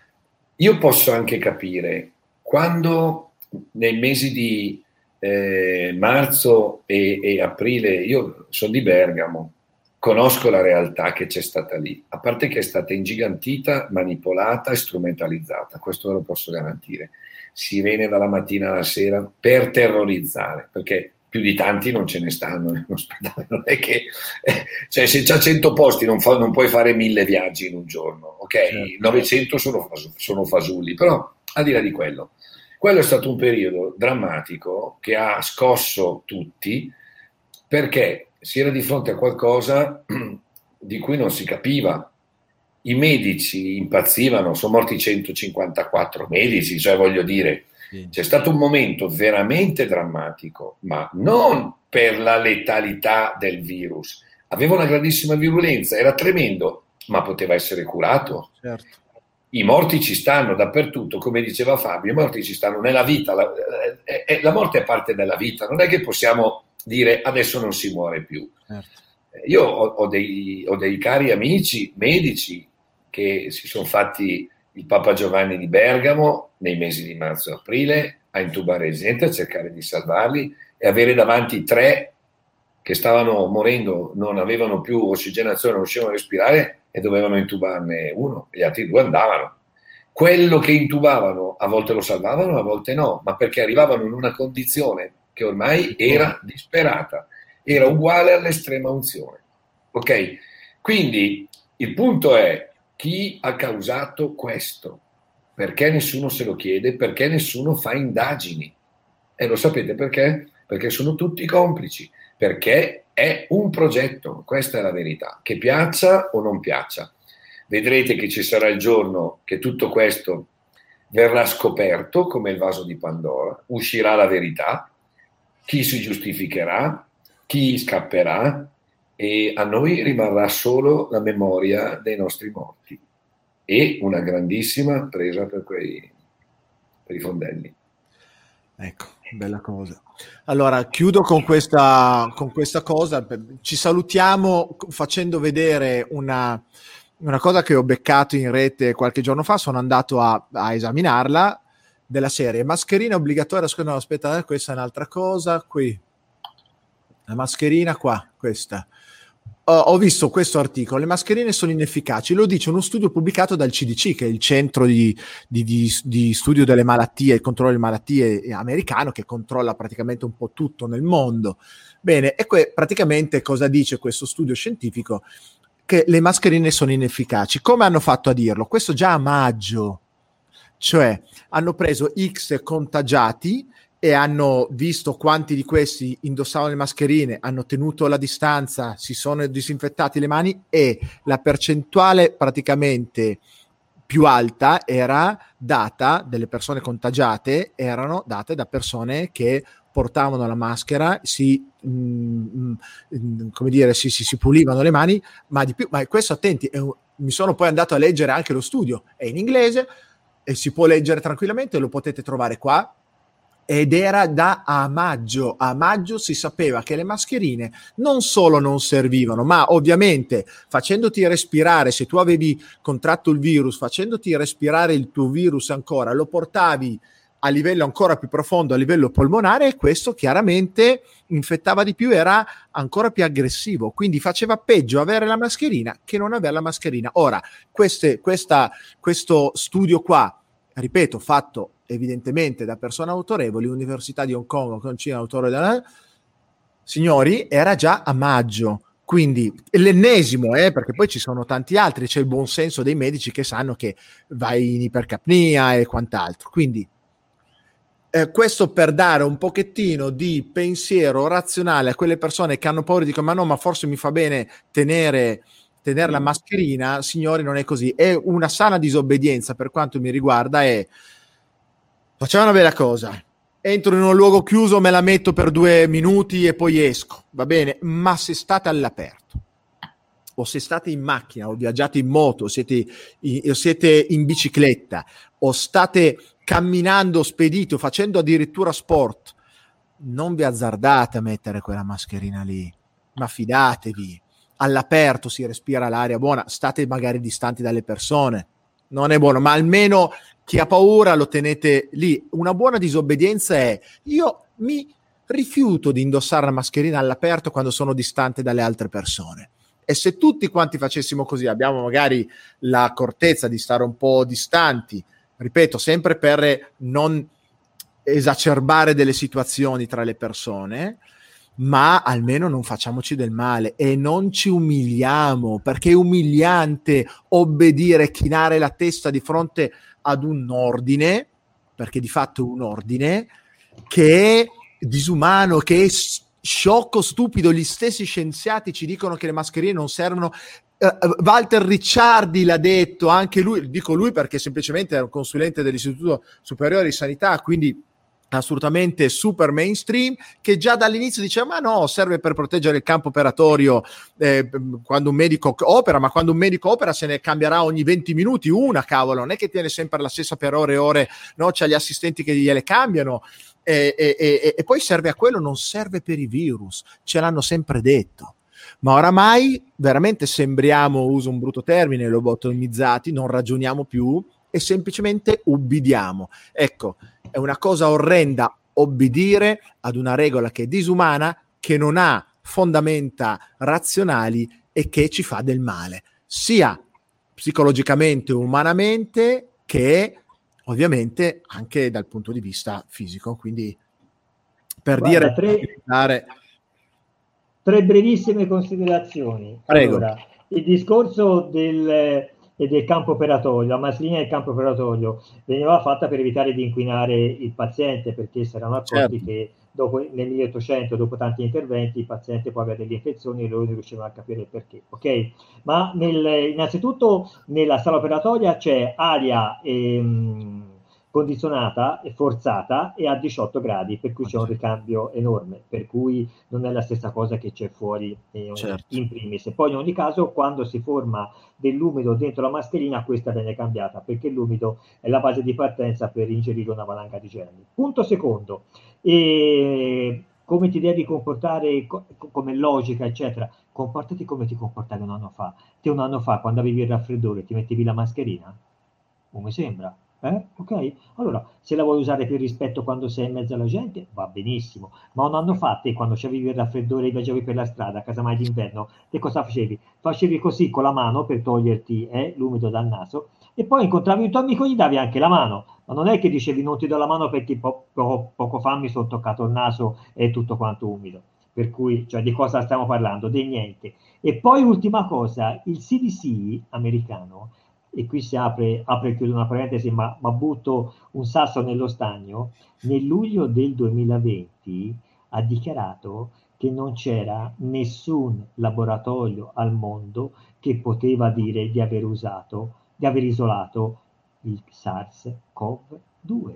io posso anche capire quando nei mesi di eh, marzo e, e, aprile, io sono di Bergamo, conosco la realtà che c'è stata lì, a parte che è stata ingigantita, manipolata e strumentalizzata, questo ve lo posso garantire. Si viene dalla mattina alla sera per terrorizzare, perché più di tanti non ce ne stanno in ospedale. Non è che, eh, cioè, se c'è 100 posti non, fa, non, puoi fare mille viaggi in un giorno, ok? Certo. 900 sono, sono fasulli, però al di là di quello, quello è stato un periodo drammatico che ha scosso tutti perché si era di fronte a qualcosa di cui non si capiva. I medici impazzivano, sono morti 154 medici, cioè voglio dire, c'è stato un momento veramente drammatico, ma non per la letalità del virus. Aveva una grandissima virulenza, era tremendo, ma poteva essere curato. Certo i morti ci stanno dappertutto, come diceva Fabio, i morti ci stanno nella vita, la, eh, eh, la morte è parte della vita, non è che possiamo dire adesso non si muore più. Certo. Io ho, ho, dei, ho, dei, cari amici medici che si sono fatti il Papa Giovanni di Bergamo nei mesi di marzo e aprile a intubare gente, a cercare di salvarli e avere davanti tre che stavano morendo, non avevano più ossigenazione, non riuscivano a respirare e dovevano intubarne uno, gli altri due andavano. Quello che intubavano a volte lo salvavano, a volte no, ma perché arrivavano in una condizione che ormai era disperata, era uguale all'estrema unzione. Ok? Quindi il punto è chi ha causato questo? Perché nessuno se lo chiede? Perché nessuno fa indagini? E lo sapete perché? Perché sono tutti complici, perché è un progetto, questa è la verità, che piaccia o non piaccia. Vedrete che ci sarà il giorno che tutto questo verrà scoperto come il vaso di Pandora, uscirà la verità, chi si giustificherà, chi scapperà e a noi rimarrà solo la memoria dei nostri morti e una grandissima presa per, quei, per i fondelli. Ecco, bella cosa. Allora, chiudo con questa, con questa cosa. Ci salutiamo facendo vedere una, una cosa che ho beccato in rete qualche giorno fa. Sono andato a, a esaminarla della serie mascherina obbligatoria. Scusa, no, aspetta, questa è un'altra cosa. Qui, la mascherina qua, questa ho visto questo articolo, le mascherine sono inefficaci, lo dice uno studio pubblicato dal CDC, che è il centro di, di, di, di studio delle malattie e controllo delle malattie americano, che controlla praticamente un po' tutto nel mondo. Bene, e que- praticamente cosa dice questo studio scientifico? Che le mascherine sono inefficaci. Come hanno fatto a dirlo? Questo già a maggio, cioè hanno preso X contagiati e hanno visto quanti di questi indossavano le mascherine, hanno tenuto la distanza, si sono disinfettati le mani e la percentuale praticamente più alta era data delle persone contagiate erano date da persone che portavano la maschera, si, mm, mm, come dire, si, si, si, pulivano le mani, ma di più, ma questo attenti, un, mi sono poi andato a leggere anche lo studio, è in inglese e si può leggere tranquillamente, lo potete trovare qua, ed era da a maggio. A maggio si sapeva che le mascherine non solo non servivano, ma ovviamente facendoti respirare, se tu avevi contratto il virus, facendoti respirare il tuo virus ancora, lo portavi a livello ancora più profondo, a livello polmonare, e questo chiaramente infettava di più, era ancora più aggressivo. Quindi faceva peggio avere la mascherina che non avere la mascherina. Ora, queste, questa, questo studio qua, ripeto, fatto evidentemente da persone autorevoli, Università di Hong Kong, concina autore della... Signori, era già a maggio, quindi l'ennesimo, eh, perché poi ci sono tanti altri, c'è il buon senso dei medici che sanno che vai in ipercapnia e quant'altro. Quindi eh, questo per dare un pochettino di pensiero razionale a quelle persone che hanno paura di dire ma no, ma forse mi fa bene tenere tenere la mascherina, signori, non è così. È una sana disobbedienza per quanto mi riguarda. È Facciamo una bella cosa. Entro in un luogo chiuso, me la metto per due minuti e poi esco, va bene? Ma se state all'aperto, o se state in macchina, o viaggiate in moto, o siete, o siete in bicicletta, o state camminando spedito, facendo addirittura sport, non vi azzardate a mettere quella mascherina lì, ma fidatevi. All'aperto si respira l'aria buona, state magari distanti dalle persone, non è buono, ma almeno chi ha paura lo tenete lì. Una buona disobbedienza è io mi rifiuto di indossare la mascherina all'aperto quando sono distante dalle altre persone. E se tutti quanti facessimo così, abbiamo magari l'accortezza di stare un po' distanti, ripeto, sempre per non esacerbare delle situazioni tra le persone, ma almeno non facciamoci del male e non ci umiliamo, perché è umiliante obbedire, chinare la testa di fronte ad un ordine, perché di fatto è un ordine, che è disumano, che è sciocco, stupido. Gli stessi scienziati ci dicono che le mascherine non servono. Uh, Walter Ricciardi l'ha detto, anche lui, dico lui perché semplicemente era un consulente dell'Istituto Superiore di Sanità, quindi assolutamente super mainstream che già dall'inizio diceva ma no serve per proteggere il campo operatorio eh, quando un medico opera ma quando un medico opera se ne cambierà ogni 20 minuti una cavolo non è che tiene sempre la stessa per ore e ore no c'ha gli assistenti che gliele cambiano. E, e, e, e poi serve a quello non serve per i virus ce l'hanno sempre detto. Ma oramai veramente sembriamo uso un brutto termine lobotomizzati non ragioniamo più e semplicemente ubbidiamo. Ecco è una cosa orrenda obbedire ad una regola che è disumana, che non ha fondamenta razionali e che ci fa del male, sia psicologicamente, umanamente, che ovviamente anche dal punto di vista fisico. Quindi per Guarda, dire... Tre, tre brevissime considerazioni. Prego. Allora, il discorso del e del campo operatorio, la mascherina del campo operatorio veniva fatta per evitare di inquinare il paziente perché si erano accorti certo. che dopo, nel 1800, dopo tanti interventi, il paziente può avere delle infezioni e loro non riuscivano a capire il perché. Ok? Ma nel, innanzitutto nella sala operatoria c'è aria, ehm, condizionata e forzata e a 18 gradi, per cui c'è un ricambio enorme, per cui non è la stessa cosa che c'è fuori eh, Certo. in primis. E poi in ogni caso quando si forma dell'umido dentro la mascherina questa viene cambiata perché l'umido è la base di partenza per ingerire una valanga di germi. Punto secondo, e come ti devi comportare co- come logica, eccetera, comportati come ti comportavi un anno fa. Te un anno fa, quando avevi il raffreddore, ti mettevi la mascherina? Non mi sembra. Eh? Ok? Allora, se la vuoi usare per rispetto quando sei in mezzo alla gente, va benissimo. Ma un anno fa, te, quando avevi il raffreddore e viaggiavi per la strada, casomai d'inverno, te cosa facevi? Facevi così con la mano per toglierti eh, l'umido dal naso e poi incontravi un tuo amico e gli davi anche la mano. Ma non è che dicevi non ti do la mano perché po- po- poco fa mi sono toccato il naso e tutto quanto umido. Per cui, cioè, di cosa stiamo parlando? Di niente. E poi, ultima cosa, il CDC americano, e qui si apre, apre e chiude una parentesi, ma, ma butto un sasso nello stagno, nel luglio del 2020 ha dichiarato che non c'era nessun laboratorio al mondo che poteva dire di aver usato, di aver isolato il SARS-CoV-2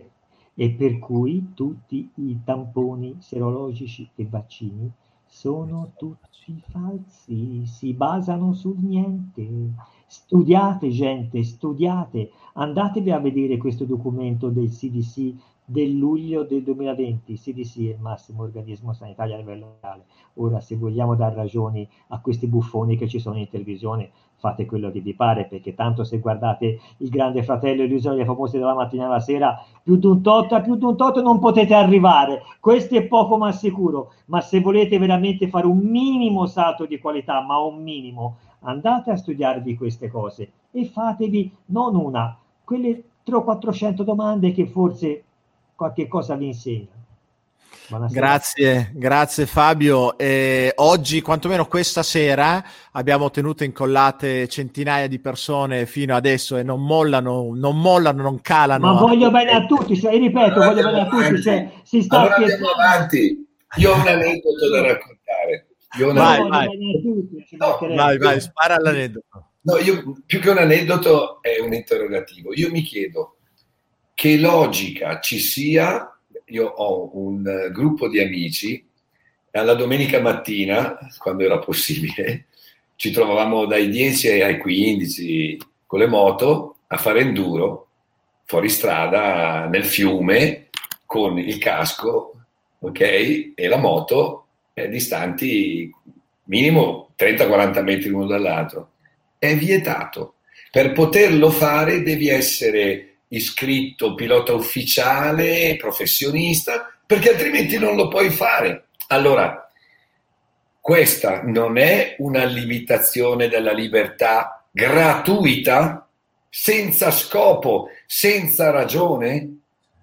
e per cui tutti i tamponi serologici e vaccini sono tutti falsi, si basano sul niente. Studiate gente, studiate, andatevi a vedere questo documento del CDC del luglio del 2020, CDC è il massimo organismo sanitario a livello mondiale. Ora, se vogliamo dar ragioni a questi buffoni che ci sono in televisione, fate quello che vi pare, perché tanto se guardate il grande fratello e l'isola famosi dalla mattina alla sera, più di un tot, più di un tot non potete arrivare. Questo è poco ma sicuro, ma se volete veramente fare un minimo salto di qualità, ma un minimo, andate a studiarvi queste cose e fatevi non una, quelle 300 o 400 domande che forse qualche cosa vi insegna. Buonasera. Grazie, grazie Fabio. Eh, oggi, quantomeno questa sera, abbiamo tenuto incollate centinaia di persone fino adesso e non mollano, non mollano, non calano. Ma voglio bene a tutti, cioè, ripeto, voglio bene a tutti. Cioè, si sta allora andiamo avanti. Io ho un aneddoto da raccontare. Io Vai, vai. No. Vai, vai, spara l'aneddoto. No, io più che un aneddoto è un interrogativo. Io mi chiedo che logica ci sia. Io ho un eh, gruppo di amici, alla domenica mattina, quando era possibile, ci trovavamo dai 10 ai 15 con le moto a fare enduro fuori strada nel fiume con il casco, ok, e la moto eh, distanti minimo 30-40 metri l'uno dall'altro. È vietato. Per poterlo fare devi essere iscritto pilota ufficiale, professionista, perché altrimenti non lo puoi fare. Allora, questa non è una limitazione della libertà gratuita, senza scopo, senza ragione?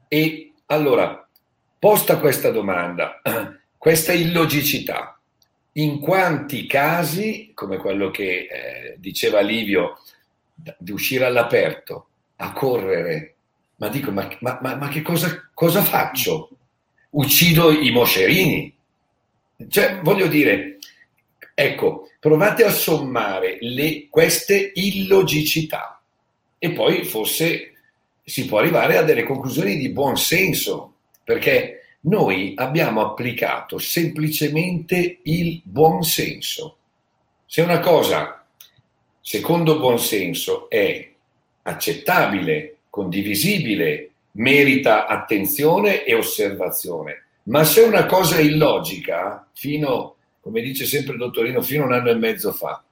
E allora, posta questa domanda, questa illogicità, in quanti casi, come quello che eh, diceva Livio, di uscire all'aperto, a correre, ma dico, ma, ma- ma- che cosa, cosa faccio? Uccido i moscerini? Cioè, voglio dire, ecco, provate a sommare le- queste illogicità e poi forse si può arrivare a delle conclusioni di buon senso, perché noi abbiamo applicato semplicemente il buon senso. Se una cosa, secondo buon senso, è accettabile, condivisibile, merita attenzione e osservazione, ma se una cosa è illogica, fino, come dice sempre il dottorino, fino a un anno e mezzo fa,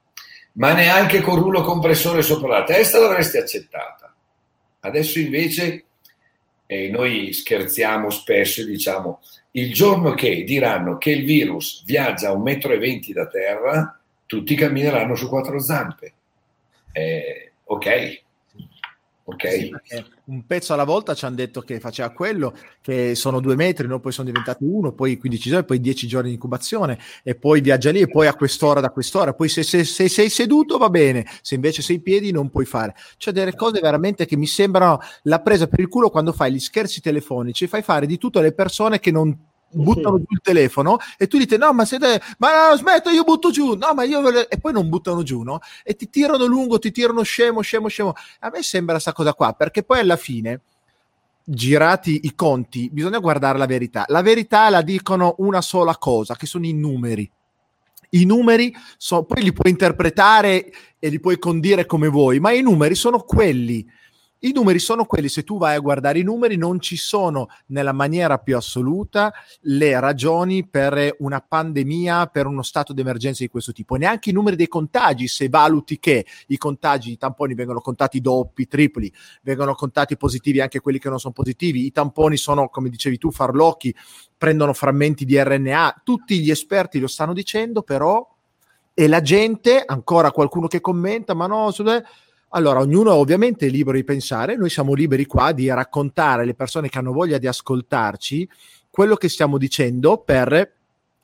ma neanche con rullo compressore sopra la testa l'avresti accettata. Adesso invece e noi scherziamo spesso e diciamo il giorno che diranno che il virus viaggia a un metro e venti da terra, tutti cammineranno su quattro zampe. Eh, ok, ok. Sì, un pezzo alla volta ci hanno detto che faceva quello, che sono due metri, no? poi sono diventati uno, poi 15 giorni, poi 10 giorni di incubazione, e poi viaggia lì, e poi a quest'ora da quest'ora. Poi se, se- se sei seduto va bene, se invece sei in piedi non puoi fare. C'è delle cose veramente che mi sembrano la presa per il culo quando fai gli scherzi telefonici, fai fare di tutto alle persone che non buttano sì. giù il telefono e tu dite no ma siete ma no smetto io butto giù no ma io ve le-" e poi non buttano giù no e ti tirano lungo ti tirano scemo scemo scemo a me sembra sta cosa qua perché poi alla fine girati i conti, bisogna guardare la verità. La verità la dicono una sola cosa, che sono i numeri. I numeri so, poi li puoi interpretare e li puoi condire come vuoi, ma i numeri sono quelli i numeri sono quelli, se tu vai a guardare i numeri non ci sono nella maniera più assoluta le ragioni per una pandemia, per uno stato di emergenza di questo tipo, neanche i numeri dei contagi, se valuti che i contagi, i tamponi vengono contati doppi, tripli, vengono contati positivi anche quelli che non sono positivi, i tamponi sono, come dicevi tu, farlocchi, prendono frammenti di RNA, tutti gli esperti lo stanno dicendo, però, e la gente, ancora qualcuno che commenta, ma no, allora, ognuno ovviamente è libero di pensare, noi siamo liberi qua di raccontare alle persone che hanno voglia di ascoltarci quello che stiamo dicendo per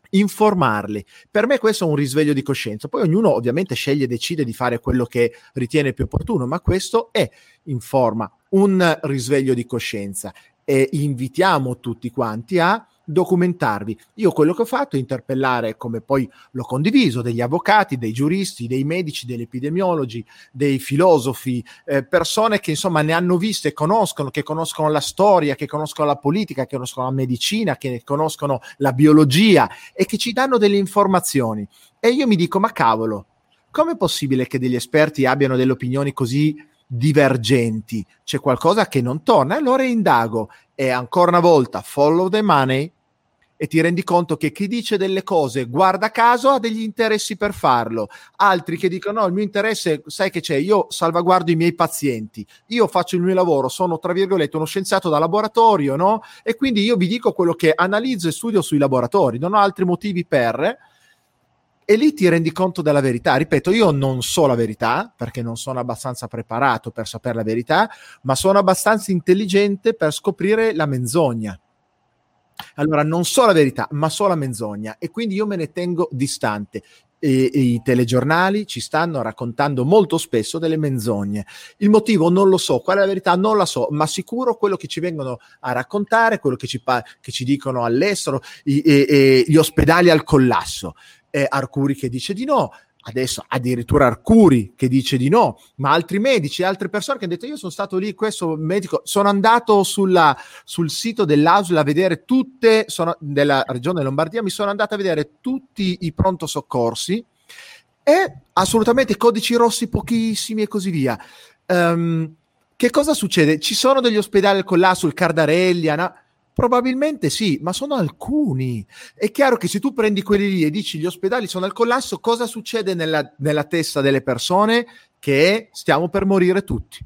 informarli. Per me questo è un risveglio di coscienza. Poi ognuno ovviamente sceglie e decide di fare quello che ritiene più opportuno, ma questo è in forma un risveglio di coscienza e invitiamo tutti quanti a documentarvi. Io quello che ho fatto è interpellare, come poi l'ho condiviso, degli avvocati, dei giuristi, dei medici, degli epidemiologi, dei filosofi, eh, persone che insomma ne hanno viste, conoscono, che conoscono la storia, che conoscono la politica, che conoscono la medicina, che conoscono la biologia e che ci danno delle informazioni. E io mi dico, ma cavolo, com'è possibile che degli esperti abbiano delle opinioni così divergenti? C'è qualcosa che non torna? Allora indago e ancora una volta follow the money e ti rendi conto che chi dice delle cose guarda caso ha degli interessi per farlo, altri che dicono no, il mio interesse, sai che c'è, io salvaguardo i miei pazienti, io faccio il mio lavoro, sono tra virgolette uno scienziato da laboratorio, no? E quindi io vi dico quello che analizzo e studio sui laboratori, non ho altri motivi per e lì ti rendi conto della verità. Ripeto, io non so la verità perché non sono abbastanza preparato per sapere la verità, ma sono abbastanza intelligente per scoprire la menzogna. Allora, non so la verità, ma so la menzogna e quindi io me ne tengo distante. E, e I telegiornali ci stanno raccontando molto spesso delle menzogne. Il motivo non lo so, qual è la verità non la so, ma sicuro quello che ci vengono a raccontare, quello che ci, pa- che ci dicono all'estero, i, e, gli ospedali al collasso eh, Arcuri che dice di no, adesso addirittura Arcuri che dice di no, ma altri medici, altre persone che hanno detto io sono stato lì, questo medico, sono andato sulla, sul sito dell'ASL a vedere tutte, sono, della regione Lombardia, mi sono andato a vedere tutti i pronto soccorsi e assolutamente codici rossi pochissimi e così via. Um, che cosa succede? Ci sono degli ospedali con là sul Cardarelli, no? Probabilmente sì, ma sono alcuni. È chiaro che se tu prendi quelli lì e dici gli ospedali sono al collasso, cosa succede nella, nella testa delle persone? Che stiamo per morire tutti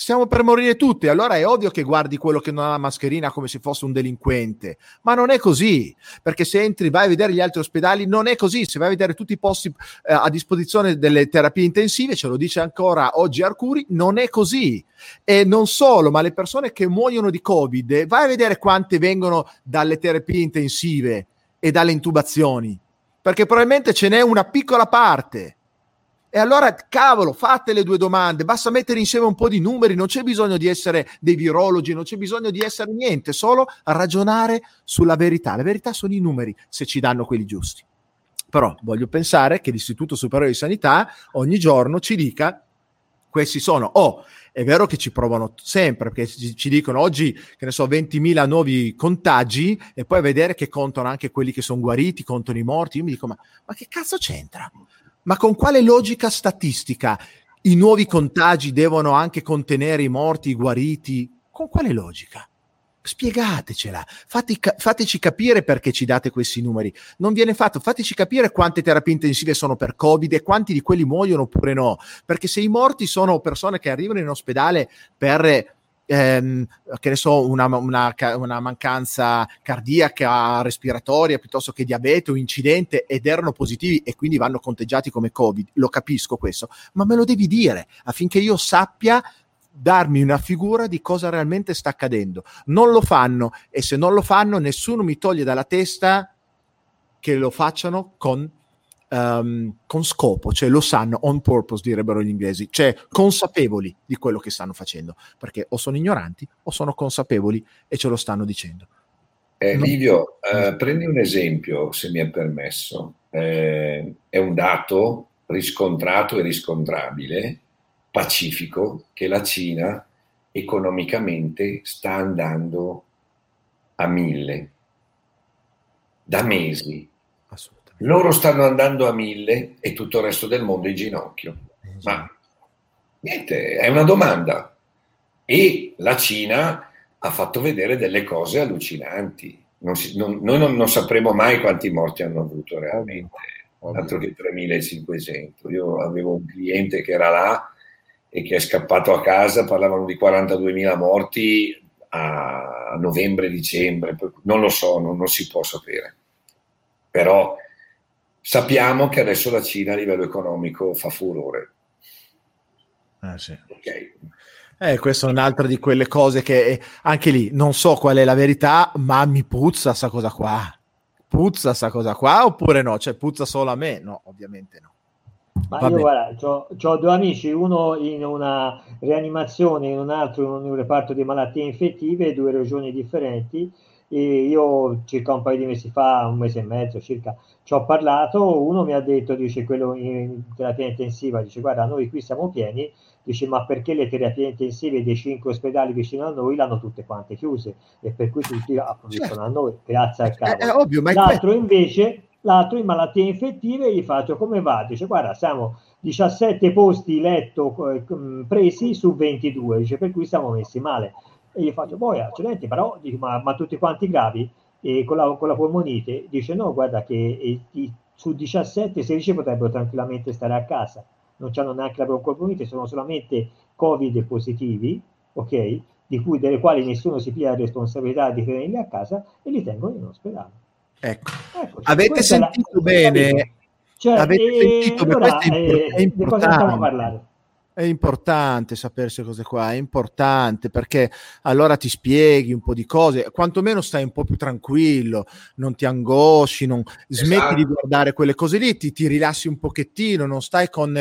stiamo per morire tutti. Allora è ovvio che guardi quello che non ha la mascherina come se fosse un delinquente, ma non è così, perché se entri, vai a vedere gli altri ospedali, non è così. Se vai a vedere tutti i posti eh, a disposizione delle terapie intensive, ce lo dice ancora oggi Arcuri, non è così. E non solo, ma le persone che muoiono di Covid, vai a vedere quante vengono dalle terapie intensive e dalle intubazioni, perché probabilmente ce n'è una piccola parte e allora, cavolo, fate le due domande, basta mettere insieme un po' di numeri, non c'è bisogno di essere dei virologi, non c'è bisogno di essere niente, solo ragionare sulla verità. La verità sono i numeri, se ci danno quelli giusti. Però voglio pensare che l'Istituto Superiore di Sanità ogni giorno ci dica questi sono. Oh, è vero che ci provano sempre, perché ci, dicono oggi, che ne so, 20.000 nuovi contagi e poi a vedere che contano anche quelli che sono guariti, contano i morti. Io mi dico, ma, ma che cazzo c'entra? Ma con quale logica statistica i nuovi contagi devono anche contenere i morti, i guariti? Con quale logica? Spiegatecela, Fatti, fateci capire perché ci date questi numeri. Non viene fatto, fateci capire quante terapie intensive sono per Covid e quanti di quelli muoiono oppure no. Perché se i morti sono persone che arrivano in ospedale per ehm, che ne so, una, una, una, mancanza cardiaca, respiratoria, piuttosto che diabete o incidente ed erano positivi e quindi vanno conteggiati come Covid. Lo capisco questo, ma me lo devi dire affinché io sappia darmi una figura di cosa realmente sta accadendo. Non lo fanno e se non lo fanno nessuno mi toglie dalla testa che lo facciano con um, con scopo, cioè lo sanno, on purpose direbbero gli inglesi, cioè consapevoli di quello che stanno facendo, perché o sono ignoranti o sono consapevoli e ce lo stanno dicendo. Eh, Livio, eh, prendi un esempio, se mi è permesso. Eh, è un dato riscontrato e riscontrabile, pacifico, che la Cina economicamente sta andando a mille da mesi. Loro stanno andando a mille e tutto il resto del mondo in ginocchio. Ma niente, è una domanda. E la Cina ha fatto vedere delle cose allucinanti. Non si, non, noi non, non, sapremo mai quanti morti hanno avuto realmente, altro che 3500. Io avevo un cliente che era là e che è scappato a casa, parlavano di 42.000 morti a novembre-dicembre, non lo so, non, non si può sapere. Però sappiamo che adesso la Cina a livello economico fa furore. Ah, sì. okay. Eh, questa è un'altra di quelle cose che eh, anche lì non so qual è la verità, ma mi puzza sta cosa qua. Puzza sta cosa qua oppure no? Cioè, puzza solo a me? No, ovviamente no. Ma Va io bene. guarda, ho due amici, uno in una rianimazione, in un altro in un reparto di malattie infettive, due regioni differenti. E io circa un paio di mesi fa, un mese e mezzo circa, ci ho parlato, uno mi ha detto, dice quello in terapia intensiva, dice guarda noi qui siamo pieni, dice ma perché le terapie intensive dei cinque ospedali vicino a noi l'hanno tutte quante chiuse e per cui tutti approfittano certo. a noi, grazie al cavolo. È, è ovvio, ma L'altro invece l'altro in malattie infettive gli faccio come va? Dice guarda siamo 17 posti letto eh, presi su 22, dice per cui siamo messi male. E gli faccio poi accidenti però dico, ma, ma, tutti quanti gravi e con, la, con la polmonite? Dice no guarda che e, e, su 17 16 potrebbero tranquillamente stare a casa, non hanno neanche la polmonite, sono solamente covid positivi, ok? Di cui, delle quali nessuno si piglia la responsabilità di tenerli a casa e li tengono in ospedale. Ecco, ecco avete sentito la... bene? Cioè, avete e... sentito allora? È, è, importante. È importante sapere queste cose qua, è importante perché allora ti spieghi un po' di cose, quantomeno stai un po' più tranquillo, non ti angosci, non, smetti esatto. di guardare quelle cose lì, ti, ti rilassi un pochettino, non stai, con,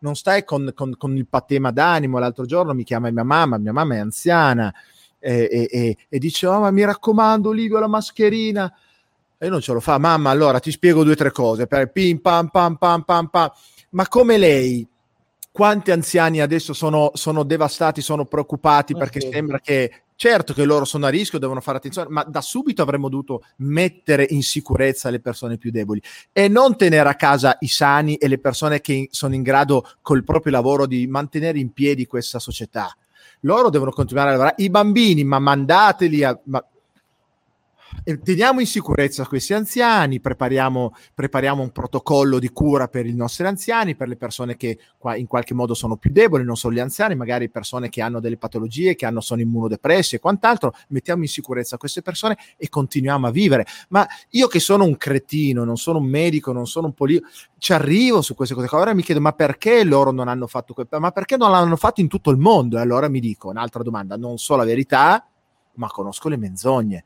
non stai con, con, con, il patema d'animo. L'altro giorno mi chiama mia mamma, mia mamma è anziana e, e, e, e dice, oh, ma mi raccomando Livio la mascherina e non ce lo fa, mamma, allora ti spiego due o tre cose, per pim pam pam pam pam pam, ma come lei, quanti anziani adesso sono, sono devastati, sono preoccupati ma perché sì. sembra che, certo che loro sono a rischio, devono fare attenzione, ma da subito avremmo dovuto mettere in sicurezza le persone più deboli e non tenere a casa i sani e le persone che sono in grado col proprio lavoro di mantenere in piedi questa società. Loro devono continuare a lavorare, i bambini, ma mandateli a... Ma teniamo in sicurezza questi anziani, prepariamo, prepariamo, un protocollo di cura per i nostri anziani, per le persone che in qualche modo sono più deboli, non solo gli anziani, magari persone che hanno delle patologie, che hanno, sono immunodepressi e quant'altro, mettiamo in sicurezza queste persone e continuiamo a vivere. Ma io che sono un cretino, non sono un medico, non sono un politico, ci arrivo su queste cose. Ora mi chiedo, ma perché loro non hanno fatto questo? Ma perché non l'hanno fatto in tutto il mondo? E allora mi dico, un'altra domanda, non so la verità, ma conosco le menzogne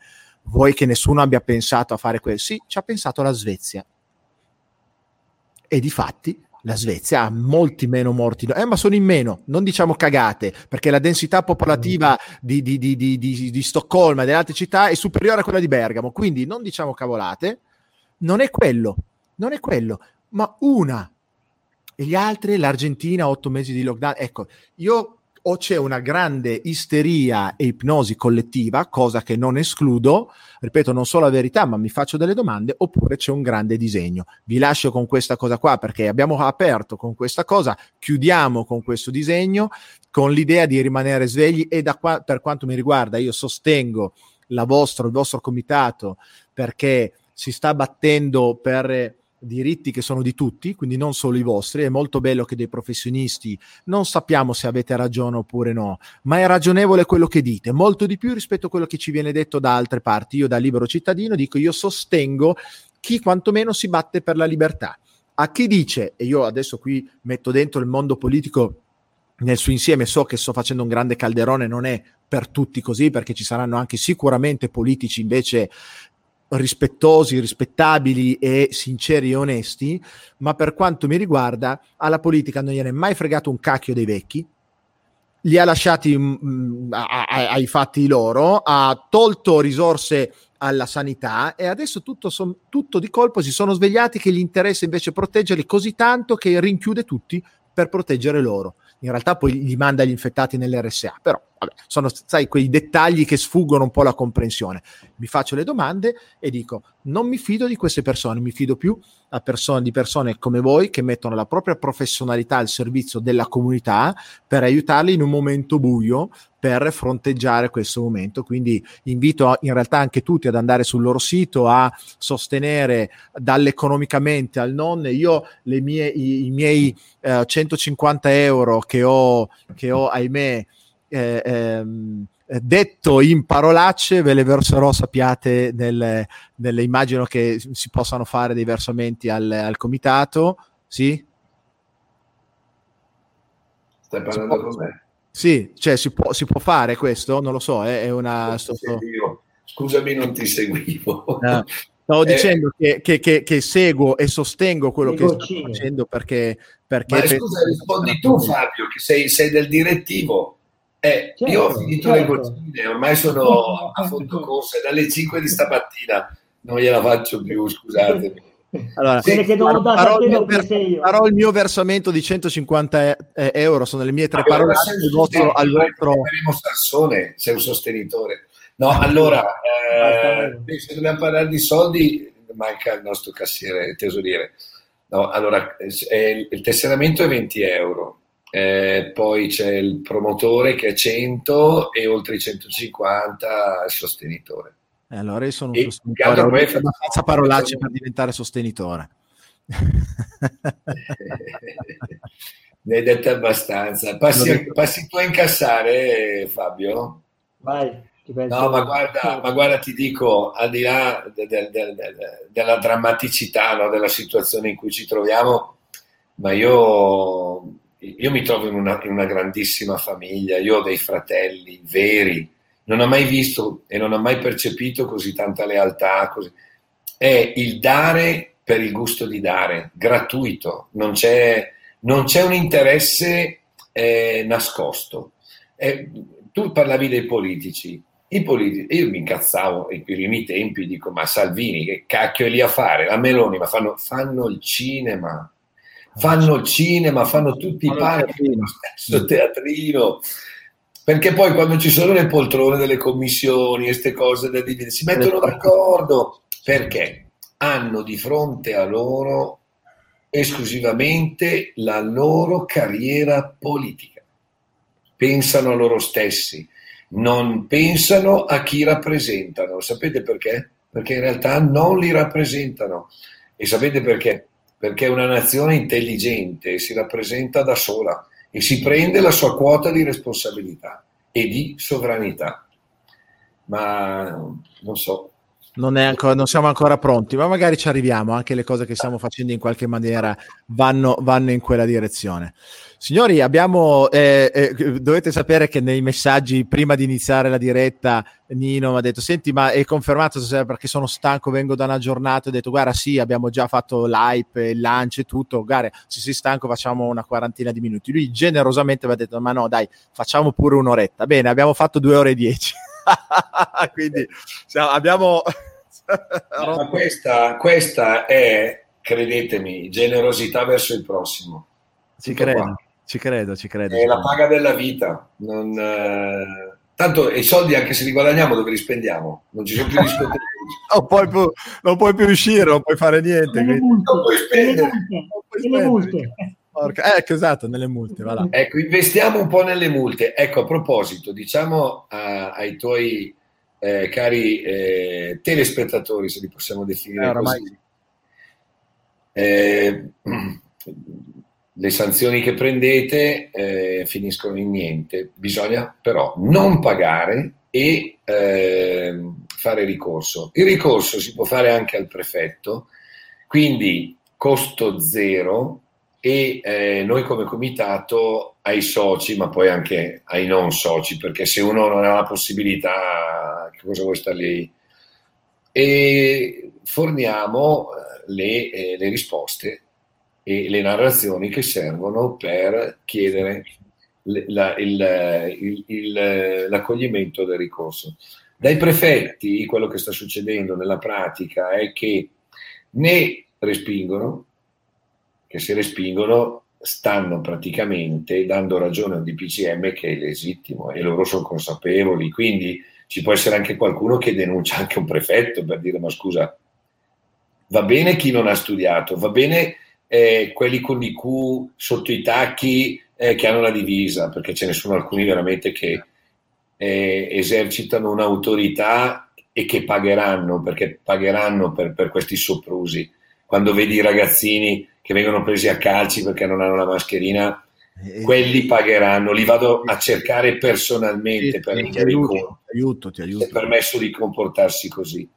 vuoi che nessuno abbia pensato a fare questo? Sì, ci ha pensato la Svezia. E di fatti la Svezia ha molti meno morti, eh, ma sono in meno, non diciamo cagate, perché la densità popolativa di, di, di, di, Stoccolma e delle altre città è superiore a quella di Bergamo, quindi non diciamo cavolate, non è quello, non è quello, ma una. E gli altri, l'Argentina, otto mesi di lockdown. Ecco, io o c'è una grande isteria e ipnosi collettiva, cosa che non escludo, ripeto, non so la verità, ma mi faccio delle domande, oppure c'è un grande disegno. Vi lascio con questa cosa qua perché abbiamo aperto con questa cosa, chiudiamo con questo disegno, con l'idea di rimanere svegli e da qua, per quanto mi riguarda, io sostengo vostra, il vostro comitato perché si sta battendo per diritti che sono di tutti, quindi non solo i vostri. È molto bello che dei professionisti non sappiamo se avete ragione oppure no, ma è ragionevole quello che dite, molto di più rispetto a quello che ci viene detto da altre parti. Io da libero cittadino dico io sostengo chi quantomeno si batte per la libertà. A chi dice, e io adesso qui metto dentro il mondo politico nel suo insieme, so che sto facendo un grande calderone, non è per tutti così, perché ci saranno anche sicuramente politici invece rispettosi, rispettabili e sinceri e onesti, ma per quanto mi riguarda alla politica non gliene è mai fregato un cacchio dei vecchi, li ha lasciati mh, mm, mm, a, a, ai fatti loro, ha tolto risorse alla sanità e adesso tutto, son, tutto di colpo si sono svegliati che gli interessa invece proteggerli così tanto che rinchiude tutti per proteggere loro. In realtà poi gli manda gli infettati nell'RSA, però vabbè, sono sai, quei dettagli che sfuggono un po' la comprensione. Mi faccio le domande e dico, non mi fido di queste persone, mi fido più persone, di persone come voi che mettono la propria professionalità al servizio della comunità per aiutarli in un momento buio per fronteggiare questo momento. Quindi invito in realtà anche tutti ad andare sul loro sito a sostenere dall'economicamente al non. Io mie, i, i miei eh, 150 euro che ho, che ho ahimè, eh, ehm, detto in parolacce ve le verserò sappiate nelle, nelle, immagino che si possano fare dei versamenti al, al comitato sì? stai parlando con me? sì, cioè si può, si può fare questo? non lo so è, è una scusami non ti seguivo no. Stavo eh, dicendo che, che, che, che, seguo e sostengo quello che sto facendo perché... perché ma scusa, rispondi tu Fabio, che sei, sei del direttivo. Eh, certo, io ho finito certo. le goccine, ormai sono a fondo corsa, dalle 5 di stamattina non gliela faccio più, scusatemi. Allora, sì, farò, farò, il mio, farò, il mio versamento di 150 euro, sono le mie tre parole al vostro, al vostro... Sansone, sei un sostenitore. No, allora, eh, se dobbiamo parlare di soldi, manca il nostro cassiere, tesoriere. No, allora, eh, il tesseramento è 20 euro, eh, poi c'è il promotore che è 100 e oltre i 150 il sostenitore. Eh, allora io sono un e sostenitore, ho abbastanza parolacce per diventare sostenitore. ne hai dette abbastanza. Passi, passi tu a incassare, Fabio? Vai. No, ma guarda, ma guarda, ti dico, al di là de, de, de, della drammaticità no, della situazione in cui ci troviamo, ma io io mi trovo in una, in una, grandissima famiglia, io ho dei fratelli veri, non ho mai visto e non ho mai percepito così tanta lealtà. Così. È il dare per il gusto di dare, gratuito, non c'è, non c'è un interesse eh, nascosto. Eh, tu parlavi dei politici. I politici, io mi incazzavo in primi tempi, dico ma Salvini che cacchio è lì a fare? La Meloni, ma fanno, fanno il cinema, fanno il cinema, fanno tutti i parchi, lo stesso teatrino. Perché poi quando ci sono le poltrone delle commissioni e queste cose da dividere, si mettono d'accordo. Perché? Hanno di fronte a loro esclusivamente la loro carriera politica. Pensano a loro stessi, non pensano a chi rappresentano. Sapete perché? Perché in realtà non li rappresentano. E sapete perché? Perché una nazione intelligente si rappresenta da sola e si prende la sua quota di responsabilità e di sovranità. Ma non so. Non, ancora, non, siamo ancora pronti, ma magari ci arriviamo. Anche le cose che stiamo facendo in qualche maniera vanno, vanno in quella direzione. Signori, abbiamo, eh, eh, dovete sapere che nei messaggi prima di iniziare la diretta Nino mi ha detto, senti ma è confermato perché sono stanco, vengo da una giornata, ho detto guarda sì, abbiamo già fatto l'hype, il lancio e tutto, guarda se sei stanco facciamo una quarantina di minuti. Lui generosamente mi ha detto ma no dai, facciamo pure un'oretta. Bene, abbiamo fatto due ore e dieci. Quindi cioè, abbiamo... ma questa, questa è, credetemi, generosità verso il prossimo. Ci credo. Qua. Ci credo, ci credo. È la paga della vita. Non, eh... Tanto i soldi, anche se li guadagniamo, dove li spendiamo? Non ci sono più discoteche. non, puoi più, non puoi più uscire, non puoi fare niente. Multe, non puoi spendere. Nelle multe. Porca. Ecco, esatto, nelle multe. Voilà. Ecco, investiamo un po' nelle multe. Ecco, a proposito, diciamo a, ai tuoi eh, cari eh, telespettatori, se li possiamo definire eh, così, eh, le sanzioni che prendete eh, finiscono in niente, bisogna però non pagare e eh, fare ricorso. Il ricorso si può fare anche al prefetto, quindi costo zero e eh, noi come comitato ai soci, ma poi anche ai non soci, perché se uno non ha la possibilità, che cosa vuoi stare lì? E forniamo eh, le, eh, le risposte e le narrazioni che servono per chiedere la, il, il, il, l'accoglimento del ricorso. Dai prefetti quello che sta succedendo nella pratica è che ne respingono, che se respingono stanno praticamente dando ragione al DPCM che è legittimo e loro sono consapevoli, quindi ci può essere anche qualcuno che denuncia anche un prefetto per dire ma scusa, va bene chi non ha studiato, va bene eh, quelli con l'IQ sotto i tacchi eh, che hanno la divisa, perché ce ne sono alcuni veramente che eh, esercitano un'autorità e che pagheranno, perché pagheranno per, per questi soprusi. Quando vedi i ragazzini che vengono presi a calci perché non hanno la mascherina, eh, quelli pagheranno, li vado a cercare personalmente sì, per aiuto, ti aiuto, ti aiuto. è permesso di comportarsi così.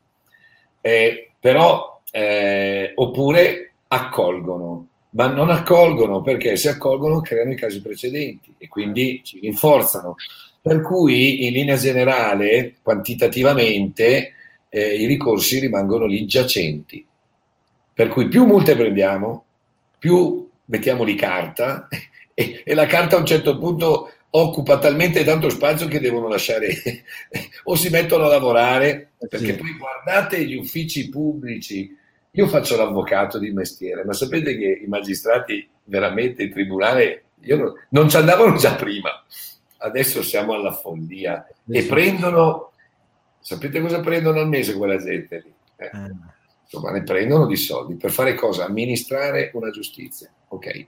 Eh, però, eh, oppure accolgono, ma non accolgono perché se accolgono creano i casi precedenti e quindi ci rinforzano. Per cui, in linea generale, quantitativamente, eh, i ricorsi rimangono lì giacenti. Per cui più multe prendiamo, più mettiamo di carta e, e, la carta a un certo punto occupa talmente tanto spazio che devono lasciare o si mettono a lavorare perché sì. poi guardate gli uffici pubblici io faccio l'avvocato di mestiere ma sapete che i magistrati veramente in tribunale non, non ci andavano già prima adesso siamo alla follia sì. e prendono sapete cosa prendono al mese quella gente lì eh. Eh insomma ne prendono di soldi per fare cosa? Amministrare una giustizia. Ok,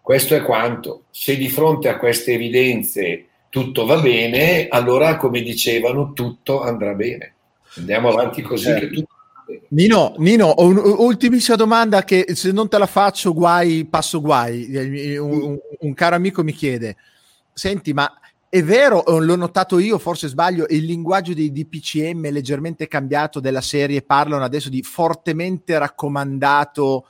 questo è quanto. Se di fronte a queste evidenze tutto va bene, allora come dicevano tutto andrà bene. Andiamo avanti così eh. Nino, Nino ultimissima domanda che se non te la faccio guai, passo guai. Un, un, un caro amico mi chiede, senti, ma è vero, l'ho notato io, forse sbaglio, il linguaggio dei DPCM leggermente cambiato della serie, parlano adesso di fortemente raccomandato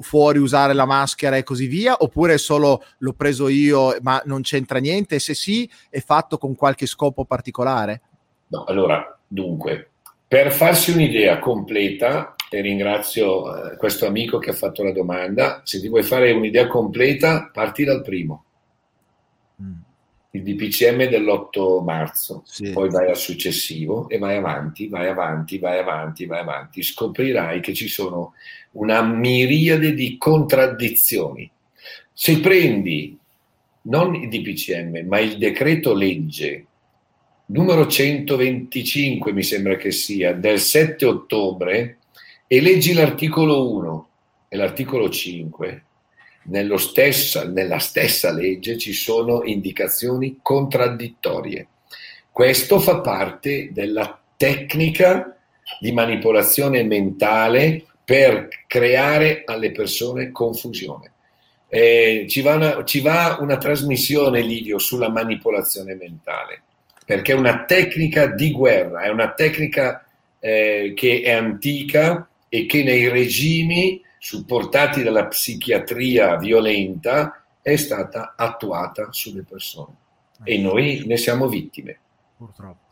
fuori usare la maschera e così via, oppure solo l'ho preso io ma non c'entra niente? Se sì, è fatto con qualche scopo particolare? No, allora, dunque, per farsi un'idea completa, e ringrazio eh, questo amico che ha fatto la domanda, se ti vuoi fare un'idea completa, parti dal primo il DPCM dell'8 marzo, sì. poi vai al successivo e vai avanti, vai avanti, vai avanti, vai avanti, scoprirai che ci sono una miriade di contraddizioni. Se prendi non il DPCM, ma il decreto legge numero 125, mi sembra che sia, del 7 ottobre, e leggi l'articolo 1 e l'articolo 5, stessa, nella stessa legge ci sono indicazioni contraddittorie. Questo fa parte della tecnica di manipolazione mentale per creare alle persone confusione. Eh, ci, va una, ci va una trasmissione, Livio, sulla manipolazione mentale, perché è una tecnica di guerra, è una tecnica eh, che è antica e che nei regimi supportati dalla psichiatria violenta, è stata attuata sulle persone e noi ne siamo vittime. Purtroppo.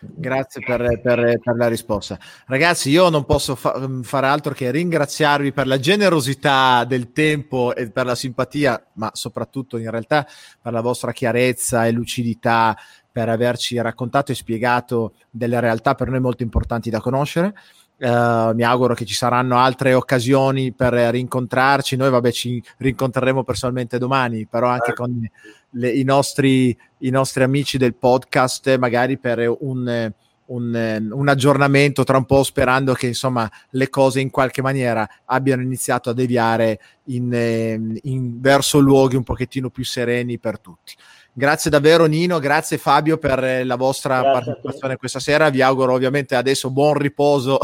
Grazie per, per, per, la risposta. Ragazzi, io non posso fa- fare altro che ringraziarvi per la generosità del tempo e per la simpatia, ma soprattutto in realtà per la vostra chiarezza e lucidità, per averci raccontato e spiegato delle realtà per noi molto importanti da conoscere. Uh, mi auguro che ci saranno altre occasioni per rincontrarci. Noi, vabbè, ci rincontreremo personalmente domani, però anche con le, i, nostri, i, nostri, amici del podcast, magari per un, un, un, aggiornamento tra un po', sperando che insomma le cose in qualche maniera abbiano iniziato a deviare in, in, verso luoghi un pochettino più sereni per tutti. Grazie davvero Nino, grazie Fabio per la vostra grazie partecipazione questa sera. Vi auguro ovviamente adesso buon riposo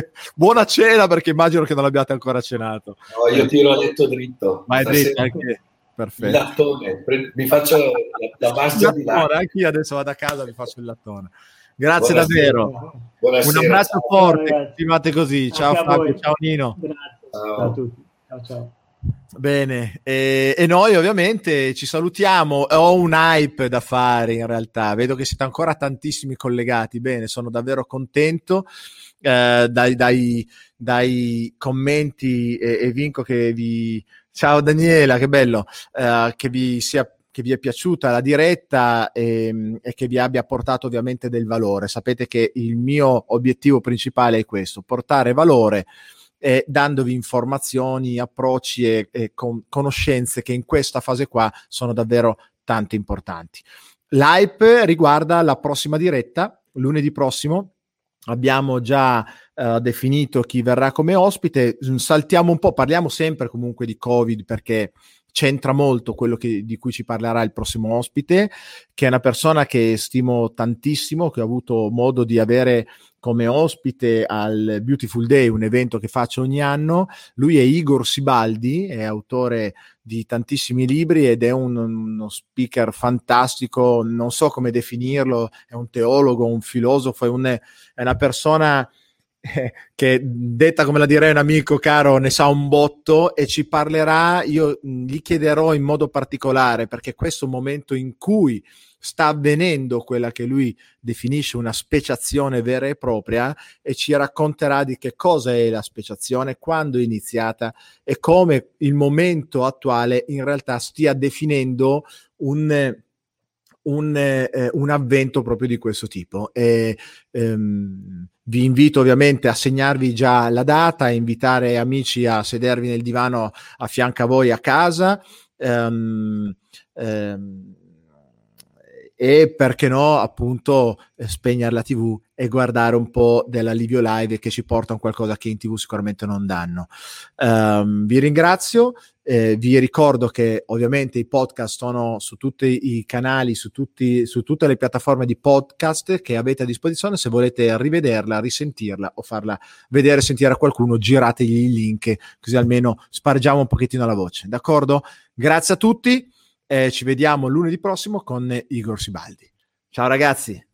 buona cena perché immagino che non abbiate ancora cenato. No, io tiro a letto dritto. Vai dritto anche. Perfetto. Il lattone, mi faccio la, la base di lattone. Anche io adesso vado a casa e mi faccio il lattone. Grazie Buonasera. davvero. Buonasera. Un abbraccio ciao. forte, continuate così. Ciao Fabio, ciao Nino. Grazie. Ciao. ciao a tutti. Ciao ciao. Bene, e, e, noi ovviamente ci salutiamo. Ho un hype da fare in realtà, vedo che siete ancora tantissimi collegati. Bene, sono davvero contento eh, dai, dai, dai, commenti e, e, vinco che vi... Ciao Daniela, che bello, eh, che vi sia che vi è piaciuta la diretta e, e, che vi abbia portato ovviamente del valore. Sapete che il mio obiettivo principale è questo, portare valore e dandovi informazioni, approcci e, e con, conoscenze che in questa fase qua sono davvero tanto importanti. L'hype riguarda la prossima diretta, lunedì prossimo. Abbiamo già uh, definito chi verrà come ospite. Saltiamo un po', parliamo sempre comunque di Covid perché c'entra molto quello che, di cui ci parlerà il prossimo ospite, che è una persona che stimo tantissimo, che ho avuto modo di avere come ospite al Beautiful Day, un evento che faccio ogni anno. Lui è Igor Sibaldi, è autore di tantissimi libri ed è un, uno speaker fantastico, non so come definirlo, è un teologo, un filosofo, è, un, è una persona che detta come la direi un amico caro ne sa un botto e ci parlerà, io gli chiederò in modo particolare perché questo momento in cui sta avvenendo quella che lui definisce una speciazione vera e propria e ci racconterà di che cosa è la speciazione, quando è iniziata e come il momento attuale in realtà stia definendo un un, eh, un, avvento proprio di questo tipo. E, ehm, vi invito ovviamente a segnarvi già la data, a invitare amici a sedervi nel divano a fianco a voi a casa. Um, um, e perché no, appunto, eh, spegnere la TV e guardare un po' della Livio Live che ci portano qualcosa che in TV sicuramente non danno. Um, vi ringrazio, eh, vi ricordo che ovviamente i podcast sono su tutti i canali, su, tutti, su tutte le piattaforme di podcast che avete a disposizione. Se volete rivederla, risentirla o farla vedere, sentire a qualcuno, girategli il link, così almeno spargiamo un pochettino la voce. D'accordo? Grazie a tutti. Eh, ci vediamo lunedì prossimo con Igor Sibaldi. Ciao ragazzi.